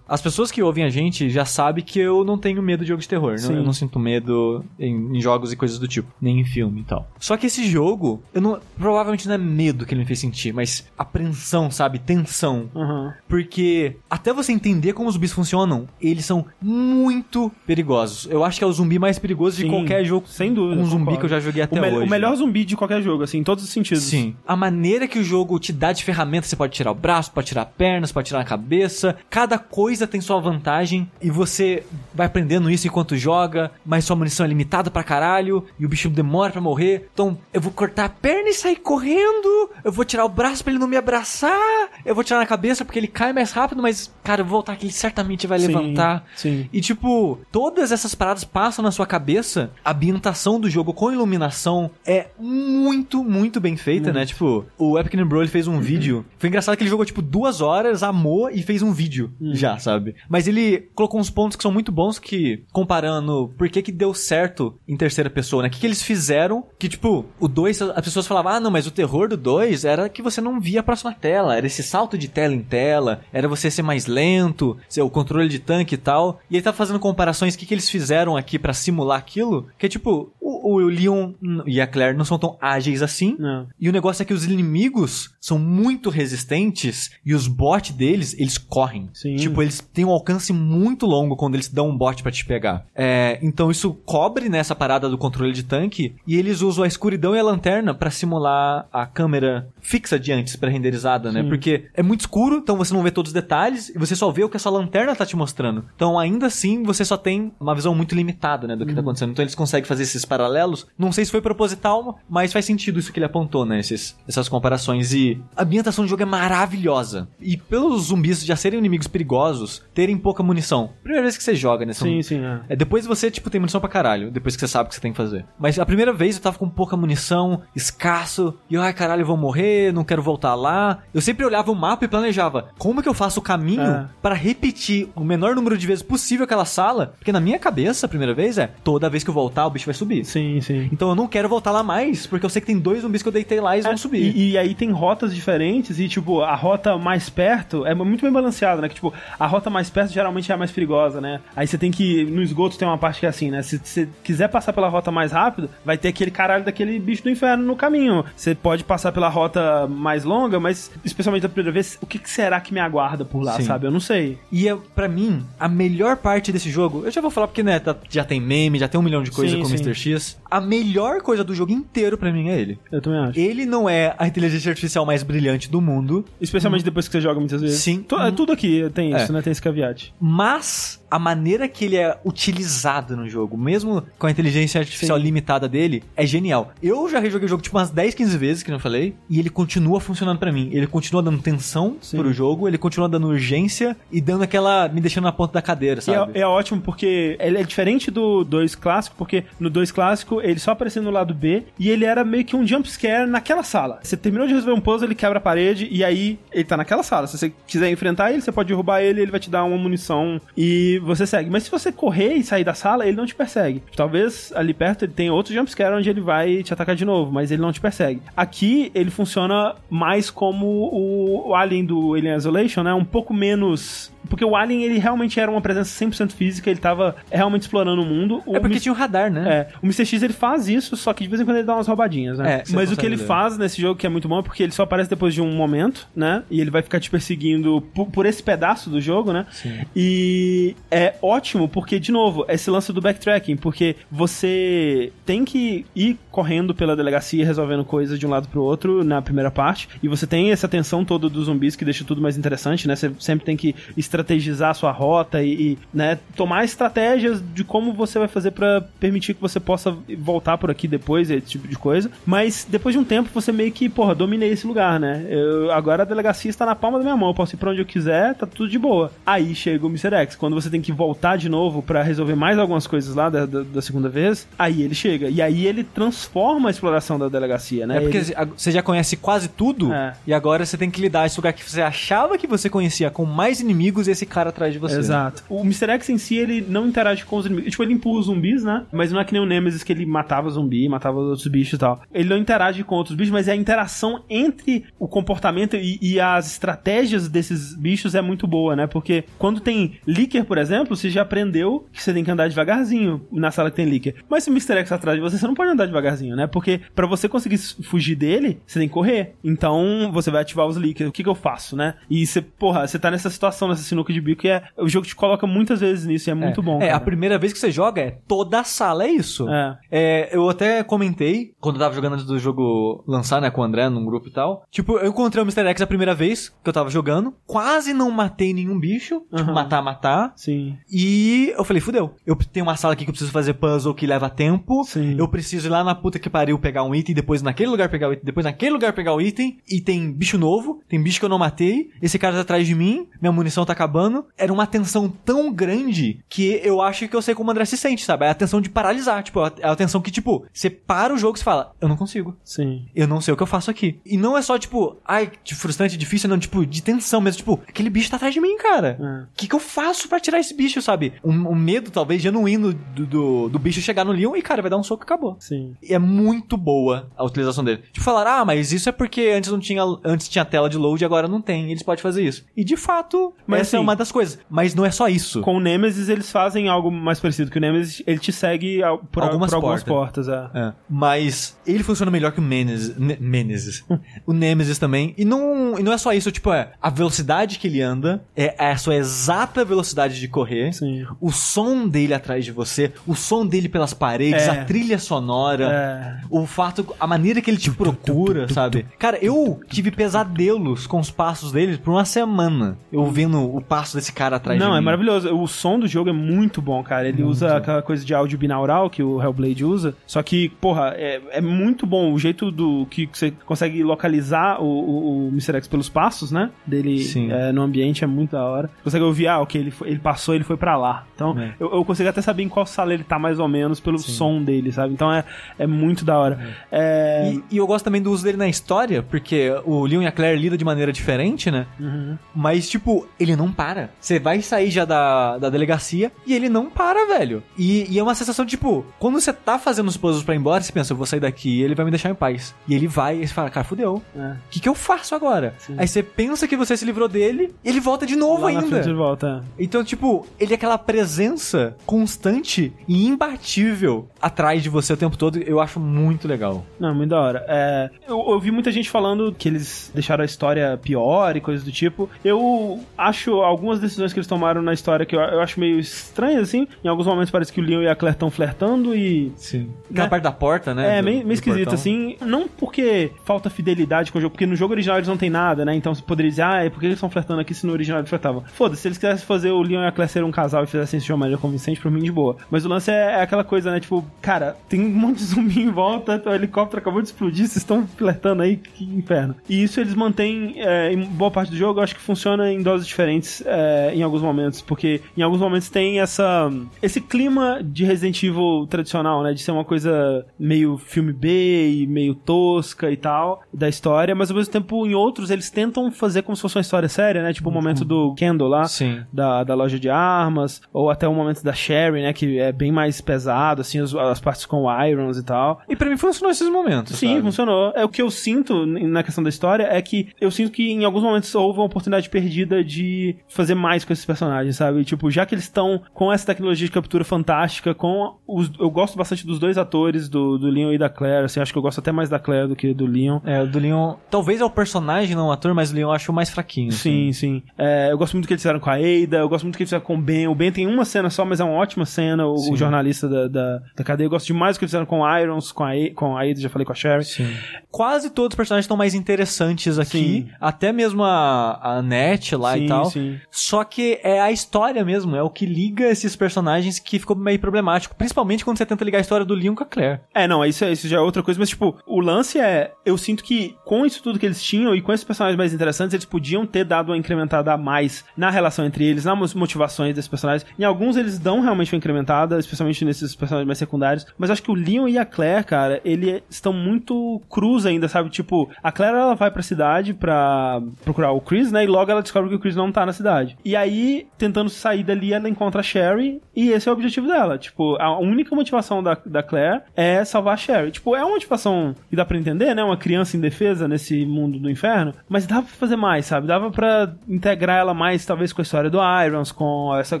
as pessoas que ouvem a gente já sabem que eu não tenho medo de jogos de terror. Não, eu não sinto medo em, em jogos e coisas do tipo, nem em filme e tal. Só que esse jogo, eu não. Provavelmente não é medo que ele me fez sentir, mas apreensão, sabe? Tensão. Uhum. Porque até você entender como os zumbis funcionam, eles são muito perigosos. Eu acho que é o zumbi mais perigoso de Sim, qualquer jogo sem dúvida, com zumbi concordo. que eu já joguei até o, hoje. o melhor zumbi de qualquer jogo, assim, em todos os sentidos. Sim. A maneira que o jogo te dá de ferramentas, você pode tirar o braço, pode tirar a perna, você pode tirar a cabeça. Cada coisa tem sua vantagem e você vai aprendendo isso enquanto joga, mas sua munição é limitada pra caralho e o bicho demora pra morrer. Então, eu vou cortar a perna e sair correndo. Eu vou tirar o braço pra ele não me abraçar. Eu vou tirar na cabeça porque ele cai mais rápido, mas cara, eu vou voltar que ele certamente vai Sim, levantar. sim. E tipo, todas essas paradas passam na sua cabeça. A ambientação do jogo com iluminação é muito, muito bem feita, né? Tipo, o Epic Bro ele fez um vídeo. Foi engraçado que ele jogou tipo duas horas, amou e fez um vídeo já, sabe? Mas ele colocou uns pontos que são muito bons que, comparando por que que deu certo em terceira pessoa, né? O que, que eles fizeram que, tipo, o 2, as pessoas falavam, ah, não, mas o terror do 2 era que você não via a próxima tela, era esse salto de tela em tela, era você ser mais lento, ser o controle de tanque e tal. E ele tá fazendo comparações, o que, que eles fizeram aqui pra simular aquilo, que é tipo, o, o Leon e a Claire não são tão ágeis assim, Não. e o negócio é que os inimigos são muito resistentes e os bots deles, eles correm. Sim. Tipo, eles têm um alcance muito longo quando eles dão um bot pra te pegar. É, então isso cobre nessa parada do controle de tanque e eles usam a escuridão e a lanterna pra simular a câmera fixa de antes, pré-renderizada, né? Sim. Porque é muito escuro, então você não vê todos os detalhes e você só vê o que a sua lanterna tá te mostrando. Então ainda assim você só tem uma visão muito limitada, né, do que tá acontecendo. Então eles conseguem fazer esses paralelos. Não sei se foi proposital, mas faz sentido isso que ele apontou, né? Esses, essas comparações. E a ambientação do jogo é maravilhosa. E pelos zumbis já serem inimigos perigosos, terem pouca munição. Primeira vez que você joga, né? São- Sim, sim, é. é, depois você, tipo, tem munição pra caralho. Depois que você sabe o que você tem que fazer. Mas a primeira vez eu tava com pouca munição, escasso. E eu, ai caralho, eu vou morrer, não quero voltar lá. Eu sempre olhava o mapa e planejava como que eu faço o caminho É. pra repetir o menor número de vezes possível aquela sala. Porque na minha cabeça, a primeira vez é toda vez que eu voltar, o bicho vai subir. Sim, sim. Então eu não quero voltar lá mais, porque eu sei que tem dois zumbis que eu deitei lá e eles vão subir. E, e aí tem rotas diferentes e, tipo, a rota mais perto é muito bem balanceada, né? Que, tipo, a rota mais perto geralmente é a mais perigosa, né? Aí você tem que. No esgoto tem uma parte que é assim, né? Se você quiser passar pela rota mais rápido, vai ter aquele caralho daquele bicho do inferno no caminho. Você pode passar pela rota mais longa, mas, especialmente da primeira vez, o que, que será que me aguarda por lá, Sim. sabe? Eu não sei. E é, pra mim, a melhor parte desse jogo, eu já vou falar porque, né, tá- já tem meme, já tem um milhão de coisas com o. Mr. X. A melhor coisa do jogo inteiro pra mim é ele. Eu também acho. Ele não é a inteligência artificial mais brilhante do mundo, Especialmente depois que você joga muitas vezes. Sim. Tu- é tudo aqui tem isso, É. né? Tem esse caveat. mas a maneira que ele é utilizado no jogo, mesmo com a inteligência artificial Sim. limitada dele, é genial. Eu já rejoguei o jogo tipo umas 10, 15 vezes, que não falei, e ele continua funcionando pra mim. Ele continua dando tensão Sim. pro jogo, ele continua dando urgência e dando aquela. me deixando na ponta da cadeira, E sabe? é, é ótimo porque ele é diferente do 2 clássico, porque no 2 clássico ele só aparecia no lado B e ele era meio que um jump scare naquela sala. Você terminou de resolver um puzzle, ele quebra a parede e aí ele tá naquela sala. Se você quiser enfrentar ele, você pode derrubar ele, ele vai te dar uma munição e você segue. Mas se você correr e sair da sala, ele não te persegue. Talvez ali perto ele tenha outro jump scare onde ele vai te atacar de novo, mas ele não te persegue. Aqui ele funciona mais como o Alien do Alien Isolation, né? Um pouco menos porque o Alien, ele realmente era uma presença 100% física, ele tava realmente explorando o mundo. O É porque tinha um radar, né? é, o Mr. X ele faz isso, só que de vez em quando ele dá umas roubadinhas, né? É, Mas o que ele ler. faz nesse jogo que é muito bom é porque ele só aparece depois de um momento, né? E ele vai ficar te perseguindo por, por esse pedaço do jogo, né? Sim. E é ótimo porque, de novo, esse lance do backtracking, porque você tem que ir correndo pela delegacia resolvendo coisas de um lado pro outro na primeira parte, e você tem essa tensão toda dos zumbis que deixa tudo mais interessante, né? Você sempre tem que estrategizar a sua rota e, e, né, tomar estratégias de como você vai fazer pra permitir que você possa voltar por aqui depois, esse tipo de coisa. Mas depois de um tempo você meio que, porra, dominei esse lugar, né? Eu, agora a delegacia está na palma da minha mão, eu posso ir pra onde eu quiser, tá tudo de boa. Aí chega o Mr. X, quando você tem que voltar de novo pra resolver mais algumas coisas lá da, da, da segunda vez, aí ele chega. E aí ele transforma a exploração da delegacia, né? É porque Ele- você já conhece quase tudo É. e agora você tem que lidar esse lugar que você achava que você conhecia com mais inimigos e esse cara atrás de você. Exato. O Mr. X em si, ele não interage com os inimigos. Tipo, ele empurra os zumbis, né? Mas não é que nem o Nemesis que ele matava zumbi, matava outros bichos e tal. Ele não interage com outros bichos, mas é a interação entre o comportamento e, e as estratégias desses bichos é muito boa, né? Porque quando tem Licker, por exemplo, você já aprendeu que você tem que andar devagarzinho na sala que tem Licker. Mas se o Mr. X tá atrás de você, você não pode andar devagarzinho, né? Porque pra você conseguir fugir dele, você tem que correr. Então, você vai ativar os Licker. O que que eu faço, né? E você, porra, você tá nessa situação, nessa de bico e é, o jogo te coloca muitas vezes nisso e é muito bom. É, a cara. primeira vez que você joga é toda a sala, é isso. É. É, eu até comentei, quando eu tava jogando antes do jogo lançar, né, com o André, num grupo e tal. Tipo, eu encontrei o Mr. X a primeira vez que eu tava jogando. Quase não matei nenhum bicho. Tipo, Aham. matar, matar. Sim. E eu falei, fudeu. Eu tenho uma sala aqui que eu preciso fazer puzzle que leva tempo. Sim. Eu preciso ir lá na puta que pariu pegar um item, depois naquele lugar pegar o item, depois naquele lugar pegar o item. E tem bicho novo, tem bicho que eu não matei. Esse cara tá atrás de mim, minha munição tá acabando. Era uma tensão tão grande que eu acho que eu sei como o André se sente, sabe? É a tensão de paralisar. Tipo, é a tensão que, tipo, você para o jogo e fala, eu não consigo. Sim. Eu não sei o que eu faço aqui. E não é só, tipo, ai, de frustrante, difícil, não, tipo, de tensão mesmo. Tipo, aquele bicho tá atrás de mim, cara. É. O que, que eu faço pra tirar esse bicho, sabe? Um, um medo, talvez, genuíno do, do, do bicho chegar no Leon e, cara, vai dar um soco e acabou. Sim. E é muito boa a utilização dele. Tipo, falaram, ah, mas isso é porque antes não tinha, antes tinha tela de load e agora não tem. Eles podem fazer isso. E de fato, Mas, essa é uma das coisas. Mas não é só isso. Com o Nemesis, eles fazem algo mais parecido, que o Nemesis, ele te segue por Algumas por algumas portas. portas. é. É. Mas ele funciona melhor que o Nemesis. o Nemesis também. E não, e não é só isso, tipo, é a velocidade que ele anda, é a sua exata velocidade de correr. Sim. O som dele atrás de você, o som dele pelas paredes, É. a trilha sonora, É. o fato, a maneira que ele te procura, sabe? Cara, eu tive pesadelos com os passos dele por uma semana. Eu vendo o passo desse cara atrás de Não, mim. é maravilhoso. O som do jogo é muito bom, cara. Ele usa aquela coisa de áudio binaural que o Hellblade usa. Só que, porra, é, é muito bom o jeito do que você consegue localizar o, o, o Mr. X pelos passos, né? Dele Sim. é, no ambiente é muito da hora. Você consegue ouvir, ah, ok, ele, foi- ele passou, ele foi pra lá. Então, É. eu, eu consigo até saber em qual sala ele tá mais ou menos pelo som dele, sabe? Então é, é muito da hora. É. E, e eu gosto também do uso dele na história, porque o Leon e a Claire lidam de maneira diferente, né? Uhum. Mas, tipo, ele não para. Você vai sair já da, da delegacia e ele não para, velho. E, e é uma sensação, tipo, quando você tá fazendo os puzzles pra ir embora, você pensa, eu vou sair daqui e ele vai me deixar em paz. E ele vai e você fala, cara, fudeu. É. O que, que eu faço agora? Aí você pensa que você se livrou dele e ele volta de novo Lá ainda. de volta. é. Então, tipo, ele é aquela presença constante e imbatível atrás de você o tempo todo. Eu acho muito legal. Não, muito da hora. É, eu ouvi muita gente falando que eles deixaram a história pior e coisas do tipo. Eu acho algumas decisões que eles tomaram na história que eu, eu acho meio estranhas, assim. Em alguns momentos parece que o Leon e a Claire estão flertando e. Sim. Aquela Né? parte da porta, né? É, do- meio, do meio esquisito, portão. assim. Não porque falta fidelidade com o jogo, porque no jogo original eles não tem nada, né? Então você poderia dizer, ah, e por que eles estão flertando aqui se no original eles flertavam? Foda-se, se eles quisessem fazer o Leon e a Claire ser um casal e fizessem isso de uma maneira convincente, pra mim, de boa. Mas o lance é, é aquela coisa, né? Tipo, cara, tem um monte de zumbi em volta, o helicóptero acabou de explodir, vocês estão flertando aí, que inferno. E isso eles mantêm é, em boa parte do jogo, eu acho que funciona em doses diferentes é, em alguns momentos, porque em alguns momentos tem essa esse clima de Resident Evil tradicional, né? De ser uma coisa meio filme B e meio tosca e tal, da história, mas ao mesmo tempo em outros eles tentam fazer como se fosse uma história séria, né? Tipo o momento do Kendall lá, Sim. da, da loja de armas, ou até o momento da Sherry, né? Que é bem mais pesado, assim, as, as partes com Irons e tal. E pra mim funcionou esses momentos. Sim, sabe? funcionou. É o que eu sinto na questão da história é que eu sinto que em alguns momentos houve uma oportunidade perdida de fazer mais com esses personagens, sabe? Tipo, já que eles estão com essa tecnologia de captura fantástica, com os eu gosto bastante dos dois atores, do, do Leon e da Claire, assim, acho que eu gosto até mais da Claire do que do Leon. É, o do Leon. Talvez é o personagem, não o ator, mas o Leon eu acho mais fraquinho. Sim, sim. É, eu gosto muito do que eles fizeram com a Ada, eu gosto muito do que eles fizeram com o Ben. O Ben tem uma cena só, mas é uma ótima cena, o, o jornalista da, da, da cadeia. Eu gosto demais do que eles fizeram com o Irons, com a, A- com a Ada, já falei com a Sherry. Sim. Quase todos os personagens estão mais interessantes aqui. Sim. Até mesmo a, a Net lá Sim, e tal. sim. Só que é a história mesmo, é o que liga esses personagens que ficou meio problemático. Principalmente quando você tenta ligar a história do Leon com a Claire. É, não, isso, é- isso já é outra coisa, mas, tipo, o lance é. Eu sinto que com isso tudo que eles tinham e com esses personagens mais interessantes, eles podiam ter dado uma incrementada a mais na relação entre eles, nas motivações desses personagens. Em alguns eles dão realmente uma incrementada, especialmente nesses personagens mais secundários. Mas acho que o Leon e a Claire, cara, eles estão muito cruz ainda, sabe? Tipo, a Claire ela vai pra cidade pra procurar o Chris, né? E logo ela descobre que o Chris não tá na cidade. E aí, tentando sair dali, ela encontra a Sherry e esse é o objetivo dela. Tipo, a única motivação da, da Claire é salvar a Sherry. Tipo, é uma motivação que dá pra entender, né? Uma criança indefesa nesse mundo do inferno. Mas dava pra fazer mais, sabe? Dava pra integrar ela mais, talvez, com a história do Irons, com essa,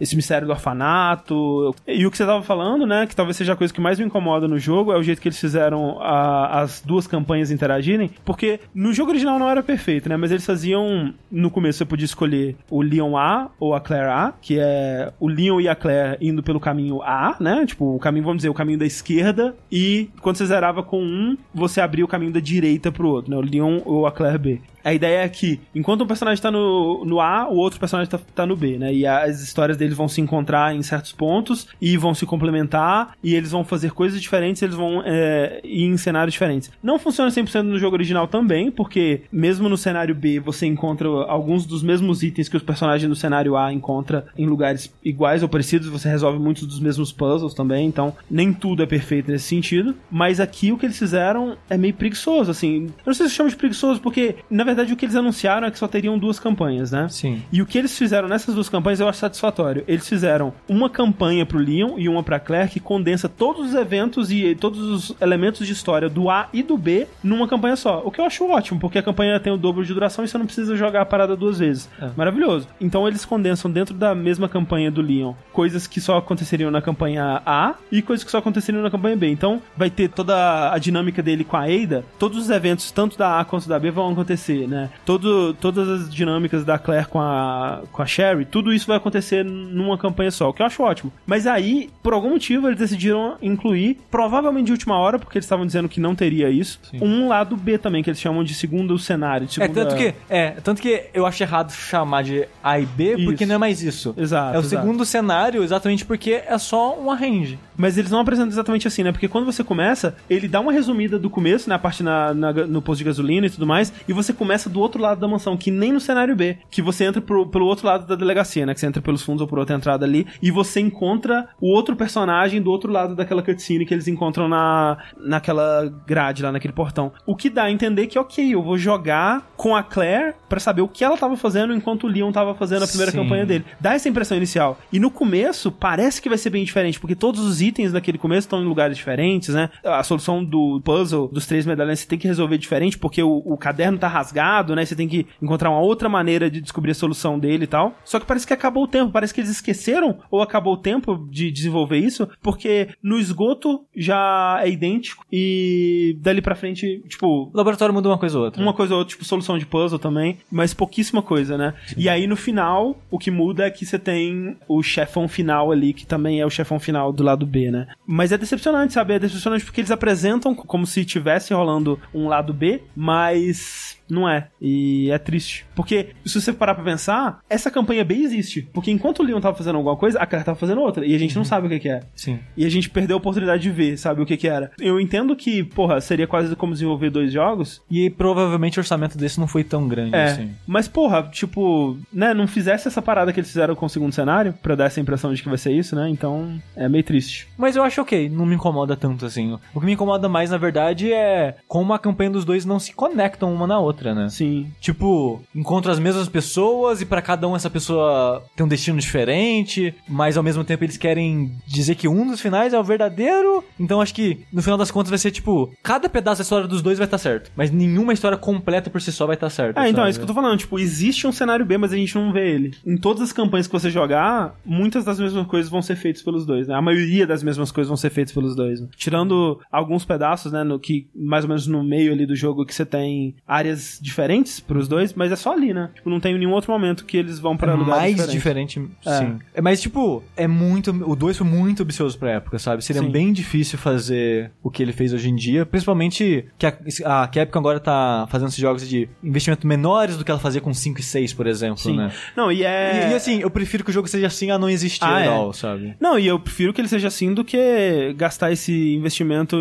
esse mistério do orfanato. E o que você tava falando, né? Que talvez seja a coisa que mais me incomoda no jogo, é o jeito que eles fizeram a- as duas campanhas interagirem. Porque no jogo original não era perfeito, né? Mas eles faziam. No começo você podia escolher o Leon A ou a Claire A, que é o Leon e a Claire indo pelo caminho A, né? Tipo, o caminho, vamos dizer, o caminho da esquerda. E quando você zerava com um, você abria o caminho da direita pro outro, né? O Leon ou a Claire B. A ideia é que, enquanto um personagem tá no, no A, o outro personagem tá, tá no B, né? E as histórias deles vão se encontrar em certos pontos e vão se complementar e eles vão fazer coisas diferentes, eles vão é, ir em cenários diferentes. Não funciona 100% no jogo original também, porque mesmo no cenário B você encontra alguns dos mesmos itens que os personagens do cenário A encontra em lugares iguais ou parecidos, você resolve muitos dos mesmos puzzles também, então nem tudo é perfeito nesse sentido. Mas aqui o que eles fizeram é meio preguiçoso, assim. Eu não sei se chama de preguiçoso, porque na verdade o que eles anunciaram é que só teriam duas campanhas, né? Sim. E o que eles fizeram nessas duas campanhas eu acho satisfatório. Eles fizeram uma campanha pro Leon e uma pra Claire que condensa todos os eventos e todos os elementos de história do A e do B numa campanha só. O que eu acho ótimo, porque a campanha tem o dobro de duração e você não precisa jogar a parada duas vezes. É. Maravilhoso. Então eles condensam dentro da mesma campanha do Leon coisas que só aconteceriam na campanha A e coisas que só aconteceriam na campanha B. Então vai ter toda a dinâmica dele com a Ada, todos os eventos, tanto da A quanto da B, vão acontecer, né? Todo, todas as dinâmicas da Claire com a, com a Sherry, tudo isso vai acontecer numa campanha só, o que eu acho ótimo. Mas aí, por algum motivo, eles decidiram incluir, provavelmente de última hora, porque eles estavam dizendo que não teria isso, Sim. um lado B também, que eles chamam de segundo cenário. De É segunda... tanto que, é, tanto que eu acho errado chamar de A e B, porque Isso. não é mais isso. Exato. É o exato. segundo cenário exatamente porque é só um arrange. Mas eles não apresentam exatamente assim, né? Porque quando você começa, ele dá uma resumida do começo, né? A parte na, na- no posto de gasolina e tudo mais, e você começa do outro lado da mansão, que nem no cenário B, que você entra pro, pelo outro lado da delegacia, né? Que você entra pelos fundos ou por outra entrada ali, e você encontra o outro personagem do outro lado daquela cutscene que eles encontram na, naquela grade lá, naquele portão. O que dá a entender que, ok, eu vou jogar com a Claire pra saber o que ela tava fazendo enquanto o Leon tava fazendo a primeira Sim. campanha dele. Dá essa impressão inicial. E no começo, parece que vai ser bem diferente, porque todos os itens daquele começo estão em lugares diferentes, né? A solução do puzzle dos três medalhões você tem que resolver diferente, porque o, o caderno tá rasgado, né? Você tem que encontrar uma outra maneira de descobrir a solução dele e tal. Só que parece que acabou o tempo, parece que eles esqueceram ou acabou o tempo de desenvolver isso, porque no esgoto já é idêntico e dali pra frente, tipo, O laboratório muda uma coisa ou outra. uma coisa ou outra, tipo solução de puzzle também, mas pouquíssima coisa, né? E aí no final, o que muda é que você tem o chefão final ali, que também é o chefão final do lado B, né? Mas é decepcionante, sabe? É decepcionante porque eles apresentam como se tivesse rolando um lado B, mas não é. E é triste. Porque, se você parar pra pensar, essa campanha B existe. Porque enquanto o Leon tava fazendo alguma coisa, a Claire tava fazendo outra. E a gente não sabe o que, que é. Sim. E a gente perdeu a oportunidade de ver, sabe, o que que era. Eu entendo que, porra, seria quase como desenvolver dois jogos, E provavelmente o orçamento desse não foi tão grande é, assim. mas porra, tipo, né, não fizesse essa parada que eles fizeram com o segundo cenário, pra dar essa impressão de que vai ser isso, né, então é meio triste. Mas eu acho ok, não me incomoda tanto assim. O que me incomoda mais, na verdade, é como a campanha dos dois não se conectam uma na outra, né? Sim. Tipo, encontro as mesmas pessoas e pra cada um essa pessoa tem um destino diferente, mas ao mesmo tempo eles querem dizer que um dos finais é o verdadeiro. Então acho que no final das contas vai ser tipo, cada pedaço da história dos dois vai estar certo, mas nenhuma história completa por si só vai estar certa. Ah, então, sabe? é isso que eu tô falando, tipo, existe um cenário B, mas a gente não vê ele. Em todas as campanhas que você jogar, muitas das mesmas coisas vão ser feitas pelos dois, né? A maioria das mesmas coisas vão ser feitas pelos dois. né? Tirando alguns pedaços, né, no que mais ou menos no meio ali do jogo que você tem áreas diferentes pros dois, mas é só ali, né? Tipo, não tem nenhum outro momento que eles vão pra é lugares mais diferentes. diferente, É. sim. É, mas, tipo, é muito. O 2 foi muito ambicioso pra época, sabe? Seria Sim. bem difícil fazer o que ele fez hoje em dia. Principalmente que a, a Capcom agora tá fazendo esses jogos de investimento menor melhores do que ela fazia com 5 e 6, por exemplo, Sim. né? Não, e é. E, e, assim, eu prefiro que o jogo seja assim a não existir Ah, é. sabe? Não, e eu prefiro que ele seja assim do que gastar esse investimento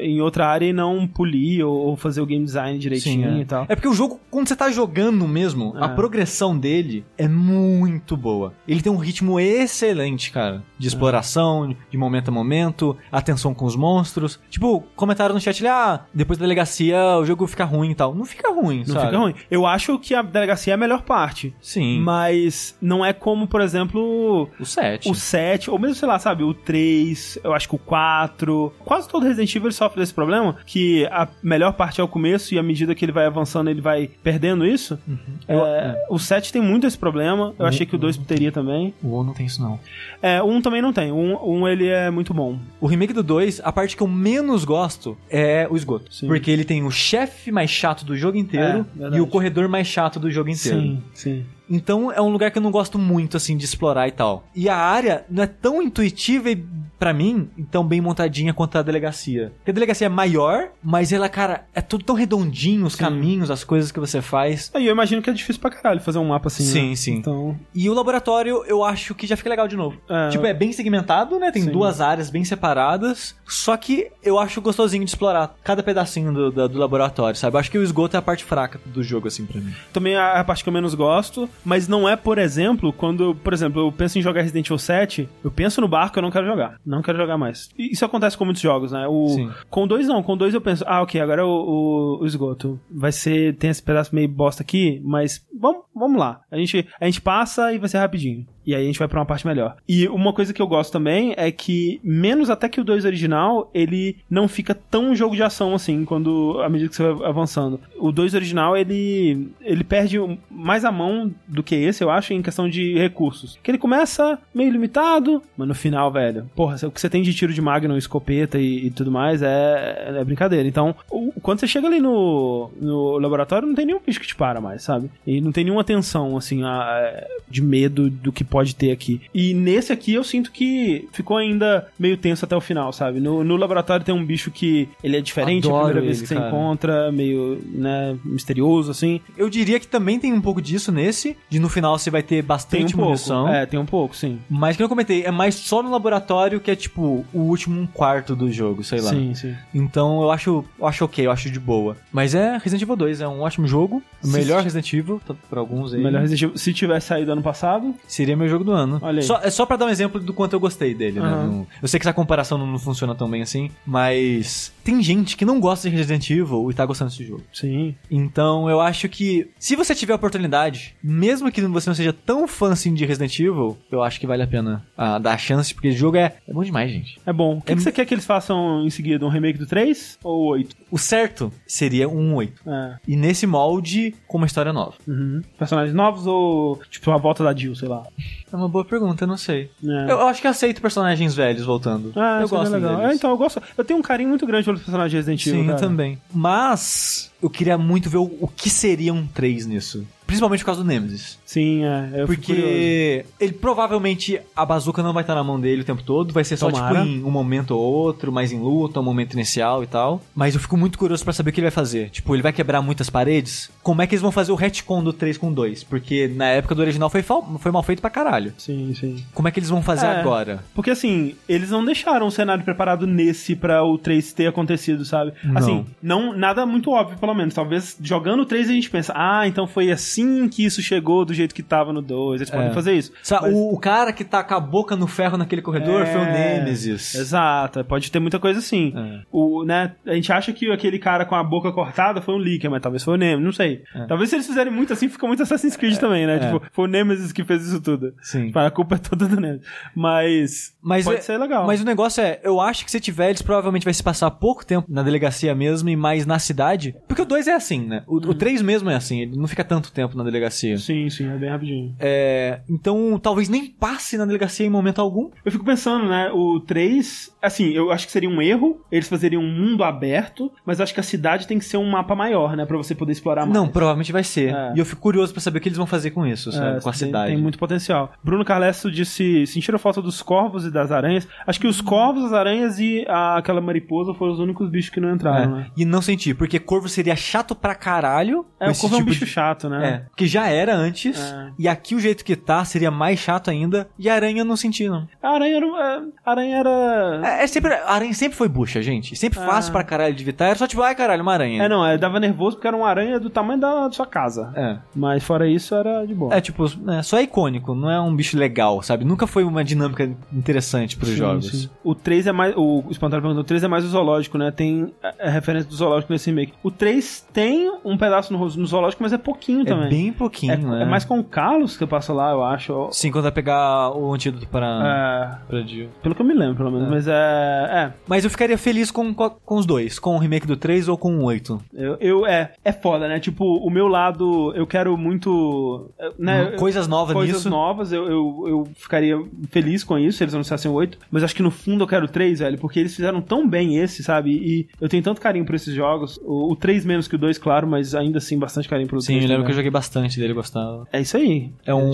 em outra área e não polir ou, ou fazer o game design direitinho é. e tal. É porque o jogo, quando você tá jogando mesmo, a É. progressão dele é muito boa. Ele tem um ritmo excelente, cara. De exploração, de momento a momento, atenção com os monstros. Tipo, comentaram no chat ali, ah, depois da delegacia o jogo fica ruim e tal. Não fica ruim, Não sabe? fica ruim. Eu acho que a delegacia é a melhor parte. Sim. Mas não é como, por exemplo, O 7. o 7, ou mesmo, sei lá, sabe, o 3, eu acho que o 4. Quase todo Resident Evil sofre desse problema, que a melhor parte é o começo e à medida que ele vai avançando ele vai perdendo isso. É, O 7 tem muito esse problema, eu achei que o 2 teria também. O 1 não tem isso, não. É, o 1 também não tem, 1, um, ele é muito bom. O remake do 2, a parte que eu menos gosto é o esgoto. Sim. Porque ele tem o chefe mais chato do jogo inteiro É, e o corredor mais chato do jogo inteiro. sim. Então é um lugar que eu não gosto muito, assim, de explorar e tal. E a área não é tão intuitiva e, pra mim, tão bem montadinha quanto a delegacia. Porque a delegacia é maior, mas ela, cara, é tudo tão redondinho, os Sim. caminhos, as coisas que você faz. Aí eu imagino que é difícil pra caralho fazer um mapa assim. Sim, né? sim. Então, E o laboratório, eu acho que já fica legal de novo. É. Tipo, é bem segmentado, né? Tem Sim. duas áreas bem separadas. Só que eu acho gostosinho de explorar cada pedacinho do, da- do laboratório, sabe? Eu acho que o esgoto é a parte fraca do jogo, assim, pra mim. também é a parte que eu menos gosto, mas não é, por exemplo, quando, por exemplo, eu penso em jogar Resident Evil 7, eu penso no barco, eu não quero jogar. Não quero jogar mais. E Isso acontece com muitos jogos, né? O, Sim. Com dois não, com dois eu penso, ah, ok, agora o, o- o esgoto. Vai ser, tem esse pedaço meio bosta aqui, mas vamos, vamos lá. A gente, a gente passa e vai ser rapidinho. E aí a gente vai pra uma parte melhor. E uma coisa que eu gosto também é que, menos até que o 2 original, ele não fica tão jogo de ação assim, quando à medida que você vai avançando. O 2 original, ele, ele perde mais a mão do que esse, eu acho, em questão de recursos. Que ele começa meio limitado, mas no final, velho, porra, o que você tem de tiro de magnum, escopeta e, e tudo mais é, é brincadeira. Então, o- quando você chega ali no, no laboratório, não tem nenhum bicho que te para mais, sabe? E não tem nenhuma tensão, assim, a- de medo do que pode ter aqui. E nesse aqui eu sinto que ficou ainda meio tenso até o final, sabe? No, no laboratório tem um bicho que ele é diferente Adoro a primeira vez ele, que você cara. encontra, meio, né, misterioso, assim. Eu diria que também tem um pouco disso nesse, de no final você vai ter Tem bastante um pouco. munição. É, tem um pouco, sim. Mas que eu comentei, é mais só no laboratório que é tipo o último um quarto do jogo, sei lá. Sim, sim. Então eu acho, eu acho ok, eu acho de boa. Mas é Resident Evil 2, é um ótimo jogo. O Se- melhor Resident Evil, tanto pra alguns aí. Melhor Resident Evil. Se tivesse saído ano passado, Seria meu jogo do ano. Olha aí. Só, é só pra dar um exemplo do quanto eu gostei dele, né? Aham. Não- eu sei que essa comparação não, não funciona tão bem assim, mas tem gente que não gosta de Resident Evil e tá gostando desse jogo. sim. Então eu acho que se você tiver a oportunidade, mesmo que você não seja tão fã assim de Resident Evil, eu acho que vale a pena ah, dar a chance, porque o jogo é, é bom demais, gente. É bom. O que, É que você quer que eles façam em seguida? Um remake do 3 ou o 8? O certo seria um 8. É. E nesse molde, com uma história nova. Uhum. Personagens novos ou, tipo, a volta da Jill, sei lá? É uma boa pergunta, eu não sei. É. Eu acho que aceito personagens velhos voltando. Ah, eu seria gosto legal. deles. É, então, eu gosto. Eu tenho um carinho muito grande pelos personagens de Resident Evil. Sim, eu cara. também. Mas eu queria muito ver o, o que seria um 3 nisso. Principalmente por causa do Nemesis. Sim, é. Eu. Porque ele provavelmente a bazuca não vai estar na mão dele o tempo todo, vai ser só Tomara. tipo em um momento ou outro, mais em luta, um momento inicial e tal. Mas eu fico muito curioso pra saber o que ele vai fazer. Tipo, ele vai quebrar muitas paredes? Como é que eles vão fazer o retcon do 3 com 2? Porque na época do original foi, foi mal feito pra caralho. Sim, sim. Como é que eles vão fazer É. agora? Porque assim, eles não deixaram o cenário preparado nesse pra o 3 ter acontecido, sabe? Não. Assim, não nada muito óbvio, pelo menos. Talvez jogando o 3 a gente pensa, ah, então foi assim que isso chegou do jeito que tava no 2. Eles podem fazer isso. Sa- Mas- o, o cara que tá com a boca no ferro naquele corredor foi o É, Nemesis. Exato, pode ter muita coisa assim. É. O, né, a gente acha que aquele cara com a boca cortada foi um Leaker, mas talvez foi o Nemesis, não sei. Talvez se eles fizerem muito assim, fica muito Assassin's Creed também, né? é. Tipo, foi o Nemesis que fez isso tudo. Sim. Tipo, A culpa é toda do Nemesis. Mas, Mas pode é- ser legal. Mas o negócio é, eu acho que se tiver, eles provavelmente vai se passar pouco tempo na delegacia mesmo e mais na cidade. Porque o 2 é assim, né? O, Uhum. o 3 mesmo é assim, ele não fica tanto tempo tempo na delegacia. Sim, sim, é bem rapidinho. É, então, talvez nem passe na delegacia em momento algum. Eu fico pensando, né? O 3, assim, eu acho que seria um erro eles fazeriam um mundo aberto, mas acho que a cidade tem que ser um mapa maior, né? Pra você poder explorar mais. Não, provavelmente vai ser. É. E eu fico curioso pra saber o que eles vão fazer com isso, sabe? É, com a tem- cidade. Tem muito potencial. Bruno Carlesso disse: sentiram falta dos corvos e das aranhas. Acho que os corvos, as aranhas e a- aquela mariposa foram os únicos bichos que não entraram, É. né? E não senti, porque corvo seria chato pra caralho. É, o corvo é um tipo bicho de- chato, É, né? que já era antes, É. e aqui o jeito que tá seria mais chato ainda, e a aranha eu não senti, não. A aranha era. A aranha era. É, é sempre, a aranha sempre foi bucha, gente. Sempre Ah. fácil pra caralho de evitar, era só tipo, ai caralho, uma aranha. É, não, é, dava nervoso porque era uma aranha do tamanho da sua casa. É. Mas fora isso, era de boa. É, tipo, é, só é icônico, não é um bicho legal, sabe? Nunca foi uma dinâmica interessante pros Sim, jogos. sim. O 3 é mais. O Espantalho perguntou: o 3 é mais o zoológico, né? Tem a, a referência do zoológico nesse remake. O 3 tem um pedaço no, no zoológico, mas é pouquinho É também. bem pouquinho, É, né? é mais com o Carlos que passa lá, eu acho. Sim, quando vai pegar o antídoto para, É, para Jill. pelo que eu me lembro, pelo menos. É. Mas é. É. Mas eu ficaria feliz com, com, os dois, com o remake do 3 ou com o 8. Eu, eu- é, é foda, né? Tipo, o meu lado, eu quero muito. Né, eu- Coisas novas coisas nisso. novas, eu, eu, eu ficaria feliz com isso se eles anunciassem o 8. Mas acho que no fundo eu quero o 3, velho, porque eles fizeram tão bem esse, sabe? E eu tenho tanto carinho por esses jogos. O, o 3 menos que o 2, claro, mas ainda assim bastante carinho pelo Sim, 3. eu lembro que eu joguei bastante dele, gostava. É isso aí. É um.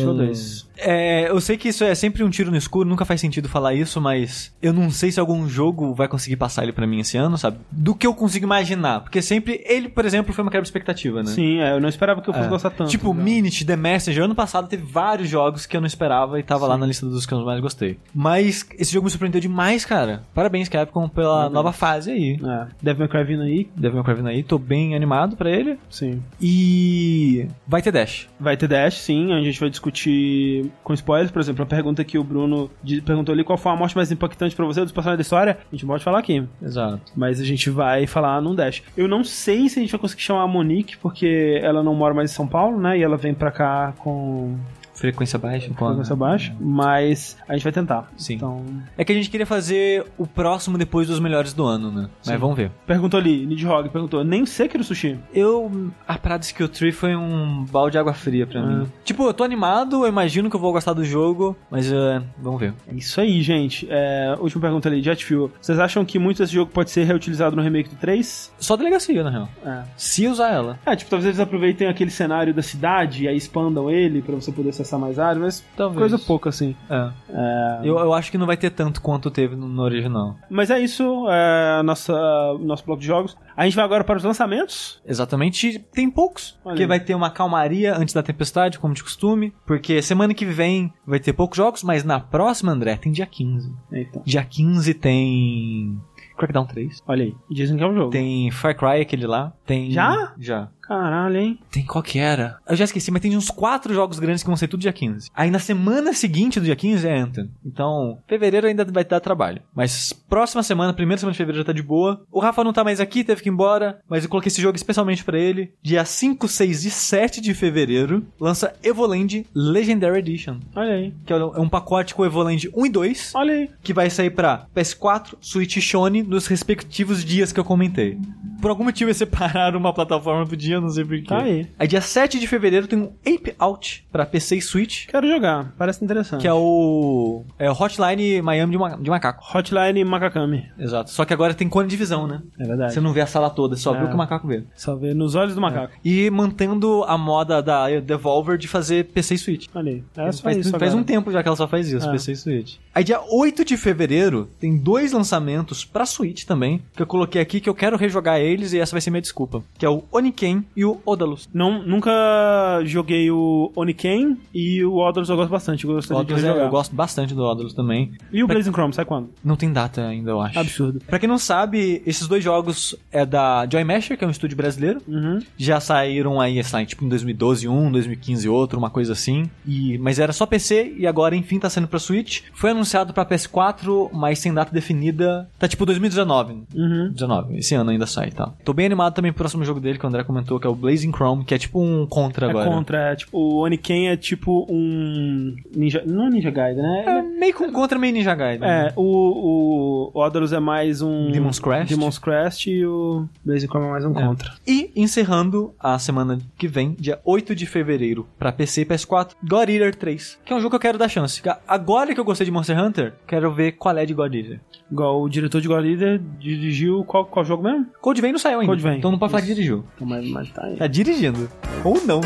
Resident Evil 2. É, eu sei que isso é sempre um tiro no escuro, nunca faz sentido falar isso, mas eu não sei se algum jogo vai conseguir passar ele pra mim esse ano, sabe? Do que eu consigo imaginar. Porque sempre, ele, por exemplo, foi uma quebra de expectativa, né? Sim, é, eu não esperava que eu fosse É. gostar tanto. Tipo, né? Minit, The Messenger, ano passado teve vários jogos que eu não esperava e tava lá na lista dos que eu mais gostei. Mas esse jogo me surpreendeu demais, cara. Parabéns, Capcom, pela Parabéns. nova fase aí. É, Devil May Cry vindo aí, Devil May Cry vindo aí, tô bem animado pra ele. sim. E vai ter Dash. Vai ter Dash, sim. A gente vai discutir com spoilers. Por exemplo, a pergunta que o Bruno de- perguntou ali: qual foi a morte mais impactante pra você dos personagens da história? A gente pode falar aqui. Exato. Mas a gente vai falar num Dash. Eu não sei se a gente vai conseguir chamar a Monique, porque ela não mora mais em São Paulo, né? E ela vem pra cá com Frequência baixa. quando- frequência baixa. Mas a gente vai tentar. Sim. Então, É que a gente queria fazer o próximo depois dos melhores do ano, né? Sim. Mas vamos ver. perguntou ali, Nidhogg perguntou: nem Sekiro Sushi? Eu. A parada Skill Tree foi um balde de água fria pra mim. Tipo, eu tô animado, eu imagino que eu vou gostar do jogo, mas é, vamos ver. É isso aí, gente. É, última pergunta ali, Jetfuel. Vocês acham que muito desse jogo pode ser reutilizado no remake do 3? Só delegacia, na real. É. Se usar ela. É, tipo, talvez eles aproveitem aquele cenário da cidade e aí expandam ele pra você poder acessar mais áreas, mas Talvez. coisa pouca, assim. É. É, Eu, eu acho que não vai ter tanto quanto teve no, no original. Mas é isso, é nossa, nosso bloco de jogos. A gente vai agora para os lançamentos. Exatamente, tem poucos. Olha porque vai ter uma calmaria antes da tempestade, como de costume. Porque semana que vem vai ter poucos jogos, mas na próxima, André, tem dia 15. Eita, Dia 15 tem. Crackdown 3. olha aí. Dizem que é um jogo. Tem Far Cry, aquele lá. Tem. Já? Já. Caralho, hein? Tem qual que era? Eu já esqueci, mas tem uns quatro jogos grandes que vão ser tudo dia 15. Aí na semana seguinte do dia 15 é Anthem. Então, fevereiro ainda vai dar trabalho. Mas próxima semana, primeira semana de fevereiro já tá de boa. O Rafa não tá mais aqui, teve que ir embora. Mas eu coloquei esse jogo especialmente pra ele. Dia 5, 6 e 7 de fevereiro, lança Evoland Legendary Edition. Olha aí. Que é um pacote com Evoland 1 e 2. Olha aí. Que vai sair pra PS4, Switch e Sony nos respectivos dias que eu comentei. Por algum motivo eles separaram uma plataforma do dia, não sei porquê. Tá aí. Aí dia 7 de fevereiro tem um Ape Out pra PC e Switch, Quero jogar. Parece interessante. que é o, é o Hotline Miami de, ma- de macaco. Hotline Macacami. Exato. Só que agora tem cone de visão, né? É verdade. Você não vê a sala toda, só vê É. o que o macaco vê. Só vê nos olhos do macaco. E mantendo a moda da Devolver de fazer PC e Switch. Olha aí. É faz agora. um tempo já que ela só faz isso, É. PC e Switch. Aí dia 8 de fevereiro tem dois lançamentos pra Switch também, que eu coloquei aqui que eu quero rejogar eles e essa vai ser minha desculpa. Que é o Oniken e o Odalus. Não, nunca joguei o Oniken e o Odalus eu gosto bastante. Eu Odalus é- eu gosto bastante do Odalus também. E o Blazing Chrome, sai quando? Não tem data ainda, eu acho. Absurdo. Pra quem não sabe, esses dois jogos é da Joy Masher, que é um estúdio brasileiro. Uhum. Já saíram aí, sei lá, tipo em 2012 um, 2015 outro, uma coisa assim. E, mas era só PC e agora enfim tá saindo pra Switch. Foi anunciado pra PS4, mas sem data definida. Tá tipo 2019. Uhum. 19, esse ano ainda sai tal. Tô bem animado também pro próximo jogo dele, que o André comentou que é o Blazing Chrome, que é tipo um contra É agora. contra, é tipo, o Oniken é tipo um Ninja, não é Ninja Gaiden, né? É meio com contra, meio Ninja Gaiden. É, o, o Odorous é mais um... Demon's Crest. Demon's Crest e o Blazing Chrome é mais um É. contra. E encerrando a semana que vem, dia 8 de fevereiro, pra PC e PS4, God Eater 3, que é um jogo que eu quero dar chance. Agora que eu gostei de Monster Hunter, quero ver qual é de God Eater. Igual o diretor de God Eater dirigiu qual, qual jogo mesmo? Code Vein não saiu ainda, Code Vein. então não pode falar que dirigiu. Mas, mas tá aí. Tá dirigindo. Ou não.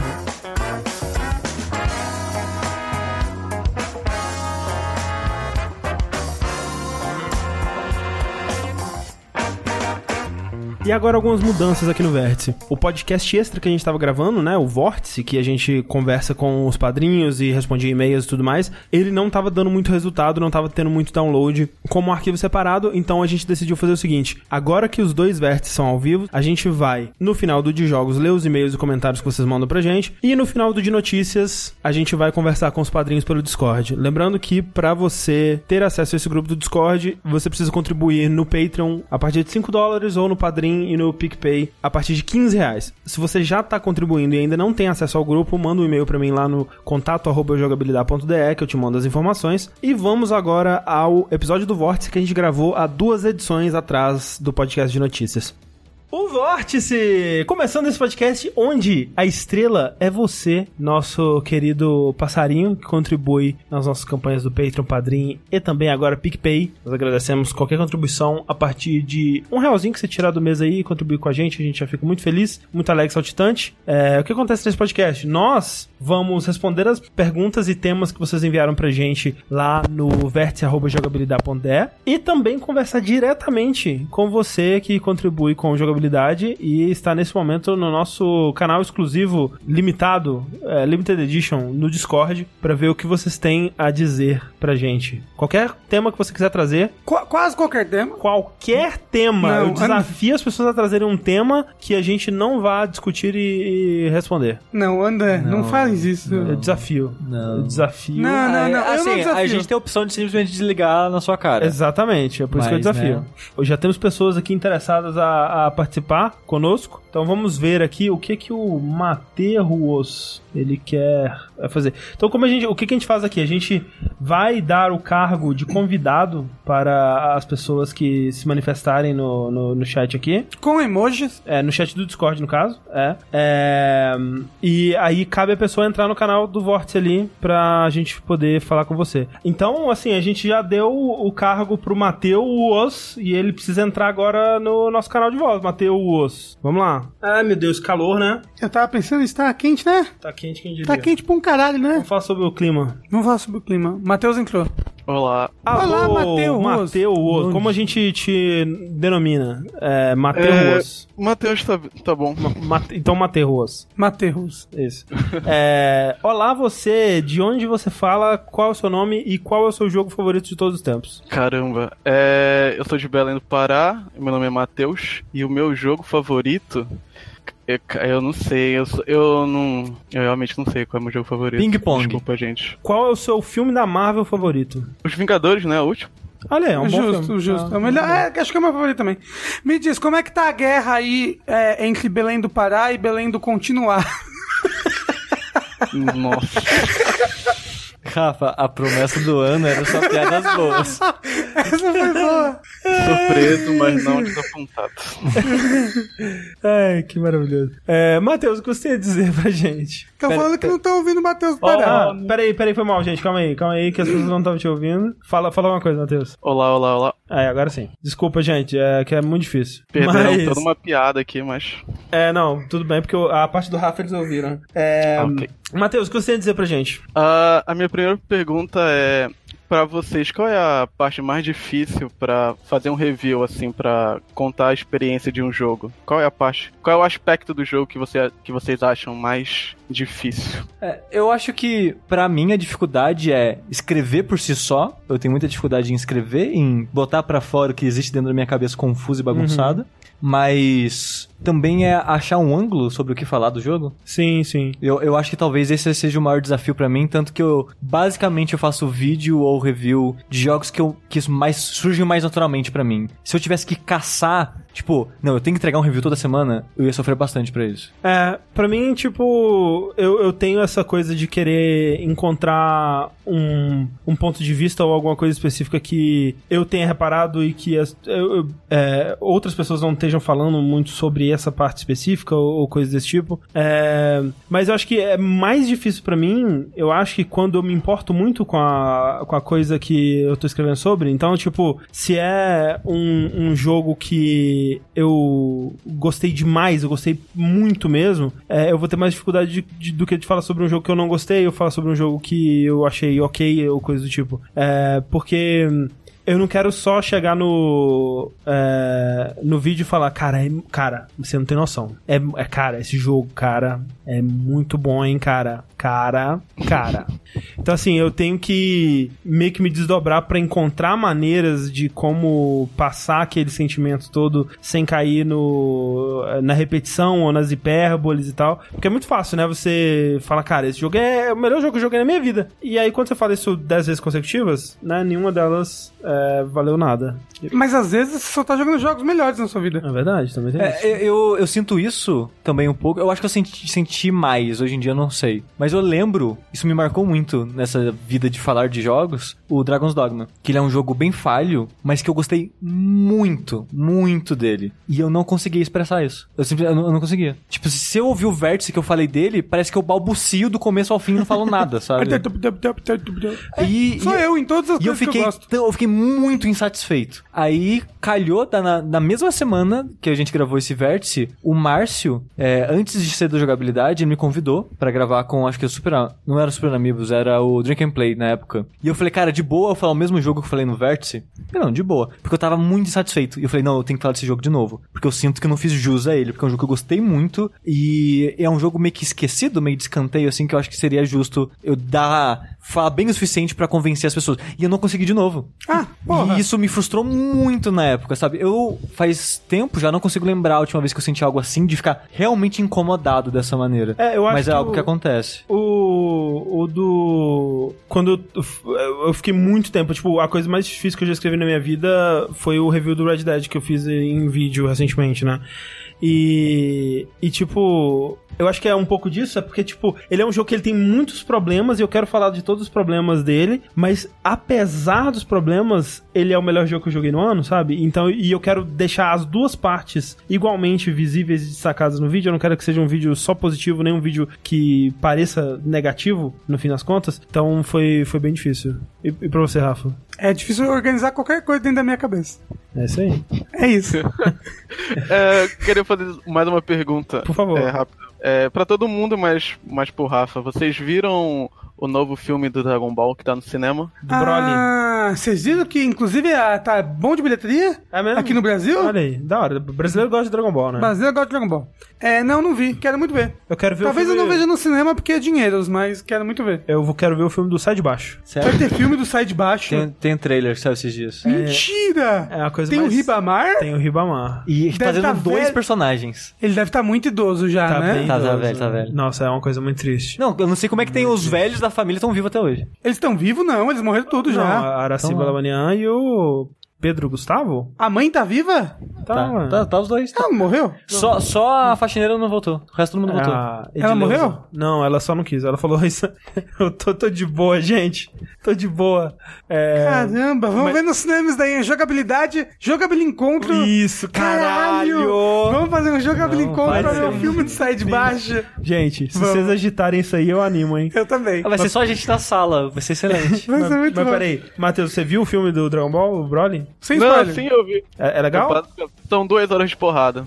E agora algumas mudanças aqui no Vértice. O podcast extra que a gente tava gravando, né, o Vórtice, que a gente conversa com os padrinhos e responde e-mails e tudo mais, ele não tava dando muito resultado, não tava tendo muito download como um arquivo separado, então a gente decidiu fazer o seguinte, agora que os dois vértices são ao vivo, a gente vai, no final do de jogos, ler os e-mails e comentários que vocês mandam pra gente, e no final do de notícias, a gente vai conversar com os padrinhos pelo Discord. Lembrando que pra você ter acesso a esse grupo do Discord, você precisa contribuir no Patreon a partir de 5 dólares ou no Padrim e no PicPay a partir de 15 reais. Se você já tá contribuindo e ainda não tem acesso ao grupo, manda um e-mail pra mim lá no contato arroba jogabilidade.de que eu te mando as informações. E vamos agora ao episódio do Vórtice que a gente gravou há duas edições atrás do podcast de notícias. O Vórtice! Começando esse podcast onde a estrela é você, nosso querido passarinho, que contribui nas nossas campanhas do Patreon, Padrim e também agora PicPay. Nós agradecemos qualquer contribuição a partir de um realzinho que você tirar do mês aí e contribuir com a gente. A gente já fica muito feliz, muito alegre, saltitante. É, o que acontece nesse podcast? Nós vamos responder as perguntas e temas que vocês enviaram pra gente lá no vértice.jogabilidade.de e também conversar diretamente com você que contribui com jogabilidade e está nesse momento no nosso canal exclusivo limitado, é, Limited Edition, no Discord, para ver o que vocês têm a dizer pra gente. Qualquer tema que você quiser trazer, Qu- quase qualquer tema. qualquer tema, Não, eu desafio as pessoas a trazerem um tema que a gente não vá discutir e, e responder. Não, André, não, Não, faz isso. Eu desafio. Não. Eu desafio. Não, não, não, eu assim, não a desafio. gente tem a opção de simplesmente desligar na sua cara. Exatamente, é por isso que eu Mas, desafio. né? Hoje Já temos pessoas aqui interessadas a, a participar conosco. Então vamos ver aqui o que que o Mateus ele quer fazer. Então como a gente, o que que a gente faz aqui? A gente vai dar o cargo de convidado para as pessoas que se manifestarem no, no, no chat aqui. Com emojis. É, no chat do Discord, no caso. É. É, E aí cabe a pessoa entrar no canal do Vórtice ali pra gente poder falar com você. Então, assim, a gente já deu o cargo pro Mateus e ele precisa entrar agora no nosso canal de voz. Mateus. Vamos lá. Ai, meu Deus, calor, né? Eu tava pensando, está quente, né? Tá quente, quem diria. Tá quente pra um caralho, né? Vamos falar sobre o clima. Vamos falar sobre o clima. Matheus entrou. Olá. Olá, Mateus. Mateus. Como a gente te denomina? É, Mateus. Matheus tá, tá bom. Ma- Então, Mateus. Matheus. Isso. É, olá, você. De onde você fala? Qual é o seu nome e qual é o seu jogo favorito de todos os tempos? Caramba. É, eu sou de Belém do Pará, meu nome é Matheus, e o meu jogo favorito. Eu, eu não sei, eu, eu não. Eu realmente não sei qual é o meu jogo favorito. Ping pong. Desculpa, gente. Qual é o seu filme da Marvel favorito? Os Vingadores, né? O último. Olha, é um bom justo, filme. justo. Ah, É o melhor- é, acho que é o meu favorito também. Me diz, como é que tá a guerra aí é, entre Belém do Pará e Belém do Continuar? Nossa. Rafa, a promessa do ano era só piadas boas. Essa foi boa. Surpreso, mas não desapontado. Ai, que maravilhoso. É, Matheus, o que você ia dizer pra gente? Estão Pera- falando que não estão ouvindo o Matheus Pará. ah, peraí, peraí, foi mal, gente. Calma aí, calma aí, que as pessoas não estavam te ouvindo. Fala, fala uma coisa, Matheus. Olá, olá, olá. É, agora sim. Desculpa, gente, é que é muito difícil. Perderam Mas, toda uma piada aqui, mas. É, não, tudo bem, porque a parte do Rafa eles ouviram. É, Ok. Matheus, o que você ia dizer pra gente? Ah, a minha primeira pergunta é pra vocês, qual é a parte mais difícil pra fazer um review assim, pra contar a experiência de um jogo? Qual é a parte, qual é o aspecto do jogo que, você, que vocês acham mais difícil? É, eu acho que, pra mim, a dificuldade é escrever por si só. Eu tenho muita dificuldade em escrever, em botar pra fora o que existe dentro da minha cabeça confuso e bagunçado. Mas também é achar um ângulo sobre o que falar do jogo. Sim, sim. Eu, eu acho que talvez esse seja o maior desafio pra mim, tanto que eu basicamente eu faço vídeo ou review de jogos que, eu, que mais surgem mais naturalmente pra mim. Se eu tivesse que caçar tipo, não, eu tenho que entregar um review toda semana, eu ia sofrer bastante pra isso. É, pra mim, tipo, eu, eu tenho essa coisa de querer encontrar um, um ponto de vista ou alguma coisa específica que eu tenha reparado e que as- eu- eu- é, outras pessoas não estejam falando muito sobre essa parte específica ou, ou coisa desse tipo. É, mas eu acho que é mais difícil pra mim, eu acho que quando eu me importo muito com a, com a coisa que eu tô escrevendo sobre, então, tipo, se é um, um jogo que eu gostei demais, eu gostei muito mesmo, é, eu vou ter mais dificuldade de- de- do que de falar sobre um jogo que eu não gostei, eu falar sobre um jogo que eu achei ok ou coisa do tipo. É, porque eu não quero só chegar no é, no vídeo e falar, cara, é- cara, você não tem noção. É, é, cara, esse jogo, cara, é muito bom, hein, cara. Cara, cara. Então, assim, eu tenho que meio que me desdobrar pra encontrar maneiras de como passar aquele sentimento todo sem cair no, na repetição ou nas hipérboles e tal. Porque é muito fácil, né? Você fala, cara, esse jogo é o melhor jogo que eu joguei na minha vida. E aí, quando você fala isso dez vezes consecutivas, né? Nenhuma delas é, valeu nada. Mas às vezes você só tá jogando jogos melhores na sua vida. É verdade, também tem isso. É, eu, eu sinto isso também um pouco. Eu acho que eu senti, senti mais, hoje em dia eu não sei. Mas eu lembro, isso me marcou muito nessa vida de falar de jogos, o Dragon's Dogma. Que ele é um jogo bem falho, mas que eu gostei muito, muito dele. E eu não conseguia expressar isso. Eu simplesmente eu não, conseguia. Tipo, se eu ouvir o vértice que eu falei dele, parece que eu balbucio do começo ao fim e não falo nada, sabe? E, Sou eu em todas as e eu coisas que eu fiquei, gosto. eu fiquei muito insatisfeito. Aí calhou da- na, na mesma semana que a gente gravou esse vértice, o Márcio, é, antes de ser da jogabilidade, ele me convidou pra gravar com, acho que Super. Não era o Super Amigos, era o Drink and Play na época. E eu falei, cara, de boa eu falar o mesmo jogo que eu falei no vértice? Não, de boa. Porque eu tava muito insatisfeito. E eu falei, não, eu tenho que falar desse jogo de novo. Porque eu sinto que eu não fiz jus a ele. Porque é um jogo que eu gostei muito. E é um jogo meio que esquecido, meio de escanteio, assim, que eu acho que seria justo eu dar. falar bem o suficiente pra convencer as pessoas. E eu não consegui de novo. Ah, porra. E isso me frustrou muito na época, sabe? Eu faz tempo já não consigo lembrar a última vez que eu senti algo assim, de ficar realmente incomodado dessa maneira. É, eu acho Mas é algo que acontece. O, o do. Quando eu, eu fiquei muito tempo, tipo, a coisa mais difícil que eu já escrevi na minha vida foi o review do Red Dead que eu fiz em vídeo recentemente, né? E. E, tipo. Eu acho que é um pouco disso, é porque, tipo, ele é um jogo que ele tem muitos problemas e eu quero falar de todos os problemas dele, mas apesar dos problemas, ele é o melhor jogo que eu joguei no ano, sabe? Então, e eu quero deixar as duas partes igualmente visíveis e destacadas no vídeo. Eu não quero que seja um vídeo só positivo, nem um vídeo que pareça negativo, no fim das contas. Então, foi, foi bem difícil. E, e pra você, Rafa? É difícil organizar qualquer coisa dentro da minha cabeça. É isso aí. É isso. É, queria fazer mais uma pergunta. Por favor. É, rápido. É, pra todo mundo, mas, mas pro Rafa, vocês viram o novo filme do Dragon Ball que tá no cinema? Do Broly. Ah, vocês viram que inclusive ah, tá bom de bilheteria? É mesmo? Aqui no Brasil? Olha aí, da hora. O brasileiro gosta de Dragon Ball, né? Brasil gosta de Dragon Ball. É, não, não vi. Quero muito ver. Eu quero ver Talvez o eu não veja no cinema porque é dinheiros, mas quero muito ver. Eu vou- quero ver o filme do Sai de Baixo. Vai ter filme do Sai de Baixo. Tem, tem trailer que saiu esses dias. Mentira! É a coisa Tem mais... o Ribamar? Tem o Ribamar. E Deve fazendo tá dois velho. personagens. Ele deve estar muito idoso já, Tá né? bem Tá, tá idoso, velho, tá né? velho. Nossa, é uma coisa muito triste. Não, eu não sei como é que tem os velhos da família estão vivos até hoje. Eles estão vivos? Não, eles morreram todos Não, já. a Araciba Então, Lamanian e o Pedro Gustavo? A mãe tá viva? Tá, Tá, mano. tá, tá os dois. Ela não morreu? Só, só a faxineira não voltou. O resto todo mundo voltou. A Ela Edileuza. morreu? Não, ela só não quis. Ela falou isso. Eu tô, tô de boa, gente. Tô de boa. É... Caramba, vamos mas- ver nos cinemas daí. Jogabilidade, jogabilidade encontro. Isso, caralho! Vamos fazer um jogabilidade encontro pra ver o filme de Sai de Baixo. Gente, se Vamos. vocês agitarem isso aí, eu animo, hein? Eu também. Ah, Vai ser só a gente na sala, vai ser excelente. Vai Mas, ser muito mas bom. peraí, Matheus, você viu o filme do Dragon Ball, o Broly? Sem Não, spoiler. sim, eu vi. É, é legal? São duas horas de porrada,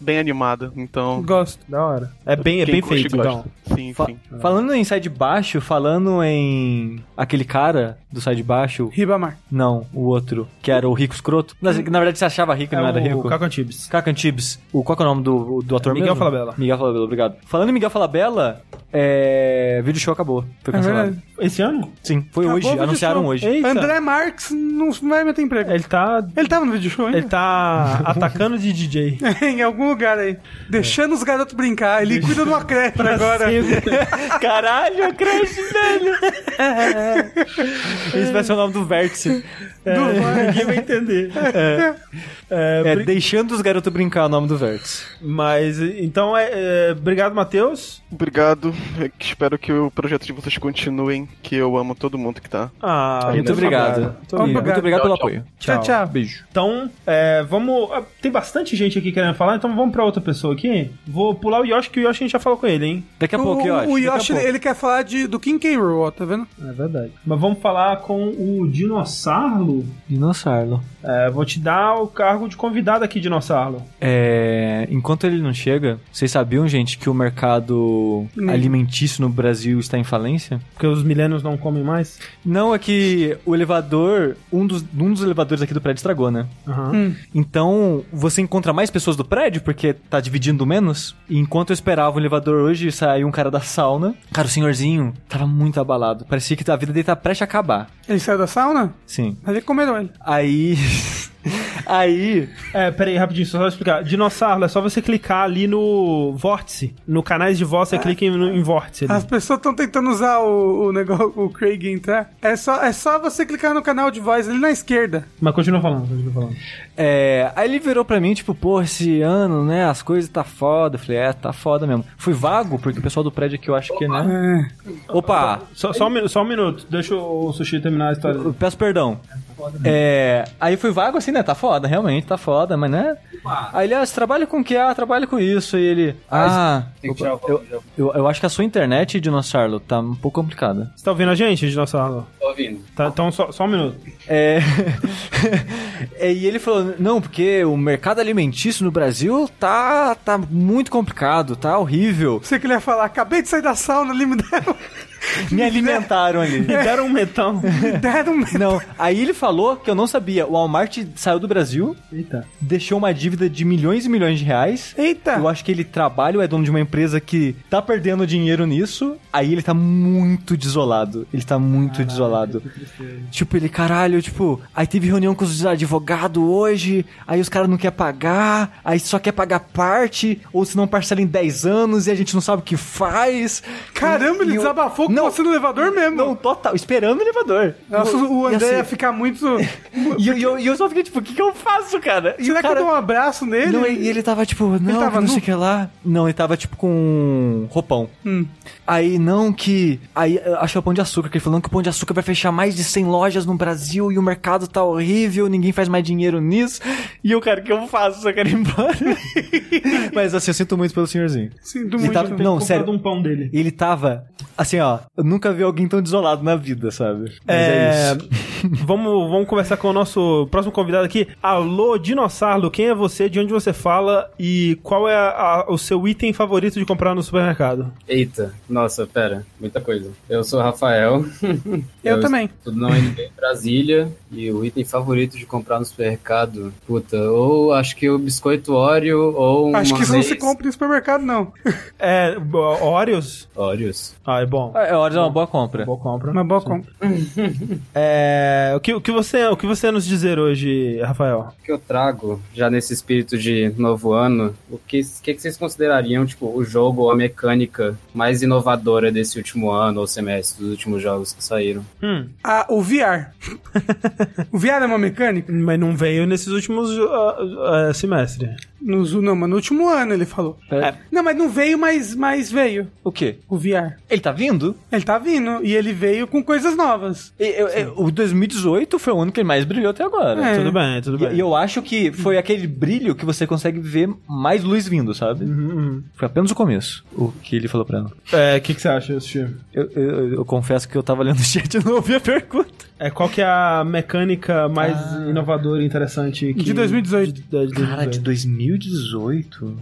bem animada, então... Gosto. Da hora. É bem, é quem bem feito, gosta. então. Sim, Fa- sim. falando em Sai de Baixo, falando em aquele cara do Sai de Baixo, Ribamar. não, o outro, que era o rico escroto. Na, na verdade, você achava rico e É não era o rico. Caco Antibes. Caco Antibes. O, qual que é o nome do, do ator Miguel mesmo? Falabella. Miguel Falabella, obrigado. Falando em Miguel Falabella, É. Vídeo show acabou. Foi É cancelado. verdade. Esse ano? Sim, foi Acabou o hoje. Anunciaram show. hoje. Eita. André Marques não vai meter emprego. Ele tá. Ele tava no vídeo show ainda? Ele tá atacando de DJ. em algum lugar aí. Deixando os garotos brincar. Ele cuida de uma creche agora. Caralho, a creche, velho. Esse vai ser o nome do vértice. É, ninguém vai entender. É, é, É, bri- deixando os garotos brincar é o nome do vértice. Mas, então, é, é, obrigado, Matheus. Obrigado. Eu espero que o projeto de vocês continuem, que eu amo todo mundo que tá. Ah, Muito obrigado. Muito Obrigado. Muito obrigado pelo Tchau, apoio. Tchau, tchau. Beijo. Então, é, vamos. ah, Tem bastante gente aqui querendo falar, então vamos pra outra pessoa aqui. Vou pular o Yoshi, que o Yoshi a gente já falou com ele, hein? Daqui a O, pouco, Yoshi. o Yoshi, pouco. ele quer falar de, do King K. Rool, ó, tá vendo? É verdade. Mas vamos falar com o Dinossauro. Dinossauro. É, vou te dar o cargo de convidado aqui, Dinossauro. É, enquanto ele não chega, vocês sabiam, gente, que o mercado Hum. alimentício no Brasil está em falência? Porque os milênios não comem mais. Não, é que o elevador, um dos, um dos elevadores aqui do prédio estragou, né? Aham. Hum. Então, você encontra mais pessoas do prédio, porque tá dividindo menos. E enquanto eu esperava o elevador hoje, saiu um cara da sauna. Cara, o senhorzinho tava muito abalado. Parecia que a vida dele tá prestes a acabar. Ele saiu da sauna? Sim. Mas ele comeram ele. Aí. Aí. É, peraí, rapidinho, só pra explicar. Dinossauro, é só você clicar ali no vórtice. No canais de voz, você clica em, no- em vórtice ali. As pessoas estão tentando usar o, o negócio, o Craig entrar. É só, é só você clicar no canal de voz ali na esquerda. Mas continua falando, continua falando. É, aí ele virou pra mim, tipo, pô, esse ano, né, as coisas tá foda. Eu falei, é, tá foda mesmo. Fui vago, porque o pessoal do prédio aqui eu acho que, né. É. Opa! Só, só, um, só um minuto, deixa o Sushi terminar a história. Eu peço perdão. É, aí fui vago assim, né? Tá foda, realmente, tá foda, mas né? Aí ele, ah, você trabalha com o que? Ah, trabalho com isso. E ele, ah, Tem que tirar o eu, eu, eu acho que a sua internet, Dinossauro, tá um pouco complicada. Você tá ouvindo a gente, Dinossauro? Tô ouvindo. Tá, então só, só um minuto. É... é, e ele falou, não, porque o mercado alimentício no Brasil tá, tá muito complicado, tá horrível. Você que ele ia falar, acabei de sair da sauna ali, me deram, Me alimentaram ali. Me deram um metão. me deram um Não, aí ele falou que eu não sabia. O Walmart saiu do Brasil, Eita. deixou uma dívida de milhões e milhões de reais. Eita! Eu acho que ele trabalha ou é dono de uma empresa que tá perdendo dinheiro nisso. Aí ele tá muito desolado. Ele tá muito desolado. Tipo, ele, caralho, tipo, aí teve reunião com os advogados hoje, aí os caras não querem pagar, aí só quer pagar parte, ou se não parcela em 10 anos e a gente não sabe o que faz. Caramba, ele E eu- desabafou com Não, você no elevador mesmo. Não, total, esperando o elevador. Nossa, o E André assim- ia ficar muito. E eu, eu, eu só fiquei tipo, o que, que eu faço, cara? E Será o cara... que eu dou um abraço nele? Não, e ele tava tipo, não, tava não nu? sei o que lá. Não, ele tava tipo com roupão. Hum. Aí não que. Aí eu acho que é o Pão de Açúcar, que ele falando que o Pão de Açúcar vai fechar mais de 100 lojas no Brasil e o mercado tá horrível, ninguém faz mais dinheiro nisso. E eu, cara, o que eu faço? Só quero ir embora. Mas assim, eu sinto muito pelo senhorzinho. Sinto muito. tava- não, sério. um pão dele. Ele tava, assim, ó, eu nunca vi alguém tão desolado na vida, sabe? Mas é, É, isso. vamos, vamos conversar com o nosso próximo convidado aqui. Alô, Dinossauro, quem é você, de onde você fala e qual é a- o seu item favorito de comprar no supermercado? Eita, nossa, pera, muita coisa. Eu sou o Rafael. Eu também. Tudo na UNB em Brasília. E o item favorito de comprar no supermercado, puta, ou acho que o biscoito Oreo ou Acho que isso não se compra no supermercado, não. É, Oreos? Oreos. Ah, é bom. É hora de uma boa compra. Boa compra. Uma boa compra. É, o, que, o, que você, o que você nos dizer hoje, Rafael? O que eu trago, já nesse espírito de novo ano, o que, que, que vocês considerariam, tipo, o jogo ou a mecânica mais inovadora desse último ano ou semestre, dos últimos jogos que saíram? Hum, Ah, o VR. o VR é uma mecânica? mas não veio nesses últimos uh, uh, semestres. No, não, mas no último ano ele falou. É. Não, mas não veio, mas, mas veio. O quê? O VR. Ele tá vindo? Ele tá vindo e ele veio com coisas novas. E- eu- eu- o 2018 foi o ano que ele mais brilhou até agora. É. Tudo bem, tudo bem. e eu acho que foi aquele brilho que você consegue ver mais luz vindo, sabe? Uhum, uhum. Foi apenas o começo, o que ele falou pra ela. É, o que, que você acha, Steve? Eu, eu- eu confesso que eu tava lendo o chat e não ouvi a pergunta. É, qual que é a mecânica mais inovadora e interessante que... De 2018. De, de, de Cara, de 2018?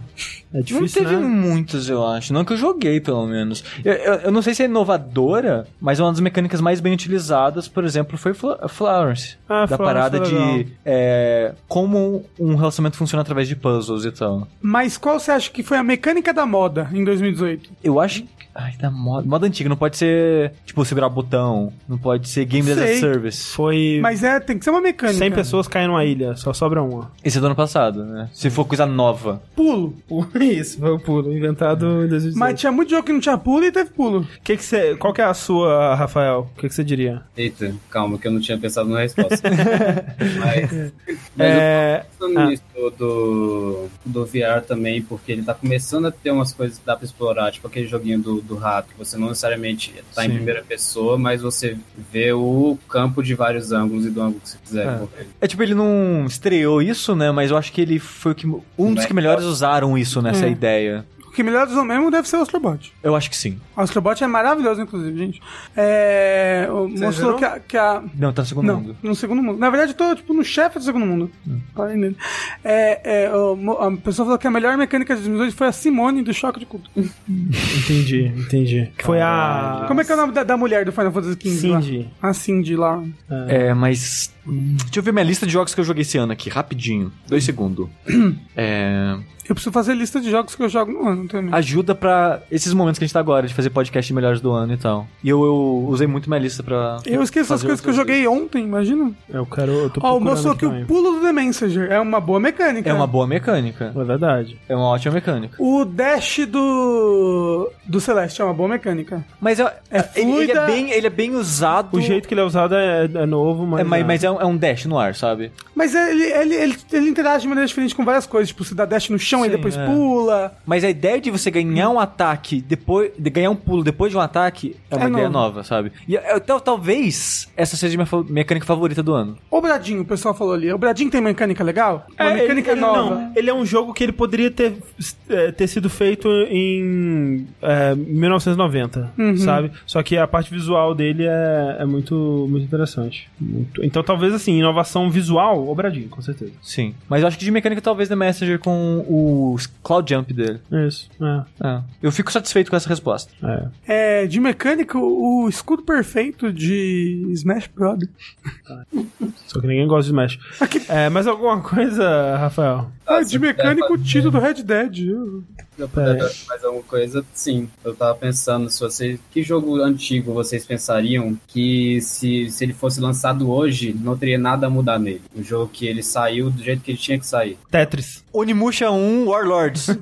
É difícil, não teve né? muitas, eu acho. Não que eu joguei, pelo menos. Eu, eu- eu não sei se é inovadora, mas uma das mecânicas mais bem utilizadas, por exemplo, foi Fla- Florence. Ah, da Florence parada de é, como um relacionamento funciona através de puzzles e tal. Mas qual você acha que foi a mecânica da moda em 2018? Eu acho, Ai, da moda. Moda antiga, não pode ser, tipo, segurar botão. Não pode ser Game as a Sei. Service. Foi Mas é, tem que ser uma mecânica. 100 pessoas caem numa ilha, só sobra uma. Esse é do ano passado, né? Se for coisa nova. Pulo. Isso, foi o pulo, inventado em 2018. Mas tinha muito jogo que não tinha pulo e teve pulo. Que que você, qual que é a sua, Rafael? O que, que você diria? Eita, calma, que eu não tinha pensado na resposta. mas mas É, eu tô pensando ah. nisso do, do VR também, porque ele tá começando a ter umas coisas que dá pra explorar, tipo aquele joguinho do, do rato, que você não necessariamente tá Sim. em primeira pessoa, mas você vê o campo de vários ângulos e do ângulo que você quiser. É. correr. É tipo, ele não estreou isso, né? Mas eu acho que ele foi o que, um dos que melhores usaram isso nessa É. ideia. O que melhor usou mesmo deve ser o Astrobot. Eu acho que sim. O Astrobot é maravilhoso, inclusive, gente. É. o- Mostrou que a, que a. Não, tá no segundo Não, mundo. no segundo mundo. Na verdade, eu tô, tipo, no chefe do segundo mundo. Parei nele. É, é, a pessoa falou que a melhor mecânica de dimensões foi a Simone do Choque de Culto. entendi, entendi. Foi a... Como é que é o nome da, da mulher do Final Fantasy XV? lá? Cindy. A Cindy lá. É, mas. hum, Deixa eu ver minha lista de jogos que eu joguei esse ano aqui, rapidinho. Dois segundos. é. Eu preciso fazer lista de jogos que eu jogo no ano também. ajuda pra esses momentos que a gente tá agora, de fazer podcast de melhores do ano e tal. E eu, eu usei muito minha lista pra. Eu esqueço as coisas que eu joguei ontem, imagina. Eu quero... Eu tô Ó, o falou aqui que o pulo do The Messenger é uma boa mecânica. É uma boa mecânica. É verdade. É uma ótima mecânica. O dash do. do Celeste é uma boa mecânica. Mas é, ele, ele fluida. é bem, ele é bem usado. O jeito que ele é usado é, é novo, mas... É, mas, mas é, um, é um dash no ar, sabe? Mas ele, ele, ele, ele interage de maneira diferente com várias coisas. Tipo, você dá dash no chão e Sim, depois é. pula. Mas a ideia de você ganhar um ataque depois. De ganhar um pulo depois de um ataque é uma É ideia novo. nova, sabe? E é, tal- talvez essa seja a minha mecânica favorita do ano. O Bradinho, o pessoal falou ali. O Bradinho tem mecânica legal? Uma É, mecânica ele, ele nova. Não, ele é um jogo que ele poderia ter, é, ter sido feito em é, 1990, Uhum. sabe? Só que a parte visual dele é, é muito, muito interessante. Muito- Então, talvez, assim, inovação visual, Obradinho, com certeza. Sim. Mas eu acho que de mecânica talvez The Messenger com o Cloud Jump dele. Isso, é. É. Eu fico satisfeito com essa resposta. é. É, de mecânica, o, o escudo perfeito de Smash Bros. Só que ninguém gosta de Smash. É, mais alguma coisa, Rafael? Ah, Ah, de se mecânica, o tiro do Red Dead. Se eu puder dar mais alguma coisa, sim. Eu tava pensando se vocês. Que jogo antigo vocês pensariam que se, se ele fosse lançado hoje, não teria nada a mudar nele? Um jogo que ele saiu do jeito que ele tinha que sair. Tetris. Onimusha 1 Warlords.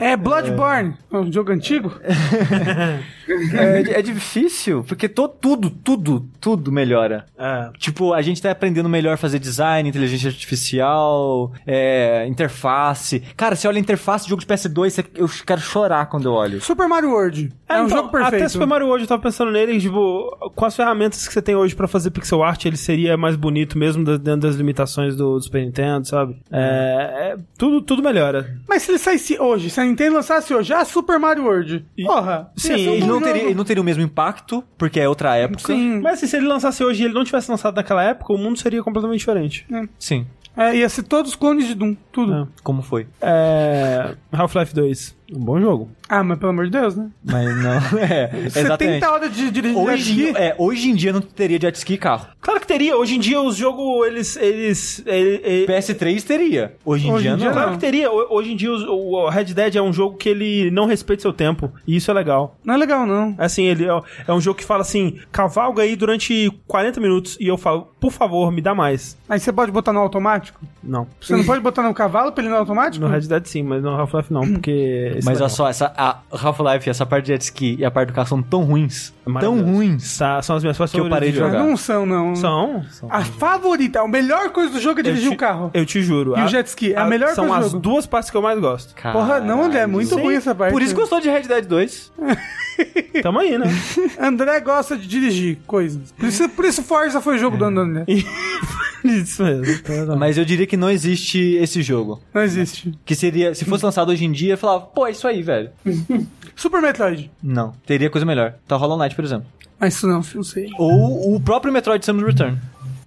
É Bloodborne, é um jogo antigo. é, é difícil, porque to, tudo, tudo, tudo melhora. É. Tipo, a gente tá aprendendo melhor a fazer design, inteligência artificial, é, interface. Cara, você olha a interface de jogo de PS2, você- eu quero chorar quando eu olho. Super Mario World. É, um então, jogo perfeito. Até Super Mario hoje eu tava pensando nele, tipo, com as ferramentas que você tem hoje pra fazer pixel art, ele seria mais bonito mesmo dentro das limitações do, do Super Nintendo, sabe? É, é- tudo, tudo melhora. Mas se ele saísse hoje, se a Nintendo lançasse hoje, ah, Super Mario World. Porra. Sim, ia ser um não, jogo. Teria, ele não teria o mesmo impacto, porque é outra época. Sim. Mas assim, se ele lançasse hoje e ele não tivesse lançado naquela época, o mundo seria completamente diferente. Sim. É, ia ser todos clones de Doom. Tudo. É. Como foi? É, Half-Life 2, um bom jogo. Ah, mas pelo amor de Deus, né? Mas não, é, exatamente. 70 horas de dirigir jet Hoje, ski. é, hoje em dia não teria jet ski e carro. Claro que teria, hoje em dia os jogos, eles... eles, ele- ele- PS3 teria. Hoje em Hoje dia em dia não. Claro que teria. Ho- Hoje em dia os- o Red Dead é um jogo que ele não respeita seu tempo. E isso é legal. Não é legal, não. Assim, ele é, é um jogo que fala assim, cavalga aí durante 40 minutos e eu falo, por favor, me dá mais. Aí você pode botar no automático? Não. Você não pode botar no cavalo pra ele ir no automático? No Red Dead sim, mas no Half-Life não, porque... Mas olha só, essa, a Half-Life, essa parte de jet ski e a parte do carro são tão ruins. É tão ruins. São as minhas partes Que eu parei de favoritas jogar. não são, não. São? São. A favorita, a melhor coisa do jogo é dirigir Eu te- o carro. Eu te juro. E o a- jet ski, é a melhor São coisa do as jogo. duas partes que eu mais gosto. Porra, não, André, é muito Sim. ruim essa parte. Por isso que gostou de Red Dead 2. Tamo aí, né? André gosta de dirigir coisas. Por isso, por isso Forza foi o jogo do André. isso mesmo. Mas eu diria que não existe esse jogo. Não existe. Que seria, se fosse lançado hoje em dia, eu falava, pô, é isso aí, velho. Super Metroid. Não, teria coisa melhor. Tá Hollow Knight, por exemplo. Mas isso não, não sei. Ou o próprio Metroid Samus Return.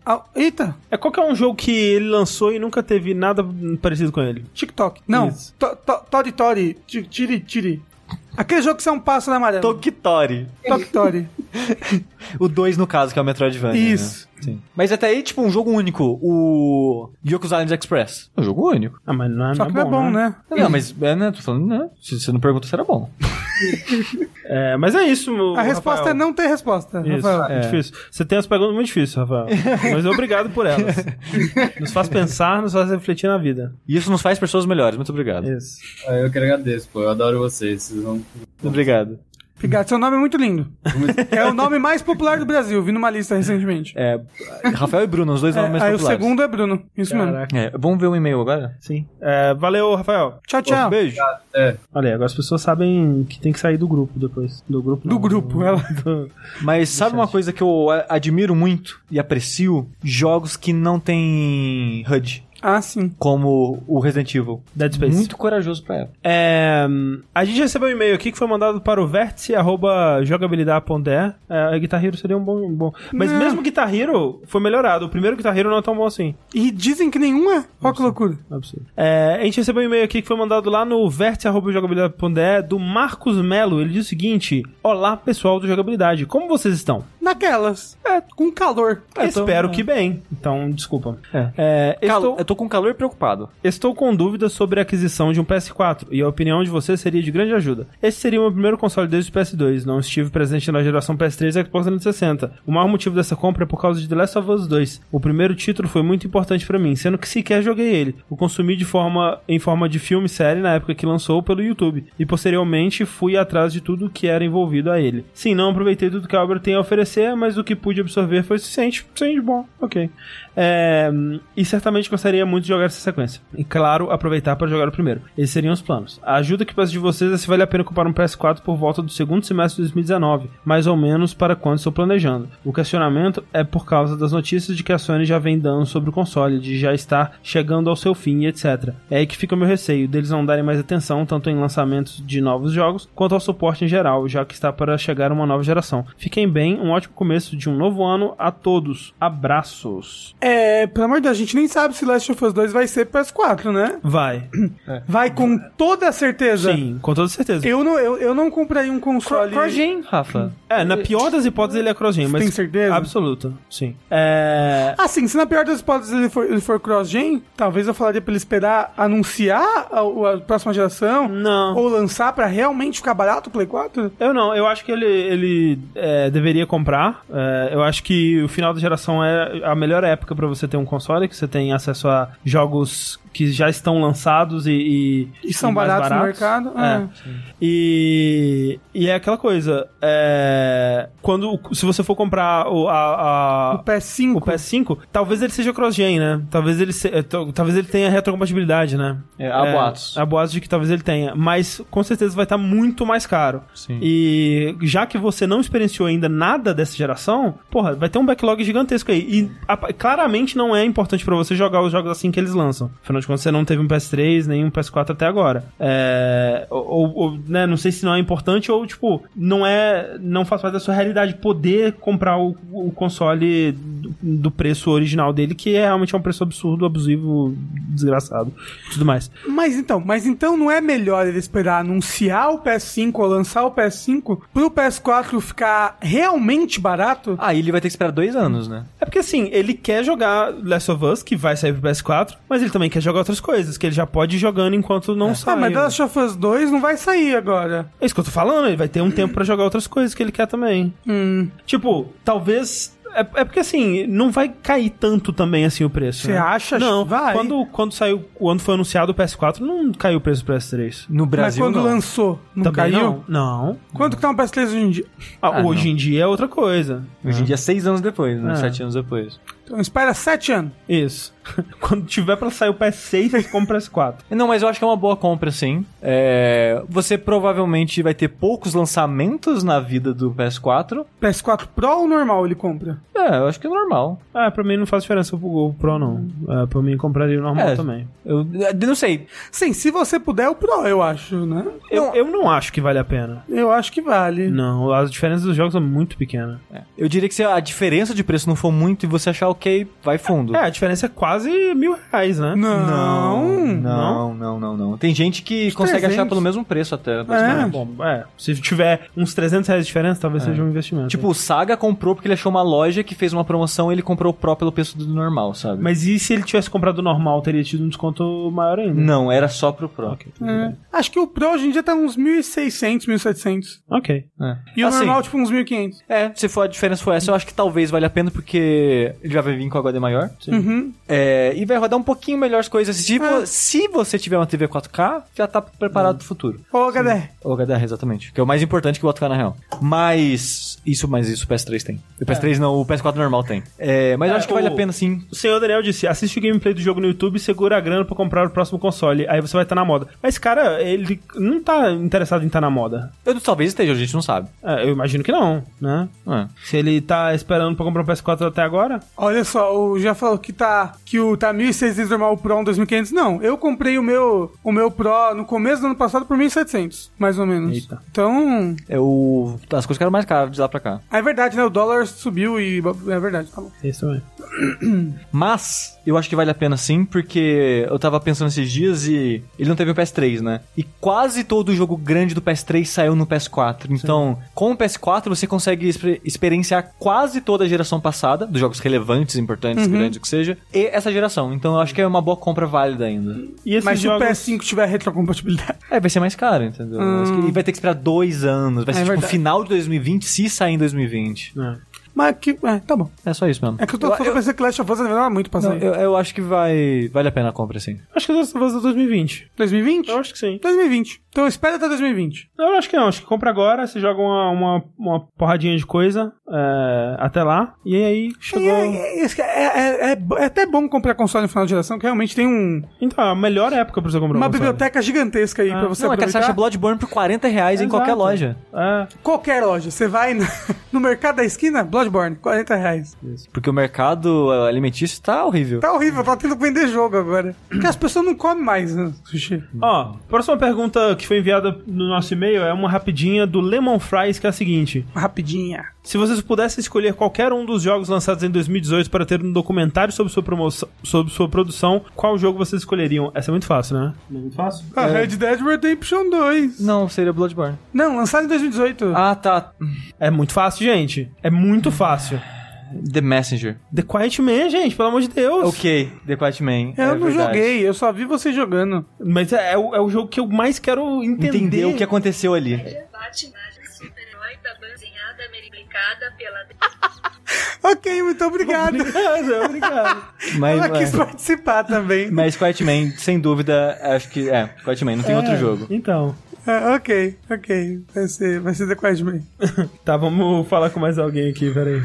Ah, eita, É qual que é um jogo que ele lançou e nunca teve nada parecido com ele? TikTok. Não, Tori Tori. Ti- Tiri Tiri. Aquele jogo que você é um pássaro amarelo. Tokitori. Tok Tori. O 2, no caso, que é o Metroidvania. Isso. Né? Sim. Mas até aí, tipo, um jogo único. O Yoku's Island Express. É um jogo único. Ah, mas não é, Só que não é bom, né? Não, mas, é, né? Tô falando, né? Se você não pergunta se era bom. É, mas é isso. A resposta é não ter resposta, Isso, Rafael. é difícil. Você tem as perguntas muito difíceis, Rafael. Mas obrigado por elas. Nos faz pensar, nos faz refletir na vida. E isso nos faz pessoas melhores. Muito obrigado. Isso. Ah, Eu que agradeço, pô. Eu adoro vocês. Vocês vão. Muito obrigado. Obrigado, seu nome é muito lindo. É o nome mais popular do Brasil, vi numa lista recentemente. É, Rafael e Bruno, os dois É, nomes mais aí o populares. segundo é Bruno, isso mesmo. Caraca. É, vamos ver o e-mail agora? Sim. É, valeu, Rafael. Tchau, tchau. Beijo. É. Olha aí, agora as pessoas sabem que tem que sair do grupo depois. Do grupo. Do não, grupo, ela- do- Mas sabe uma coisa que eu admiro muito e aprecio? Jogos que não tem HUD, Ah, sim. como o Resident Evil. Dead Space. Muito corajoso pra época. É, a gente recebeu um e-mail aqui que foi mandado para o vértice.jogabilidade.de. É, Guitar Hero seria um bom. bom. Mas Não. mesmo Guitar Hero foi melhorado. O primeiro Guitar Hero não é tão bom assim. E dizem que nenhum é. Olha que loucura. Absurdo. É, a gente recebeu um e-mail aqui que foi mandado lá no vértice.jogabilidade.de do Marcos Melo. Ele diz o seguinte: Olá, pessoal do Jogabilidade, como vocês estão? Naquelas. É, com calor. Tô- Espero é. que bem. Então, desculpa. É. É, Cal- estou... Eu tô com calor preocupado. Estou com dúvidas sobre a aquisição de um PS4 e a opinião de você seria de grande ajuda. Esse seria o meu primeiro console desde o PS2, não estive presente na geração PS3 e Xbox 360. O maior motivo dessa compra é por causa de The Last of Us 2. O primeiro título foi muito importante pra mim, sendo que sequer joguei ele. O consumi de forma em forma de filme e série na época que lançou pelo YouTube e posteriormente fui atrás de tudo que era envolvido a ele. Sim, não aproveitei tudo que a obra tem a oferecer, mas o que pude absorver foi suficiente. Sim, bom, ok. É, e certamente gostaria muito de jogar essa sequência. E claro, aproveitar para jogar o primeiro. Esses seriam os planos. A ajuda que peço de vocês é se vale a pena comprar um PS4 por volta do segundo semestre de 2019, mais ou menos para quando estou planejando. O questionamento é por causa das notícias de que a Sony já vem dando sobre o console, de já estar chegando ao seu fim e etc. É aí que fica o meu receio, deles não darem mais atenção tanto em lançamentos de novos jogos, quanto ao suporte em geral, já que está para chegar uma nova geração. Fiquem bem, um ótimo começo de um novo ano a todos. Abraços. É, pelo amor de Deus, a gente nem sabe se Last of Us 2 vai ser PS4, né? Vai. Vai com toda certeza. Sim, com toda certeza. Eu não, eu, eu não compraria um console. Crogen, Rafa. É, na pior das hipóteses ele é cross-gen, mas... Tem certeza? Absoluta, sim. É... Assim, se na pior das hipóteses ele for, ele for cross-gen, talvez eu falaria pra ele esperar anunciar a, a próxima geração. Não. Ou lançar pra realmente ficar barato o Play 4? Eu não, eu acho que ele, ele é, deveria comprar. É, eu acho que o final da geração é a melhor época pra você ter um console, que você tem acesso a jogos que já estão lançados e. E, E são mais baratos, no mercado. É. É. E, e é aquela coisa. É, quando, se você for comprar o, a, a- O PS5. o PS5, talvez ele seja cross-gen, né? Talvez ele, se- eh, talvez ele tenha retrocompatibilidade, né? É, há boatos. Há boatos de que talvez ele tenha. Mas com certeza vai estar muito mais caro. Sim. E já que você não experienciou ainda nada dessa geração, porra, vai ter um backlog gigantesco aí. E a- claramente não é importante pra você jogar os jogos assim que eles lançam. Afinal de contas, você não teve um PS3 nem um PS4 até agora. É, ou, ou, né, não sei se não é importante ou, tipo, não é. Não faz parte da sua realidade poder comprar o, o console do, preço original dele, que é realmente é um preço absurdo, abusivo, desgraçado e tudo mais. Mas então, mas então não é melhor ele esperar anunciar o PS5 ou lançar o PS5 pro PS4 ficar realmente barato? Aí ele vai ter que esperar dois anos, né? É porque assim, ele quer jogar Last of Us, que vai sair pro PS4, mas ele também quer jogar outras coisas, que ele já pode ir jogando enquanto não sai. Ah, mas né? The Last of Us 2 não vai sair agora. É isso que eu tô falando, ele vai ter um tempo pra jogar outras coisas que ele quer também. Hum, Tipo, talvez. É, é porque assim, não vai cair tanto também assim o preço. Você né? acha? Não, Vai. Quando, quando saiu, quando foi anunciado o PS4, não caiu o preço do PS3. No mas Brasil, quando não. lançou, não também caiu? não? Não. Quanto que tá um PS3 hoje em dia? Ah, Ah, hoje não. em dia é outra coisa. Hoje em dia, seis anos depois, né? É. Sete anos depois. Então espera 7 anos. Isso. quando tiver pra sair o PS6, você compra o PS4. Não, mas eu acho que é uma boa compra, sim. É, Você provavelmente vai ter poucos lançamentos na vida do PS4. PS4 Pro ou normal ele compra? É, eu acho que é normal. Ah, pra mim não faz diferença o o Pro, não. É, pra mim compraria o normal É. também. Eu, eu não sei. Sim, se você puder, o Pro, eu acho, né? Eu, eu não acho que vale a pena. Eu acho que vale. Não, as diferenças dos jogos são muito pequenas. É. Eu diria que se a diferença de preço não for muito e você achar ok, vai fundo. É, a diferença é quase mil reais, né? Não. não, não, não, não. Tem gente que consegue 300. achar pelo mesmo preço até. É. Bom, é, se tiver uns 300 reais de diferença, talvez seja um investimento. Tipo, o Saga comprou porque ele achou uma loja que fez uma promoção e ele comprou o Pro pelo preço do normal, sabe? Mas e se ele tivesse comprado o normal, teria tido um desconto maior ainda? Não, era só pro Pro. Ok, tudo bem. Acho que o Pro hoje em dia tá uns 1.600, 1.700. Ok. É. E o Assim, normal, tipo, uns 1.500. É, se for a diferença for essa, eu acho que talvez valha a pena porque ele já vai vir com HD maior. Uhum. É, e vai rodar um pouquinho melhor as coisas. Vo- É. se você tiver uma TV 4K, já tá preparado pro futuro. Ô, HDR. O HDR, exatamente. Que é o mais importante que o 4K na real. Mas. Isso, mas isso o PS3 tem. O PS3 não, o PS4 normal tem. É, mas eu É, acho que vale o- a pena sim. O senhor Daniel disse: assiste o gameplay do jogo no YouTube e segura a grana pra comprar o próximo console. Aí você vai estar na moda. Mas, cara, ele não tá interessado em estar na moda. Eu, talvez esteja, a gente não sabe. É, eu imagino que não, né? É. Se ele tá esperando pra comprar um PS4 até agora. Olha só, o já falou que tá que o tá 1.600 normal o Pro um 2.500. Não, eu comprei o meu o meu Pro no começo do ano passado por 1.700, mais ou menos. Eita. Então, É o, as coisas ficaram mais caras de lá pra cá. é verdade, né? O dólar subiu e é verdade, tá bom. Isso também. Mas, eu acho que vale a pena sim, porque eu tava pensando esses dias e ele não teve o PS3, né? E quase todo jogo grande do PS3 saiu no PS4. Então, com o PS4 você consegue exper- experienciar quase toda a geração passada, dos jogos relevantes, importantes, grandes, o que seja, e essa geração. Então, eu acho que é uma boa compra válida ainda. E Mas se jogos... o PS5 tiver retrocompatibilidade. É, vai ser mais caro, entendeu? Que- E vai ter que esperar dois anos. Vai ser É tipo verdade. final de 2020, se sair em 2020. É. Mas que. É, tá bom. É só isso mesmo. É que eu tô falando pra você que Clash of Us vai demorar muito pra Não, sair. eu, eu acho que vai vale a pena a compra, sim. Acho que eu tô falando 2020. 2020? Eu acho que sim. 2020. Então espera até 2020. Eu acho que não, acho que compra agora, você joga uma, uma, uma porradinha de coisa é, até lá, e aí chegou. É, é, é, é- é- é até bom comprar console no final de geração, que realmente tem um, Então, é a melhor época pra você comprar uma um console. biblioteca gigantesca aí pra você Não, é que você aproveitar. acha Bloodborne por 40 reais em Exato. qualquer loja. É, Qualquer loja. Você vai no, no mercado da esquina, Bloodborne, 40 reais. Porque o mercado eh, alimentício tá horrível. Tá horrível, tá tendo que vender jogo agora. Porque as pessoas não comem mais né, sushi. Ó, próxima pergunta que foi enviada no nosso e-mail é uma rapidinha do Lemon Fries, que é a seguinte: Rapidinha. Se vocês pudessem escolher qualquer um dos jogos lançados em 2018 para ter um documentário sobre sua promoção, sobre sua produção, qual jogo vocês escolheriam? Essa é muito fácil, né? Não é muito fácil? A Red Dead Redemption 2. Não, seria Bloodborne. Não, lançado em 2018. Ah, tá. É muito fácil, gente. É muito fácil. The Messenger. The Quiet Man, gente, pelo amor de Deus. Ok, The Quiet Man. eu é não verdade. joguei, eu só vi você jogando. Mas é, é o, é o jogo que eu mais quero entender. Entender o que aconteceu ali. Super-herói da americana pela Ok, muito obrigado. Obrigado, obrigado. Mas, Ela quis mas, participar também. mas Quiet Man, sem dúvida, acho que. É, Quiet Man, não tem outro É, jogo. Então. É, ok, ok. Vai ser, vai ser The Quiet Man. Tá, vamos falar com mais alguém aqui, peraí.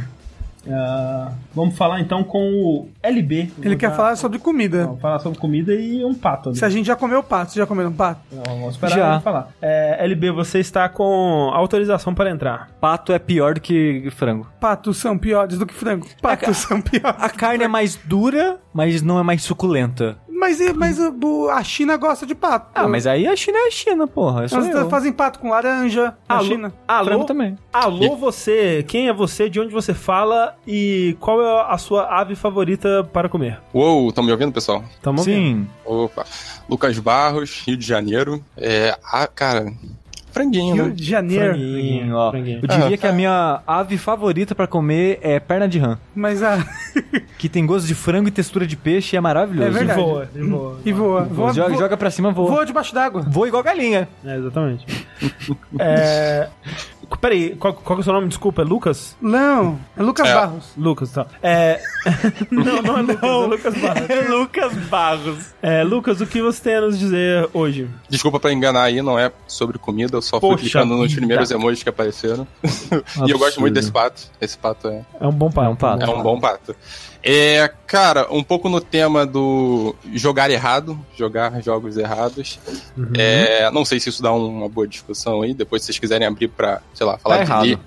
Ah, vamos falar então com o LB. Ele quer falar sobre comida. Vamos falar sobre comida e um pato ali. Se a gente já comeu pato, você já comeu um pato? Não, vamos esperar Já. ele falar. É, LB, você está com autorização para entrar. Pato é pior do que frango. Patos são piores do que frango. Patos são piores. A carne é mais dura, mas não é mais suculenta. Mas, mas o- a China gosta de pato. Ah, mas aí a China é a China, porra. É só Elas eu. fazem pato com laranja na Alô? China. Alô? Frango também. Alô, você. Quem é você? De onde você fala? E qual é a sua ave favorita para comer? Uou, estão me ouvindo, pessoal? Tamo ouvindo. Sim. Opa. Lucas Barros, Rio de Janeiro. É. Ah, cara. Franguinho, Rio né? de Janeiro. Franguinho, ó. franguinho. Eu diria que a minha ave favorita pra comer é perna de rã. Mas a. Que tem gosto de frango e textura de peixe e é maravilhoso. É verdade. E voa, e voa. e voa. Voa, joga, voa, joga pra cima, voa. voa debaixo d'água. Voa igual galinha. É, exatamente. é... Peraí, qual, qual que é o seu nome? Desculpa, é Lucas? Não, é Lucas É. Barros. Lucas, tá. É... não, não é Lucas, é Lucas Barros. É Lucas Barros. É, Lucas, o que você tem a nos dizer hoje? Desculpa pra enganar aí, não é sobre comida, eu só fui Poxa clicando nos vida. primeiros emojis que apareceram. e eu gosto muito desse pato. Esse pato é, É um bom papo. É um pato. é um bom pato. É, cara, um pouco no tema do jogar errado, jogar jogos errados. É, não sei se isso dá uma boa discussão aí, depois se vocês quiserem abrir pra, sei lá, falar Tá de li-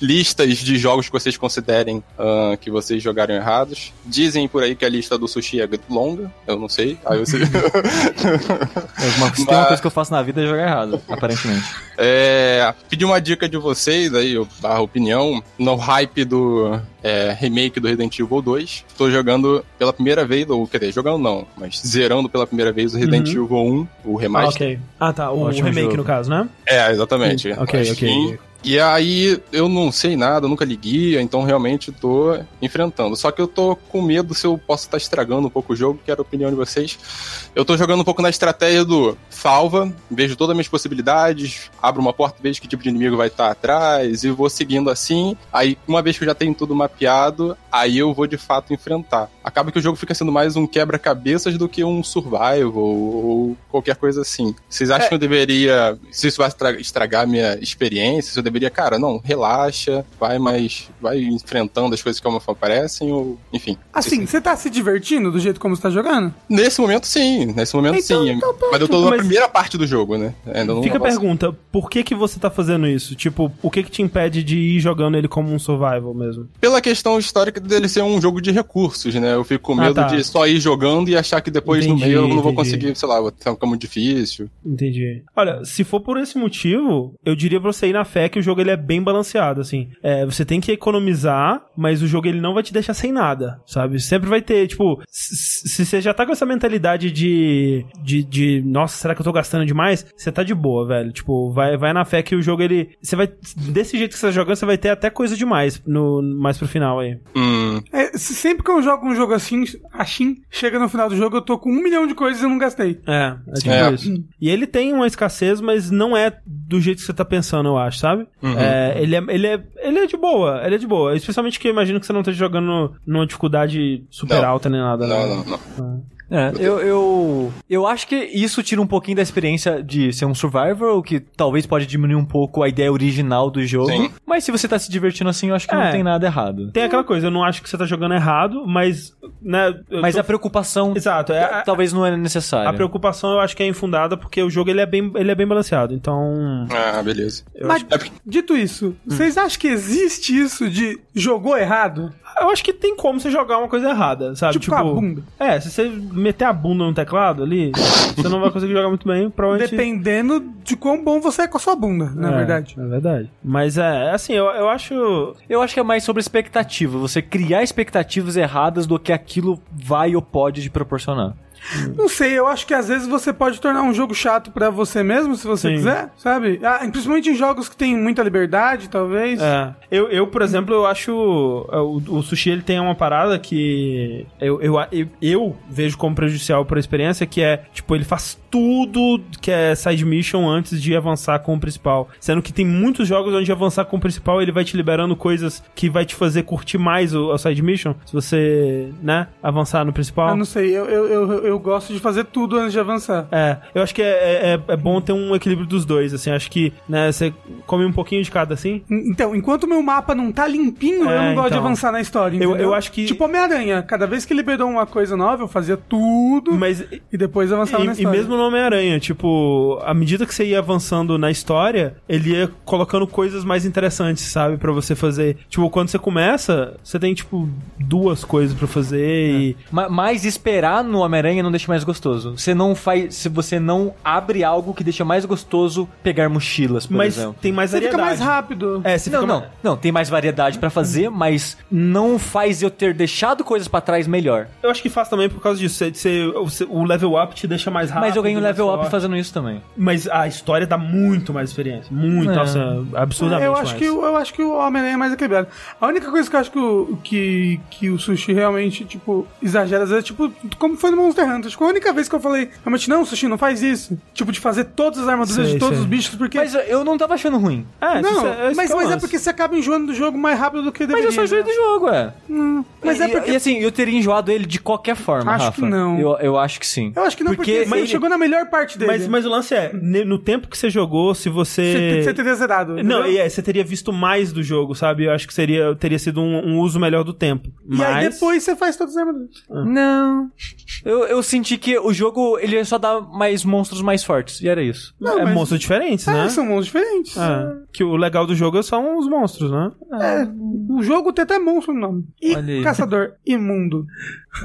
listas de jogos que vocês considerem ah, que vocês jogaram errados. Dizem por aí que a lista do sushi é longa, eu não sei. Aí você... É uma, se tem uma coisa que eu faço na vida é jogar errado, aparentemente. É, pedi uma dica de vocês aí, barra opinião, no hype do é, remake do Resident Evil 2. Tô jogando pela primeira vez, ou quer dizer, jogando não, mas zerando pela primeira vez o Resident Evil 1, o Ah, remaster. ok. Ah, tá. O Ótimo remake, jogo. no caso, né? É, exatamente. Sim, ok, Acho ok. que- E aí, eu não sei nada, nunca li guia, então realmente tô enfrentando. Só que eu tô com medo se eu posso estar estragando um pouco o jogo, quero a opinião de vocês. Eu tô jogando um pouco na estratégia do salva, vejo todas as minhas possibilidades, abro uma porta, vejo que tipo de inimigo vai estar atrás, e vou seguindo assim. Aí, uma vez que eu já tenho tudo mapeado, aí eu vou de fato enfrentar. Acaba que o jogo fica sendo mais um quebra-cabeças do que um survival ou qualquer coisa assim. Vocês acham que eu deveria. Se isso vai estra- estragar a minha experiência, se eu deveria, cara, não, relaxa, vai, mas vai enfrentando as coisas como aparecem, ou. Enfim. Assim, você tá se divertindo do jeito como você tá jogando? Nesse momento, sim. Nesse momento, Então- sim. então mas eu tô na Mas- primeira parte do jogo, né? Ainda não Fica a pergunta, por que que você tá fazendo isso? Tipo, o que que te impede de ir jogando ele como um survival mesmo? Pela questão histórica dele ser um jogo de recursos, né? Eu fico com Ah, medo tá. de só ir jogando e achar que depois Entendi, no meio eu não vou entendi. conseguir, sei lá, vai ficar muito difícil. Entendi. Olha, se for por esse motivo, eu diria pra você ir na fé que o jogo ele é bem balanceado, assim. É, você tem que economizar, mas o jogo ele não vai te deixar sem nada, sabe? Sempre vai ter, tipo, se você já tá com essa mentalidade de, de, de, nossa, será que eu tô gastando demais? Você tá de boa, velho. Tipo, vai, vai na fé que o jogo ele, você vai, desse jeito que você tá jogando, você vai ter até coisa demais no, mais pro final aí. Hum, É, se- sempre que eu jogo um jogo assim, assim, chega no final do jogo, eu tô com um milhão de coisas e eu não gastei. É, é tipo É. isso. E ele tem uma escassez, mas não é do jeito que você tá pensando, eu acho, sabe? Uhum. É, ele, é, ele, é, ele é de boa, ele é de boa. Especialmente que eu imagino que você não esteja jogando numa dificuldade super Não. alta nem nada, né? não, não, não. É, eu, eu, eu acho que isso tira um pouquinho da experiência de ser um survivor, o que talvez pode diminuir um pouco a ideia original do jogo. Sim. Mas se você tá se divertindo assim, eu acho que É. não tem nada errado. Tem aquela coisa, eu não acho que você tá jogando errado, mas. Né, Mas tô- a preocupação Exato, é, a, talvez não é necessária. a preocupação eu acho que é infundada porque o jogo ele é bem, ele é bem balanceado. Então. Ah, beleza. Eu Mas, acho, É dito isso, vocês acham que existe isso de jogou errado? Eu acho que tem como você jogar uma coisa errada, sabe? Tipo, com a bunda. É, se você meter a bunda no teclado ali, você não vai conseguir jogar muito bem, provavelmente. Dependendo de quão bom você é com a sua bunda, na É, verdade. É verdade. Mas é, assim, eu, eu acho. Eu acho que é mais sobre expectativa. Você criar expectativas erradas do que aquilo vai ou pode te proporcionar. Não sei, eu acho que às vezes você pode tornar um jogo chato pra você mesmo, se você Sim. quiser, sabe? Ah, principalmente em jogos que tem muita liberdade, talvez. É. Eu, eu, por exemplo, eu acho. é, O, o sushi ele tem uma parada que eu, eu, eu, eu vejo como prejudicial pra experiência, que é, tipo, ele faz tudo que é side mission antes de avançar com o principal. Sendo que tem muitos jogos onde avançar com o principal ele vai te liberando coisas que vai te fazer curtir mais o, a side mission. Se você, né, avançar no principal. Ah, não sei, eu, eu, eu, eu gosto de fazer tudo antes de avançar. É, eu acho que é, é, é bom ter um equilíbrio dos dois, assim, acho que, né, você come um pouquinho de cada, assim. En- Então, enquanto o meu mapa não tá limpinho, eu É, não gosto de então. avançar na história. Eu- entendeu? eu acho que- Tipo Homem-Aranha, cada vez que liberou uma coisa nova, eu fazia tudo Mas e depois avançava na E, e história. mesmo no Homem-Aranha, tipo, à medida que você ia avançando na história, ele ia colocando coisas mais interessantes, sabe? Pra você fazer. Tipo, quando você começa, você tem, tipo, duas coisas pra fazer e. Ma- Mas esperar no Homem-Aranha não deixa mais gostoso. Você não faz. Se você não abre algo que deixa mais gostoso pegar mochilas, por Mas exemplo. tem mais Você fica variedade. mais rápido. É, você Não, fica não, mais- não, tem mais variedade pra fazer, mas não faz eu ter deixado coisas pra trás melhor. Eu acho que faz também por causa disso. Você, você- o level up te deixa mais rápido. mas eu ganho mais level up fazendo isso também. Mas a história dá muito mais experiência. Muito, É. nossa, absurdamente eu acho mais. que eu acho que o Homem-Aranha é mais equilibrado. A única coisa que eu acho que o, que, que o Sushi realmente, tipo, exagera às vezes, tipo, como foi no Monster Hunter. Acho que a única vez que eu falei, realmente, não, Sushi, não faz isso. Tipo, de fazer todas as armaduras Sei, de todos sei. os bichos, porque... Mas eu não tava achando ruim. É, não, isso é- mas, é o mas é porque você acaba enjoando do jogo mais rápido do que Mas deveria. eu só enjoei né? do jogo, é. Mas e, é porque... E assim, eu teria enjoado ele de qualquer forma, Acho Rafa. que não. Eu, eu acho que sim. Eu acho que não, porque, Porque você ele- chegou na melhor parte dele. Mas, mas o lance é, no tempo que você jogou, se você. Você, você teria zerado. Não, e é, você teria visto mais do jogo, sabe? Eu acho que seria, teria sido um, um uso melhor do tempo. E Mas... aí depois você faz todas as armaduras. Não. Eu, eu senti que o jogo, ele só dá mais monstros mais fortes. E era isso. Não, é mas- monstros diferentes, né? Ah, são monstros diferentes. É. É, que o legal do jogo são os monstros, né? É, o jogo tem até monstro no nome. E Olha aí. caçador imundo.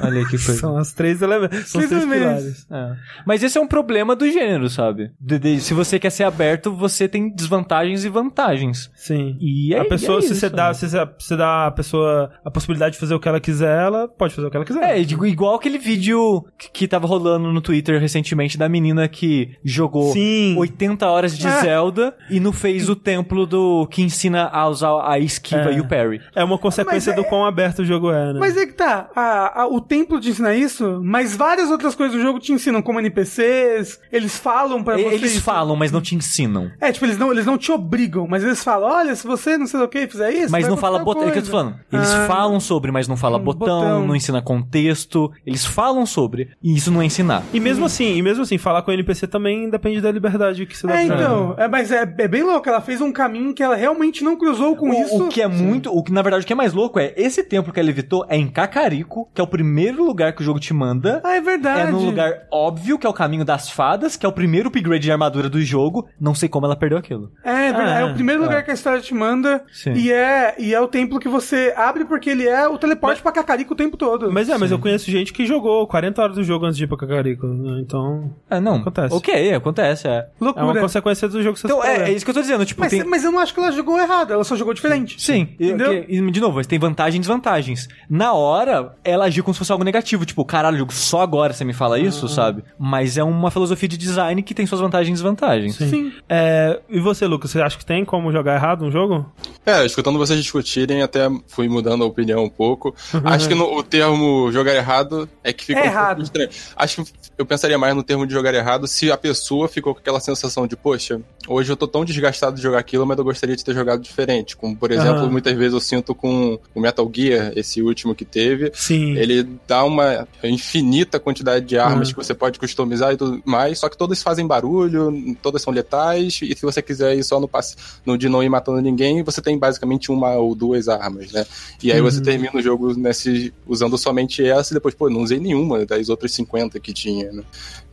Olha aí que coisa. São as três elementos. São Três pilares. É. Mas esse é um problema do gênero, sabe? De- de- se você quer ser aberto, você tem desvantagens e vantagens. Sim. E é, a pessoa, e é se isso, você dá, né? se você- você dá a pessoa a possibilidade de fazer o que ela quiser, ela pode fazer o que ela quiser. É, igual aquele vídeo que, tava rolando no Twitter recentemente da menina que jogou Sim. 80 horas de Ah. Zelda e não fez o templo do que ensina a usar a esquiva É. e o parry. É uma consequência é- do quão aberto o jogo é, né? Mas é que tá, a- a- o templo te ensina isso, mas várias outras coisas do jogo te ensinam, como NPCs, eles falam pra E- você. Eles isso. falam, mas não te ensinam. É, tipo, eles não, eles não te obrigam, mas eles falam, olha, se você não sei o que fizer isso. Mas não fala botão. É o que eu tô falando. Eles Ah. falam sobre, mas não fala Hum, botão, botão. não ensina contexto. Eles falam sobre, e isso não é ensinar. E mesmo assim, e mesmo assim, falar com o NPC também depende da liberdade que você dá É, pra então, é, mas é, é bem louco, ela fez um caminho que ela realmente não cruzou com O, isso. o que é muito. O que na verdade o que é mais louco é esse templo que ela evitou é em Cacarico, que é o primeiro lugar que o jogo te manda. Ah, é verdade. É num lugar óbvio, que é o caminho das fadas, que é o primeiro upgrade de armadura do jogo. Não sei como ela perdeu aquilo. É, é verdade. Ah, é o primeiro é. lugar que a história te manda. Sim. E é, e é o templo que você abre porque ele é o teleporte pra Cacarico o tempo todo. Mas é, mas eu conheço gente que jogou 40 horas do jogo antes de ir pra Cacarico, né? Então, É, não. Acontece. Ok, acontece, é. é uma Loucura. consequência do jogo que você Então, é, é isso que eu tô dizendo. Tipo, mas, tem. mas eu não acho que ela jogou errado, ela só jogou diferente. Sim, e, Entendeu? e, de novo, tem vantagens e desvantagens. Na hora, ela agiu como se fosse algo negativo, tipo, caralho, jogo, só agora você me fala isso, sabe? Mas é uma filosofia de design que tem suas vantagens e desvantagens. Sim. É, e você, Lucas, você acha que tem como jogar errado um jogo? É, escutando vocês discutirem, até fui mudando a opinião um pouco. Acho que no- o termo jogar errado é que fica É um errado. Estranho. Acho que eu pensaria mais no termo de jogar errado se a pessoa ficou com aquela sensação de, poxa, hoje eu tô tão desgastado de jogar aquilo, mas eu gostaria de ter jogado diferente. Como, por exemplo, Aham. muitas vezes eu sinto com o Metal Gear, esse último que teve. Sim. Ele dá uma infinita quantidade de armas Uhum. que você pode customizar e tudo mais, só que todas fazem barulho, todas são letais, e se você quiser ir só no, passe, no de não ir matando ninguém, você tem basicamente uma ou duas armas, né? E aí Uhum. você termina o jogo nesse, usando somente essa e depois, pô, não usei nenhuma das outras 50 que tinha, né?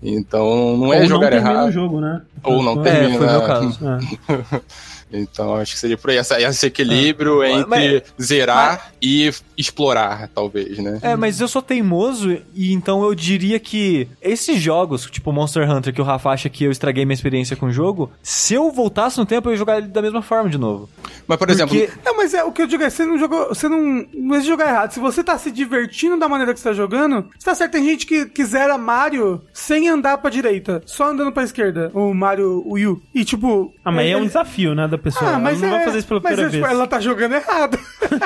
Então não é Ou jogar não termina errado. o jogo, né? Ou não É, termina. Foi o meu caso. É. Então acho que seria por aí, essa, esse equilíbrio É. entre Mas- zerar e explorar, talvez, né? É, mas eu sou teimoso e então eu diria que esses jogos, tipo Monster Hunter, que o Rafa acha que eu estraguei minha experiência com o jogo, se eu voltasse no tempo eu ia jogar ele da mesma forma de novo. Mas, por exemplo, Porque Não, mas é o que eu digo é, você não jogou, você não, não é de jogar errado. Se você tá se divertindo da maneira que você tá jogando, você tá certo, tem gente que, que zera Mario sem andar pra direita, só andando pra esquerda, o Mario Wii U. E tipo... Ah, mas aí é um ele- desafio, né, da pessoa. Ah, mas ela não é, vai fazer isso pela mas primeira é, tipo, vez. ela tá jogando errado.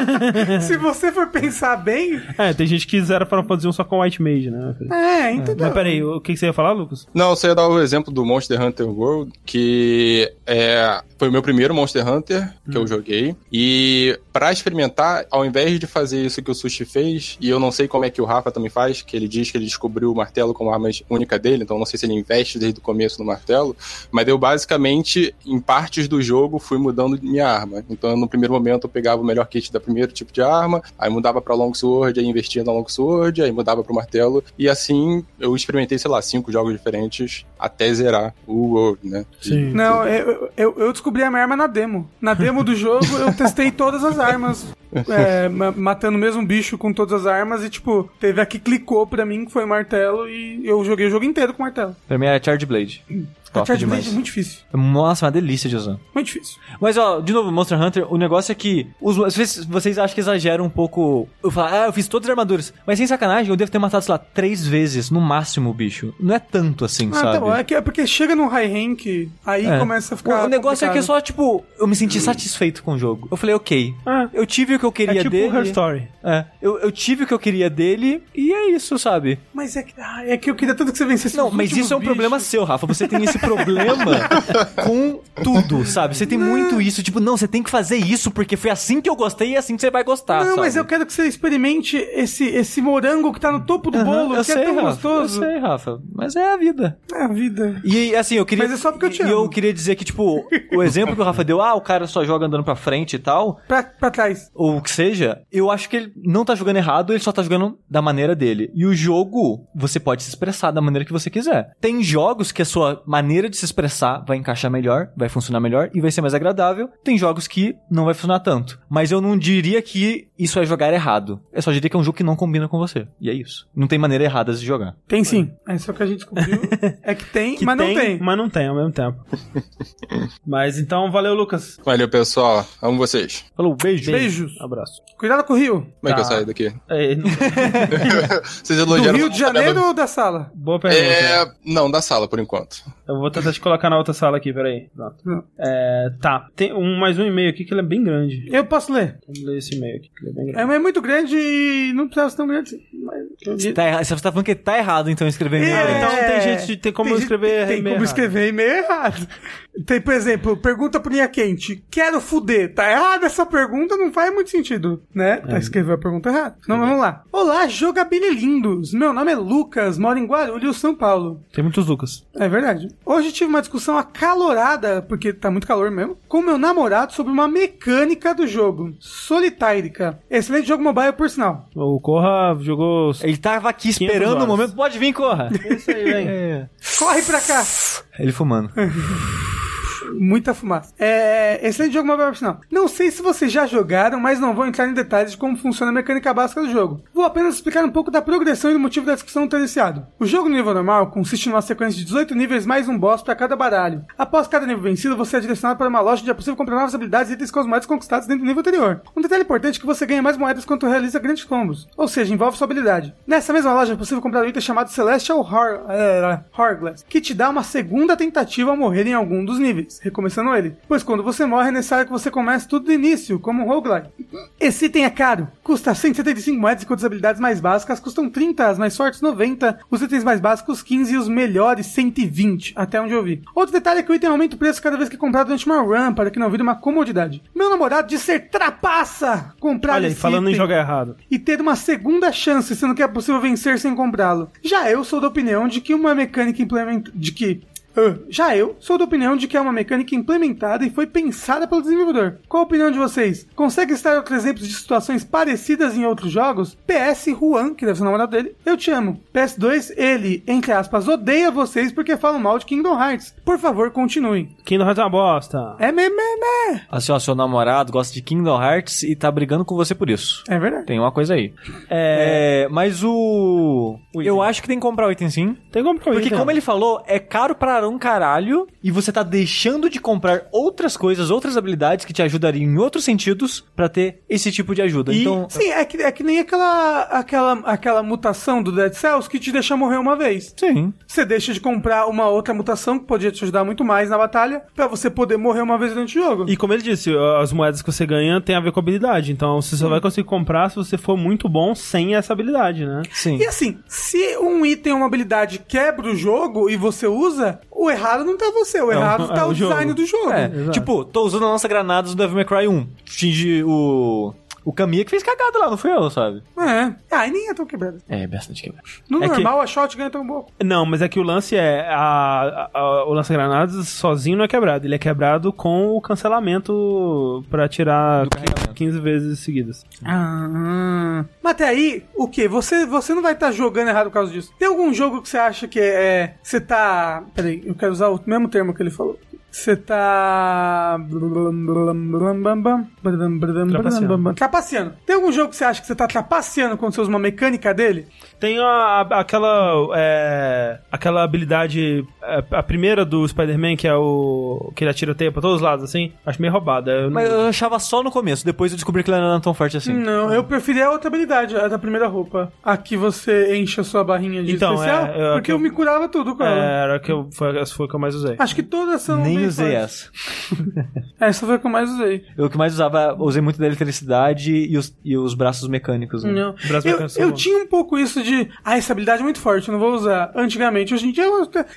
Se você for pensar bem, É, tem gente que zera Final Fantasy 1 só com White Mage, né? é, entendeu? Mas peraí, o que você ia falar, Lucas? Não, você ia dar o exemplo do Monster Hunter World, que é, foi o meu primeiro Monster Hunter que eu joguei. E pra experimentar, ao invés de fazer isso que o Sushi fez, e eu não sei como é que o Rafa também faz, que ele diz que ele descobriu o martelo como arma única dele, então não sei se ele investe desde o começo no martelo, mas eu basicamente, em partes do jogo, fui mudando minha arma. Então no primeiro momento eu pegava o melhor kit da primeiro tipo de arma, aí mudava pra Long Sword, aí investia na Long Sword, aí mudava pro martelo, e assim eu experimentei, sei lá, cinco jogos diferentes até zerar o World, né? Sim. Não, eu, eu, eu descobri a minha arma na demo. Na demo do jogo, eu testei todas as armas. é, ma- matando o mesmo bicho com todas as armas. E, tipo, teve a que clicou pra mim, que foi o martelo. E eu joguei o jogo inteiro com martelo. Pra mim é Charge Blade. A Top Charge demais. Blade é muito difícil. Nossa, uma delícia de usar. Muito difícil. Mas, ó, de novo, Monster Hunter, o negócio é que os, às vezes vocês acham que exageram um pouco. Eu falo, ah, eu fiz todas as armaduras. Mas sem sacanagem, eu devo ter matado, sei lá, três vezes, no máximo, o bicho. Não é tanto assim, Ah, sabe? tá bom. É, que, é porque chega no high rank, aí É. começa a ficar. O, o negócio é que é complicado. só, tipo, eu me senti satisfeito com o jogo. Eu falei, ok. Ah, Eu tive o que eu é queria tipo dele. Her Story. É, eu, eu tive o que eu queria dele e é isso, sabe? Mas é que, ah, é que eu queria tanto que você vencesse Não, mas isso é um problema seu, Rafa. Você tem esse problema com tudo, sabe? Você tem muito isso, tipo, não, você tem que fazer isso porque foi assim que eu gostei e é assim que você vai gostar, Não, sabe? mas eu quero que você experimente esse, esse morango que tá no topo do bolo, eu que sei, é tão Rafa, gostoso. Eu sei, Rafa. Mas é a vida. É a vida. E assim, eu queria. Mas é só porque eu te E eu amo. queria dizer que, tipo, o exemplo que o Rafa deu, ah, o cara só joga andando pra frente e tal. Pra, pra atrás. ou o que seja, eu acho que ele não tá jogando errado, ele só tá jogando da maneira dele. E o jogo, você pode se expressar da maneira que você quiser. Tem jogos que a sua maneira de se expressar vai encaixar melhor, vai funcionar melhor e vai ser mais agradável. Tem jogos que não vai funcionar tanto. Mas eu não diria que isso é jogar errado. Eu só diria que é um jogo que não combina com você. E é isso. Não tem maneira errada de jogar. Tem sim. É só que a gente descobriu. é que tem, Que mas não tem. Mas não tem ao mesmo tempo. mas então, valeu, Lucas. Valeu, pessoal. Amo vocês. Falou, beijo. Beijos. Abraço. Cuidado com o Rio. Como é que eu Tá. saio daqui? É, não- Vocês Do elogiaram. Rio de Janeiro ou da sala? boa pergunta. É. Não, da sala, por enquanto. Eu vou tentar te colocar na outra sala aqui, peraí. É, tá, tem um, mais um e-mail aqui que ele é bem grande. Eu posso ler. Vamos ler esse e-mail aqui, que ele é bem grande. É, mas é muito grande e não precisava ser tão grande assim. Mas... Tá erra- Você tá falando que tá errado, então, escrever e-mail. É, então tem gente de- tem como gente- escrever Tem, e-mail como errado. escrever e-mail errado. Tem, por exemplo, pergunta pro linha quente. Quero fuder. Tá errada essa pergunta, não faz muito sentido, né? Tá escreveu a pergunta errada. Então vamos lá. Olá, jogabililindos. Meu nome é Lucas, moro em Guarulhos, São Paulo. Tem muitos Lucas. É verdade. Hoje tive uma discussão acalorada, porque tá muito calor mesmo, com meu namorado sobre uma mecânica do jogo. Solitárica. Excelente jogo mobile, por sinal. O Corra jogou. Ele tava aqui 500 esperando o momento. Pode vir, corra. É isso aí, vem. É. Corre pra cá. Ele fumando. Muita fumaça. É, excelente jogo mobile, sinal. Não sei se vocês já jogaram, mas não vou entrar em detalhes de como funciona a mecânica básica do jogo. Vou apenas explicar um pouco da progressão e do motivo da discussão ter iniciado. O jogo no nível normal consiste numa sequência de 18 níveis mais um boss para cada baralho. Após cada nível vencido, você é direcionado para uma loja onde é possível comprar novas habilidades e itens com as moedas conquistadas dentro do nível anterior. Um detalhe importante é que você ganha mais moedas quando realiza grandes combos, ou seja, envolve sua habilidade. Nessa mesma loja é possível comprar um item chamado Celestial é, Hourglass, que te dá uma segunda tentativa ao morrer em algum dos níveis, recomeçando ele. Pois quando você morre é necessário que você comece tudo do início, como um roguelike. Esse item é caro, custa 175 moedas enquanto as habilidades mais básicas custam 30, as mais fortes 90, os itens mais básicos 15 e os melhores 120, até onde eu vi. Outro detalhe é que o item aumenta o preço cada vez que é comprado durante uma run, para que não vire uma comodidade. Meu namorado de ser trapaça comprar Olha aí, falando em jogar errado. e ter uma segunda chance, sendo que é possível vencer sem comprá-lo. Já eu sou da opinião de que uma mecânica implementada. de que. Ah, já eu sou da opinião de que é uma mecânica implementada e foi pensada pelo desenvolvedor. Qual a opinião de vocês? Consegue citar outros exemplos de situações parecidas em outros jogos? PS Juan, que deve ser o namorado dele, eu te amo. PS2, ele, entre aspas, odeia vocês porque falam mal de Kingdom Hearts. Por favor, continuem. Kingdom Hearts é uma bosta. É meme, né? Assim, ó, seu namorado gosta de Kingdom Hearts e tá brigando com você por isso. É verdade. Tem uma coisa aí. É. É, mas o. O item. Eu acho que tem que comprar o item sim. Tem como pra Porque, como ele falou, é caro para um caralho e você tá deixando de comprar outras coisas, outras habilidades que te ajudariam em outros sentidos pra ter esse tipo de ajuda. E- Então, Sim, é que, é que nem aquela, aquela, aquela mutação do Dead Cells que te deixa morrer uma vez. sim. Você deixa de comprar uma outra mutação que podia te ajudar muito mais na batalha pra você poder morrer uma vez durante o jogo. E como ele disse, as moedas que você ganha tem a ver com habilidade. Então você só vai conseguir comprar se você for muito bom sem essa habilidade, né? Sim. E assim, se um item ou uma habilidade quebra o jogo e você usa, o errado não tá você, o É o- errado tá é o, o design do jogo. É, tipo, tô usando a lança granadas do Devil May Cry 1. Finge o. O Kamiya que fez cagada lá, não fui eu, sabe? É. Ah, e nem é tão quebrado. É, bastante quebrado. No É que- normal, a shotgun é tão boa. Não, mas é que o lance é. A, a- a- o lança-granadas sozinho não é quebrado. Ele é quebrado com o cancelamento pra tirar Do carregamento. 15 vezes seguidas. Ah, mas até aí, o que? Você, você não vai estar jogando errado por causa disso. Tem algum jogo que você acha que é. Você tá. Peraí, eu quero usar o mesmo termo que ele falou. Você tá. Trapaceando. Tem algum jogo que você acha que você tá trapaceando quando você usa uma mecânica dele? Tem a, a- aquela. é, aquela habilidade. é, a primeira do Spider-Man, que é o. que ele atira teia pra todos os lados, assim. Acho meio roubada. Eu não- Mas eu achava só no começo, depois eu descobri que ele não era tão forte assim. Não, eu preferi a outra habilidade, a da primeira roupa. A que você enche a sua barrinha de Então, especial. é, eu- porque eu- eu me curava tudo com É, ela. era que eu, foi, essa foi a que eu mais usei. Acho que todas são. Nem usei fortes. essa. Essa foi a que eu mais usei. Eu que mais usava, usei muito da eletricidade e os, e os braços mecânicos. né? Não. Braço Eu, mecânico são eu bons. tinha um pouco isso de. Ah, essa habilidade é muito forte, eu não vou usar. Antigamente, hoje em dia,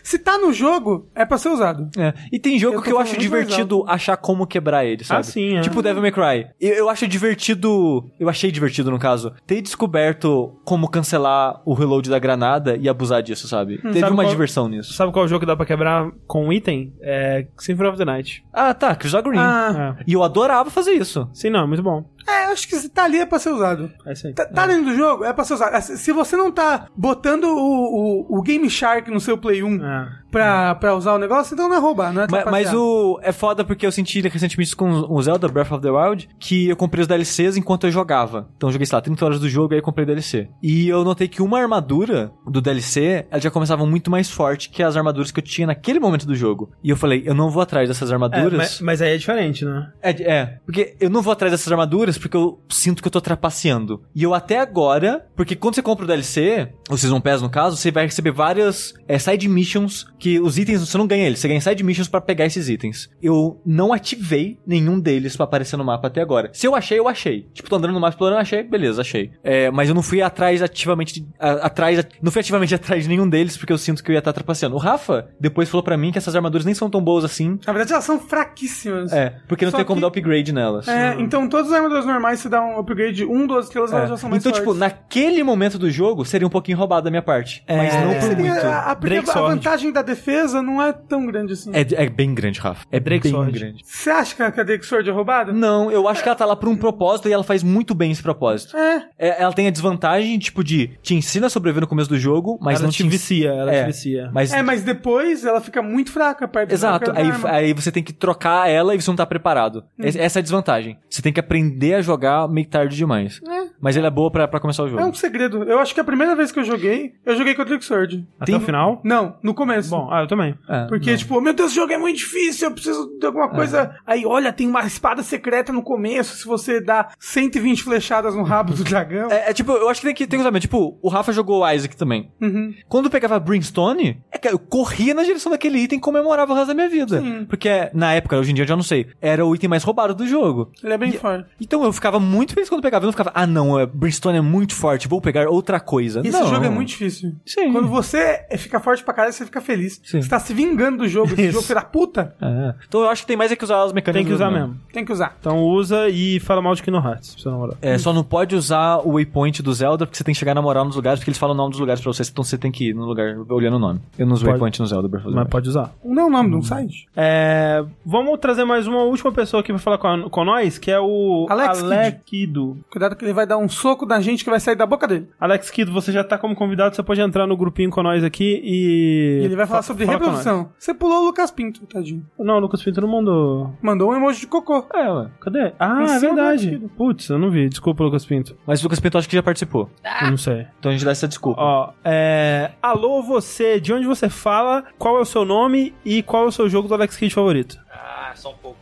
se tá no jogo, é pra ser usado. É. E tem jogo Eu que eu acho divertido achar como quebrar ele, sabe? Ah, sim, é. Tipo Devil May Cry. Eu, eu acho divertido. Eu achei divertido, no caso, ter descoberto como cancelar o reload da granada e abusar disso, sabe? Teve Hum, Sabe uma qual- diversão nisso. Sabe qual jogo que dá pra quebrar com um item? É Symphony of the Night. Ah, tá, Chris Green. Ah, É. E eu adorava fazer isso. Sim, não, é muito bom. É, acho que tá ali é pra ser usado. É isso aí. Tá, tá dentro do jogo, é pra ser usado. Se se você não tá botando o, o, o Game Shark no seu Play 1 É. pra, pra usar o negócio, então não é roubar, não é Mas, mas o é foda porque eu senti recentemente isso com o Zelda Breath of the Wild que eu comprei os DLCs enquanto eu jogava. Então eu joguei, sei lá, 30 horas do jogo e aí eu comprei o DLC. E eu notei que uma armadura do DLC, ela já começava muito mais forte que as armaduras que eu tinha naquele momento do jogo. E eu falei, eu não vou atrás dessas É, armaduras. mas, mas aí é diferente, né? É, é, porque eu não vou atrás dessas armaduras porque eu sinto que eu tô trapaceando. E eu até agora, porque quando você compra o DLC, o Season Pass no caso, você vai receber várias é, side missions que os itens você não ganha eles, você ganha side missions pra pegar esses itens. Eu não ativei nenhum deles pra aparecer no mapa até agora. Se eu achei, eu achei. Tipo, tô andando no mapa explorando, achei, beleza, achei. É, mas eu não fui atrás ativamente, de- a- atrás, não fui ativamente atrás de nenhum deles porque eu sinto que eu ia estar trapaceando. O Rafa depois falou pra mim que essas armaduras nem são tão boas assim. Na verdade, elas são fraquíssimas. É, porque não Só tem como que- dar upgrade nelas. É, então todas as armaduras normais, se dá um upgrade 1, 12 estrelas, elas já são mais Então, tipo, fortes. naquele momento do jogo, seria um pouquinho roubado da minha parte. mas É, não por Seria- muito. a, a- a Sword. vantagem da defesa não é tão grande assim. É, é bem grande, Rafa. É Drake bem Sword. grande. Você acha que a Drake Sword é roubada? Não, eu acho que ela tá lá por um propósito e ela faz muito bem esse propósito. É. É, ela tem a desvantagem, tipo, de te ensina a sobreviver no começo do jogo, mas ela não te te vicia, ela É. te vicia. Mas, É, mas depois ela fica muito fraca perto Exato, aí, aí você tem que trocar ela e você não tá preparado. Es- Essa é a desvantagem. Você tem que aprender a jogar meio tarde demais. É. Mas ele é boa pra, pra começar o É jogo. um segredo. Eu acho que a primeira vez que eu joguei, eu joguei com a Drake Sword. Até tem- o final? Não, no começo. Bom, ah, eu também. É, Porque, não. tipo, meu Deus, esse jogo é muito difícil, eu preciso de alguma coisa. Aí, olha, tem uma espada secreta no começo, se você dá 120 flechadas no rabo do dragão. É, é tipo, eu acho que tem que tem que usar. Tipo, o Rafa jogou o Isaac também. Uhum. Quando eu pegava Brimstone, é que eu corria na direção daquele item e comemorava o resto da minha vida. Sim. Porque na época, hoje em dia eu já não sei, era o item mais roubado do jogo. Ele é bem E- forte. Então eu ficava muito feliz quando eu pegava. Eu não ficava, ah não, é, Brimstone é muito forte, vou pegar outra coisa. Esse não. jogo é muito difícil. Sim. Quando você fica forte pra caralho, você fica feliz. Sim. Você tá se vingando do jogo. Esse Isso. jogo, filho da puta, É. Então eu acho que tem mais é que usar as mecânicas. Tem que usar mesmo. tem que usar. Então usa e fala mal de Kingdom Hearts, pra você namorar. É, só não pode usar o waypoint do Zelda, porque você tem que chegar na moral nos lugares, porque eles falam o nome dos lugares pra você, então você tem que ir no lugar olhando o nome. Eu não uso waypoint no Zelda, of the Mas Wild. pode usar. Não é o nome de um site? É, vamos trazer mais uma última pessoa aqui pra falar com, a- com nós, que é o Alex Alex Kido. Cuidado que ele vai dar um soco da gente que vai sair da boca dele. Alex Kido, você já tá como convidado, você pode entrar no grupinho com nós aqui e... E ele vai falar Fa- sobre fala reprodução. Você pulou o Lucas Pinto, tadinho. Não, o Lucas Pinto não mandou. Mandou um emoji de cocô. É, ué. Cadê? Ah, é do verdade. Putz, eu não vi. Desculpa, Lucas Pinto. Mas o Lucas Pinto acho que já participou. Eu não sei. Então a gente dá essa desculpa. Ó, é... Alô, você, de onde você fala, qual é o seu nome e qual é o seu jogo do Alex Kidd favorito? Ah, só um pouco.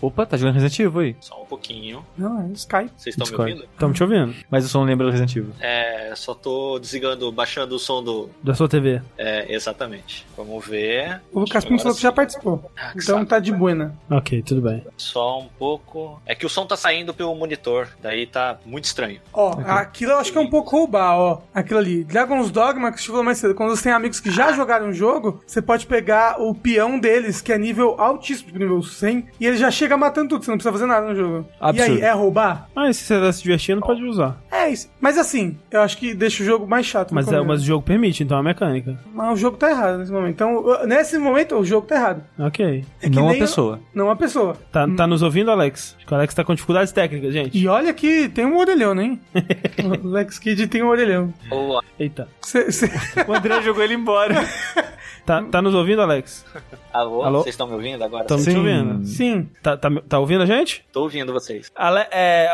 Opa, tá jogando Resident Evil aí. Só um pouquinho. Não, é Skype. Vocês estão me ouvindo? Estamos te ouvindo. Mas eu só não lembro do Resident Evil. É, só tô desligando, baixando o som do. Da sua TV. É, exatamente. Vamos ver. O Lucas Pinto falou que já participou. Ah, que Então saco. tá de buena. Ok, tudo bem. Só um pouco. É que o som tá saindo pelo monitor, daí tá muito estranho. Ó, aquilo eu acho que é um pouco roubar, ó. Aquilo ali. Dragon's Dogma, que você falou mais cedo. Quando você tem amigos que já jogaram o jogo, você pode pegar o peão deles, que é nível altíssimo, tipo nível 100, e ele já chega matando tudo, você não precisa fazer nada no jogo. Absurdo. E aí, é roubar? Mas se você tá se divertindo, pode usar. É isso. Mas assim, eu acho que deixa o jogo mais chato. Mas, é, mas o jogo permite, então é mecânica. Mas o jogo tá errado nesse momento. Então, nesse momento, o jogo tá errado. Ok. É não a pessoa. Não a pessoa. Tá, tá nos ouvindo, Alex? Acho que o Alex tá com dificuldades técnicas, gente. E olha que tem um orelhão, né? o Lex Kid tem um orelhão. Ô, Eita. Cê, cê... O André jogou ele embora. Tá, tá nos ouvindo, Alex? alô? Alô? Vocês estão me ouvindo agora? Estamos te Sim. ouvindo. Sim. Tá, tá, tá ouvindo a gente? Tô ouvindo vocês. Ale, é,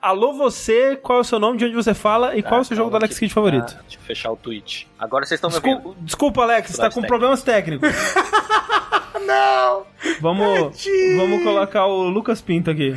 alô, você, qual é o seu nome, de onde você fala e qual é o seu jogo do Alex Kidd favorito? Ah, deixa eu fechar o tweet. Agora vocês estão me ouvindo. Desculpa, Alex, você tá com problemas técnicos. Não! Vamos, Tadinho. vamos colocar o Lucas Pinto aqui.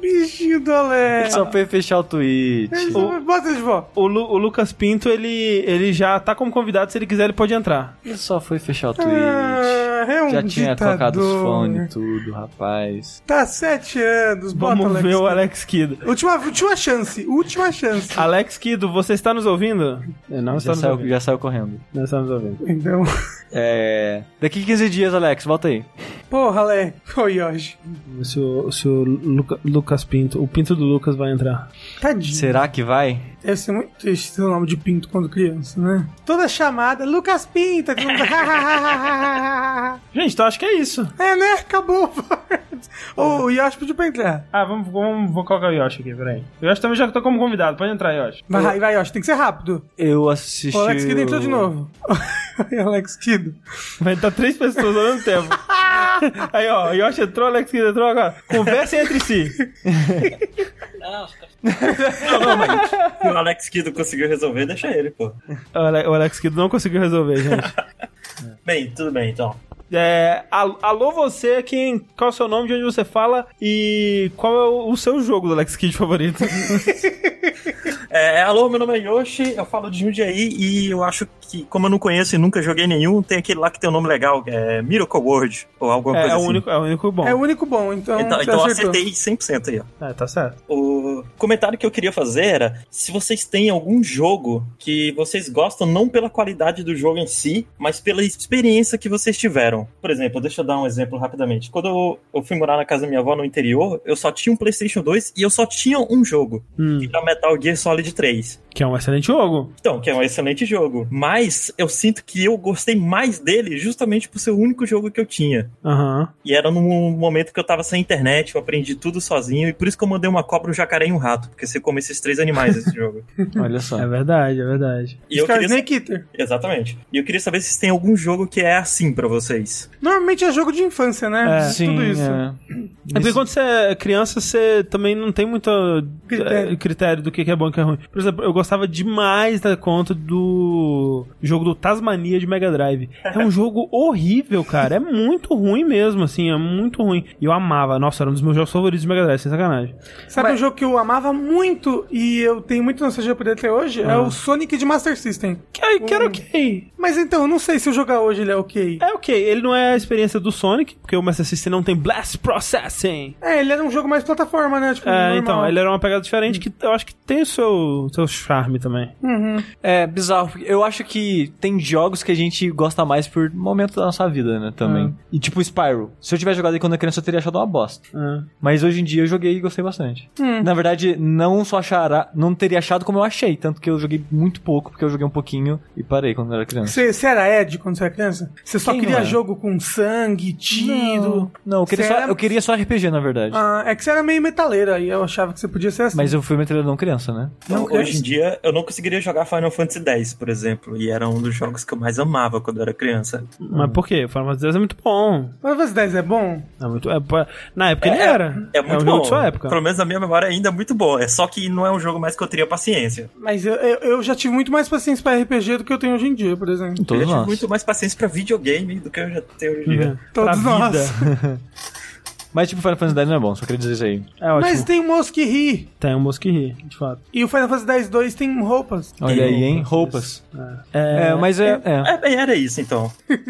Bichinho do Alex. Só foi fechar o tweet. Ele- Bota ele de volta. O, Lu- o Lucas Pinto, ele, ele já tá como convidado, se ele quiser, ele pode entrar. Ele só foi fechar o tweet. Ah, é um Já tinha ditador. colocado os fones e tudo, rapaz. Tá sete anos. Bota Vamos Alex ver o Kidd. Alex Kidd. Última, última chance. Última chance. Alex Kido, você está nos ouvindo? É, Não está Já nos saiu, ouvindo. já saiu correndo. Não está nos ouvindo. Então, É. Daqui 15 dias, Alex, volta aí. Porra. Ô, Yoshi. Se o, se o Luca- Lucas Pinto, o Pinto do Lucas vai entrar. Tadinho. Será que vai? Deve ser muito triste ter o nome de Pinto quando criança, né? Toda chamada, Lucas Pinto. Gente, então acho que é isso. é, né? Acabou. O Yoshi pediu pra entrar. Ah, vamos, vamos vou colocar o Yoshi aqui, peraí. O Yoshi também já tô como convidado, pode entrar, Yoshi. Vai, vai, Yoshi, tem que ser rápido. Eu assisti. O Alex Kidd entrou de o- novo. Alex Kidd. Vai entrar três pessoas ao mesmo tempo. Aí, ó, o Yoshi entrou, o Alex Kidd entrou agora. Conversem entre si. Não, não, não, mas se o Alex Kidd conseguiu resolver, deixa ele, pô. O Ale- o Alex Kidd não conseguiu resolver, gente. Bem, tudo bem, então. É, al- alô você, quem, qual é o seu nome, de onde você fala e qual é o, o seu jogo do Alex Kidd favorito? É, alô, meu nome é Yoshi, eu falo de Jundiaí e eu acho que, como eu não conheço e nunca joguei nenhum, tem aquele lá que tem um nome legal, é Miracle World, ou alguma É, coisa é o assim. único, é o único bom. É o único bom, então. Então, você então acertou. acertei 100% aí, ó. É, tá certo. O comentário que eu queria fazer era se vocês têm algum jogo que vocês gostam não pela qualidade do jogo em si, mas pela experiência que vocês tiveram. Por exemplo, deixa eu dar um exemplo rapidamente. Quando eu, eu fui morar na casa da minha avó no interior, eu só tinha um PlayStation 2 e eu só tinha um jogo, Hum, que era Metal Gear Solid 3. Que é um excelente jogo. Então, que é um excelente jogo. Mas eu sinto que eu gostei mais dele justamente por ser o único jogo que eu tinha. Aham. E era num momento que eu tava sem internet, eu aprendi tudo sozinho, e por isso que eu mandei uma cobra, um jacaré e um rato, porque você come esses três animais nesse jogo. Olha só. É verdade, é verdade. E eu queria... Snake Eater. Exatamente. E eu queria saber se vocês têm algum jogo que é assim pra vocês. Normalmente é jogo de infância, né? É, Tudo Sim, isso. é. É porque quando você é criança, você também não tem muito Critério. critério, critério do que é bom e que é ruim. Por exemplo, eu gostava demais da conta do jogo do Tasmania de Mega Drive. É um jogo horrível, cara. É muito ruim mesmo, assim, é muito ruim. E eu amava. Nossa, era um dos meus jogos favoritos de Mega Drive, sem sacanagem. Sabe um jogo que eu amava muito e eu tenho muito nostalgia por ele até hoje? É Ah. o Sonic de Master System. Que, que era Hum. ok. Mas então, eu não sei se eu jogar hoje ele é ok. É ok. Ele não é a experiência do Sonic, porque o Master System não tem Blast Processing. É, ele era um jogo mais plataforma, né? Tipo, É, normal. então, ele era uma pegada diferente que eu acho que tem o seu, seu charme também. Uhum. É bizarro. Eu acho que tem jogos que a gente gosta mais por momento da nossa vida, né? Também. E tipo Spyro. Se eu tivesse jogado ele quando eu criança, eu teria achado uma bosta. É. Mas hoje em dia eu joguei e gostei bastante. Hum. Na verdade, não só achará, não teria achado como eu achei. Tanto que eu joguei muito pouco, porque eu joguei um pouquinho e parei quando eu era criança. Você, você era Ed quando você era criança? Você só Quem queria não jogo com sangue, tiro. Não, eu queria, só, era- eu queria só RPG, na verdade. Ah, é que você era meio metaleira e eu achava que você podia ser assim. Mas eu fui metralhador não criança, né? Não, Então, hoje em dia, eu não conseguiria jogar Final Fantasy X, por exemplo, e era um dos jogos que eu mais amava quando eu era criança. Mas por quê? Final Fantasy X é muito bom. Mas Fantasy 10 é bom? É muito, é, na época ele era. É muito um bom. jogo de sua época. Pelo menos na minha memória ainda é muito bom. É só que não é um jogo mais que eu teria paciência. Mas eu, eu, eu já tive muito mais paciência pra RPG do que eu tenho hoje em dia, por exemplo. eu Todos já tive nós. muito mais paciência pra videogame do que eu já tenho hoje em dia. Uhum. Todos Pra nós. Mas tipo, Final Fantasy X não é bom, só queria dizer isso aí. É ótimo. Mas tem um moço que ri. Tem um moço que ri, de fato. E o Final Fantasy X 2 tem roupas. Olha aí, hein? Roupas. É, É, mas é. é. É, bem, era isso então.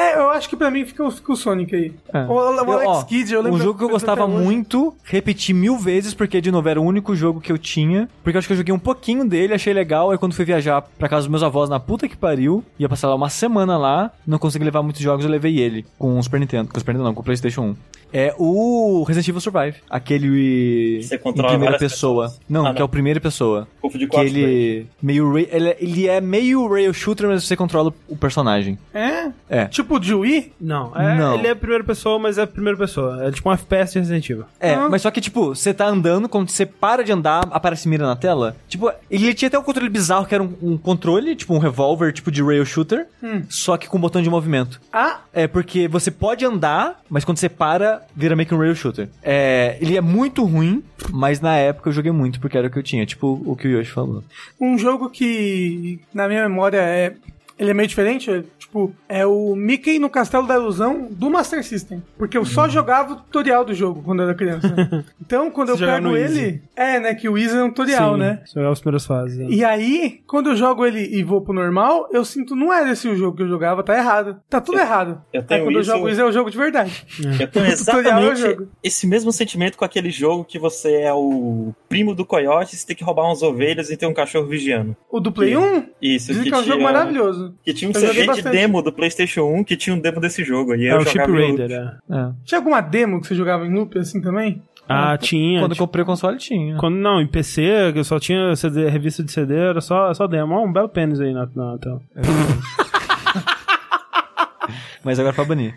É, eu acho que pra mim fica, o- fica o Sonic aí. É. O, o Alex Eu- ó, Kidd, eu lembro. Um jogo que eu gostava muito, repeti mil vezes, porque, de novo, era o único jogo que eu tinha. Porque eu acho que eu joguei um pouquinho dele, achei legal. Aí quando fui viajar pra casa dos meus avós na puta que pariu, ia passar lá uma semana lá, não consegui levar muitos jogos, eu levei ele com o Super Nintendo. Com o Super Nintendo não, com o Playstation 1. É o Resident Evil Survive. Aquele Você em controla primeira várias pessoa. pessoas. Não, Ah, que é o primeira pessoa. Confundi Que ele meio ele, é- ele é meio rail shooter, mas você controla o personagem. É? É. Tipo de Wii? Não, é, Não. ele é primeira pessoa, mas é primeira pessoa. É tipo um FPS de Resident Evil. É, Ah. mas só que, tipo, você tá andando, quando você para de andar, aparece mira na tela. Tipo, ele tinha até um controle bizarro, que era um, um controle, tipo um revólver, tipo de rail shooter, Hum. só que com botão de movimento. Ah, É, porque você pode andar, mas quando você para, vira meio que um rail shooter. É, ele é muito ruim, mas na época eu joguei muito, porque era o que eu tinha, tipo o que o Yoshi falou. um jogo que na minha memória é. Ele é meio diferente, é, tipo, é o Mickey no Castelo da Ilusão do Master System. Porque eu só jogava o tutorial do jogo quando eu era criança. Então, quando Você eu pego ele. Easy. É, né? Que o Easy é um tutorial, Sim, né? Jogar as primeiras fases. né? E aí, quando eu jogo ele e vou pro normal, eu sinto, não era esse o jogo que eu jogava, tá errado. Tá tudo errado. eu aí tenho quando isso- eu jogo isso, é o jogo de verdade. Eu tenho é o exatamente jogo. esse mesmo sentimento com aquele jogo que você é o primo do coiote, você tem que roubar umas ovelhas e ter um cachorro vigiando. O do Play Que- 1, Isso, dizem que que é um jogo maravilhoso. Que tinha um CD de demo do PlayStation 1 que tinha um demo desse jogo. E É eu o em Raider, é. É. Tinha alguma demo que você jogava em loop assim também? Ah, tinha. Quando eu comprei o console, tinha. quando, não, em PC, que eu só tinha CD, revista de CD, era só, só demo. Ó, um belo pênis aí na, na tela. Mas agora pra banir.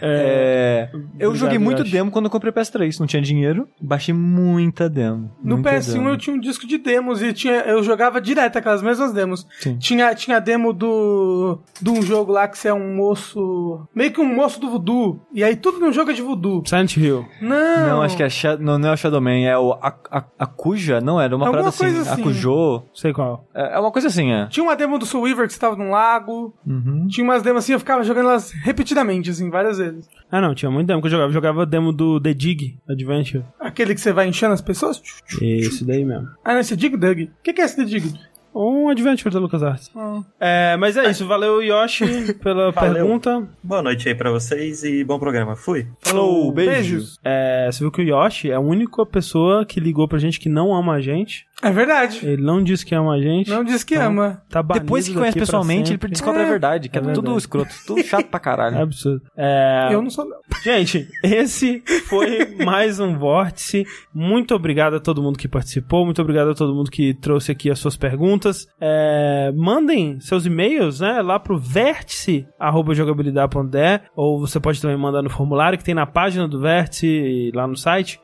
É, É, eu joguei muito Yoshi. demo quando eu comprei o PS3. Não tinha dinheiro. Baixei muita demo. No muita PS1 demo. eu tinha um disco de demos e tinha, eu jogava direto aquelas mesmas demos. Sim. Tinha, tinha demo do de um jogo lá que você é um moço, meio que um moço do voodoo. E aí tudo no jogo é de voodoo. Silent Hill. Não. Não, acho que é Sha- não, não é o Shadow Man, é o A- A- Akuja, não era uma Alguma parada assim, assim. Akujo. Sei qual. É, é uma coisa assim, é. Tinha uma demo do Soul Weaver que você tava num lago. Uhum. Tinha umas demos assim, eu ficava jogando elas repetidamente, assim, várias vezes. Ah, não, tinha muito demo que eu jogava. Eu jogava demo do The Dig Adventure. Aquele que você vai enchendo as pessoas. Esse daí mesmo. Ah, não, esse é Dig Dug. O que, que é esse de Dig? Um Adventure da LucasArts. Ah. É, mas é isso. Valeu, Yoshi, pela Valeu. pergunta. Boa noite aí pra vocês e bom programa. Fui. Falou, beijos. Beijos. É, você viu que o Yoshi é a única pessoa que ligou pra gente que não ama a gente. É verdade. Ele não disse que ama a gente. Não diz que Então, ama. Tá Depois que conhece pessoalmente, ele descobre a É. verdade, que é, É tudo verdade. escroto, tudo chato pra É caralho. absurdo. É, Eu não sou. não. Gente, esse foi mais um Vórtice. Muito obrigado a todo mundo que participou. Muito obrigado a todo mundo que trouxe aqui as suas perguntas. É, mandem seus e-mails né, lá pro vértice.jogabilidade.de ou você pode também mandar no formulário que tem na página do Vértice e lá no site.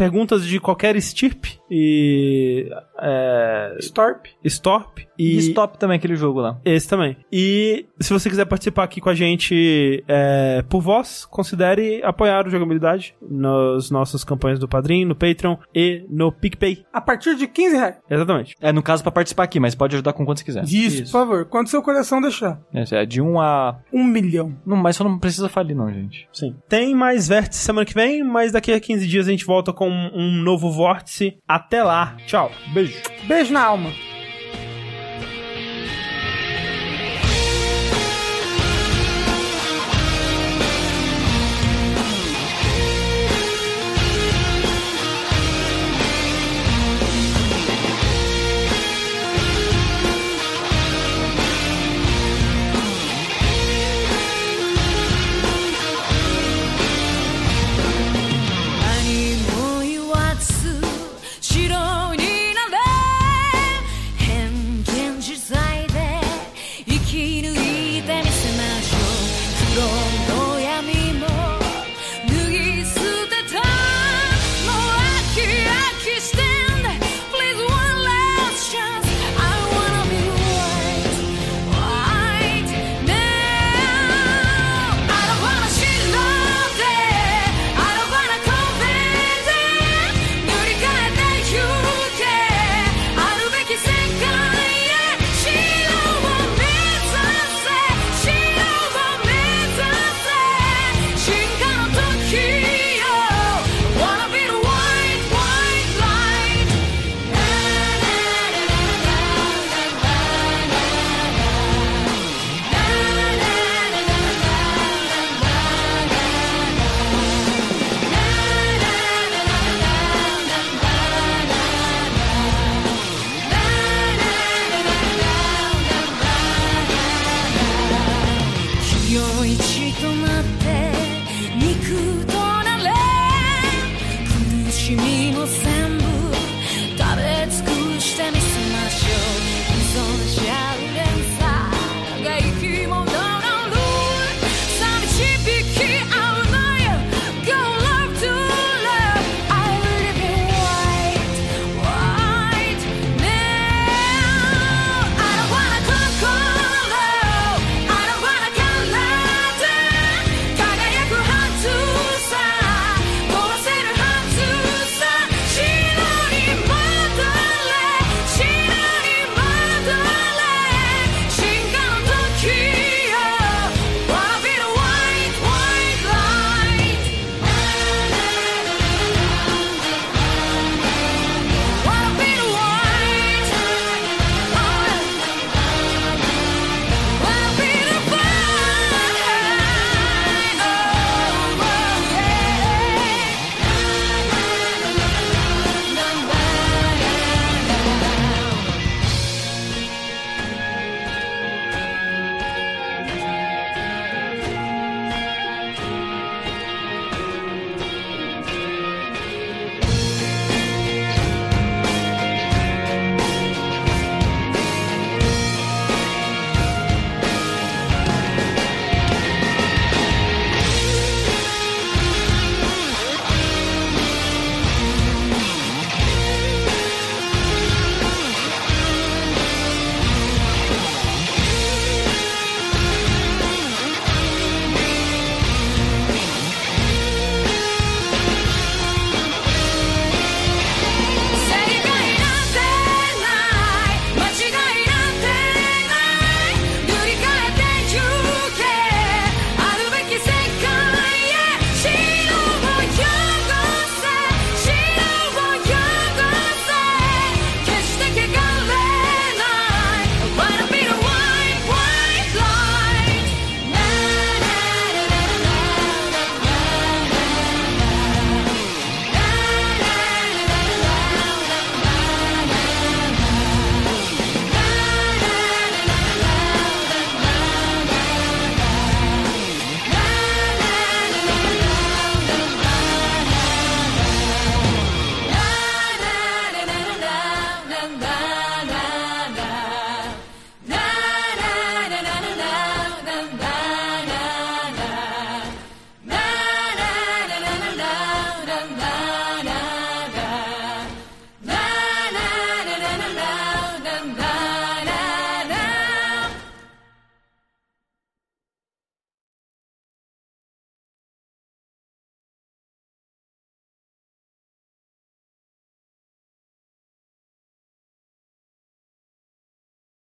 Perguntas de qualquer estirpe e é, Storp. Storp E stop também aquele jogo lá. esse também. E se você quiser participar aqui com a gente é, por voz, considere apoiar o Jogabilidade nas nossas campanhas do Padrim, no Patreon e no PicPay. A partir de 15 reais. Exatamente. É no caso pra participar aqui, mas pode ajudar com quanto você quiser. Isso, por favor. Quanto seu coração deixar. É, é de 1 a. Um milhão. Não, mas só não precisa falir, não, gente. Sim. Tem mais vértice semana que vem, mas daqui a 15 dias a gente volta com um novo vórtice. Até lá. Tchau. Beijo. Beijo na alma.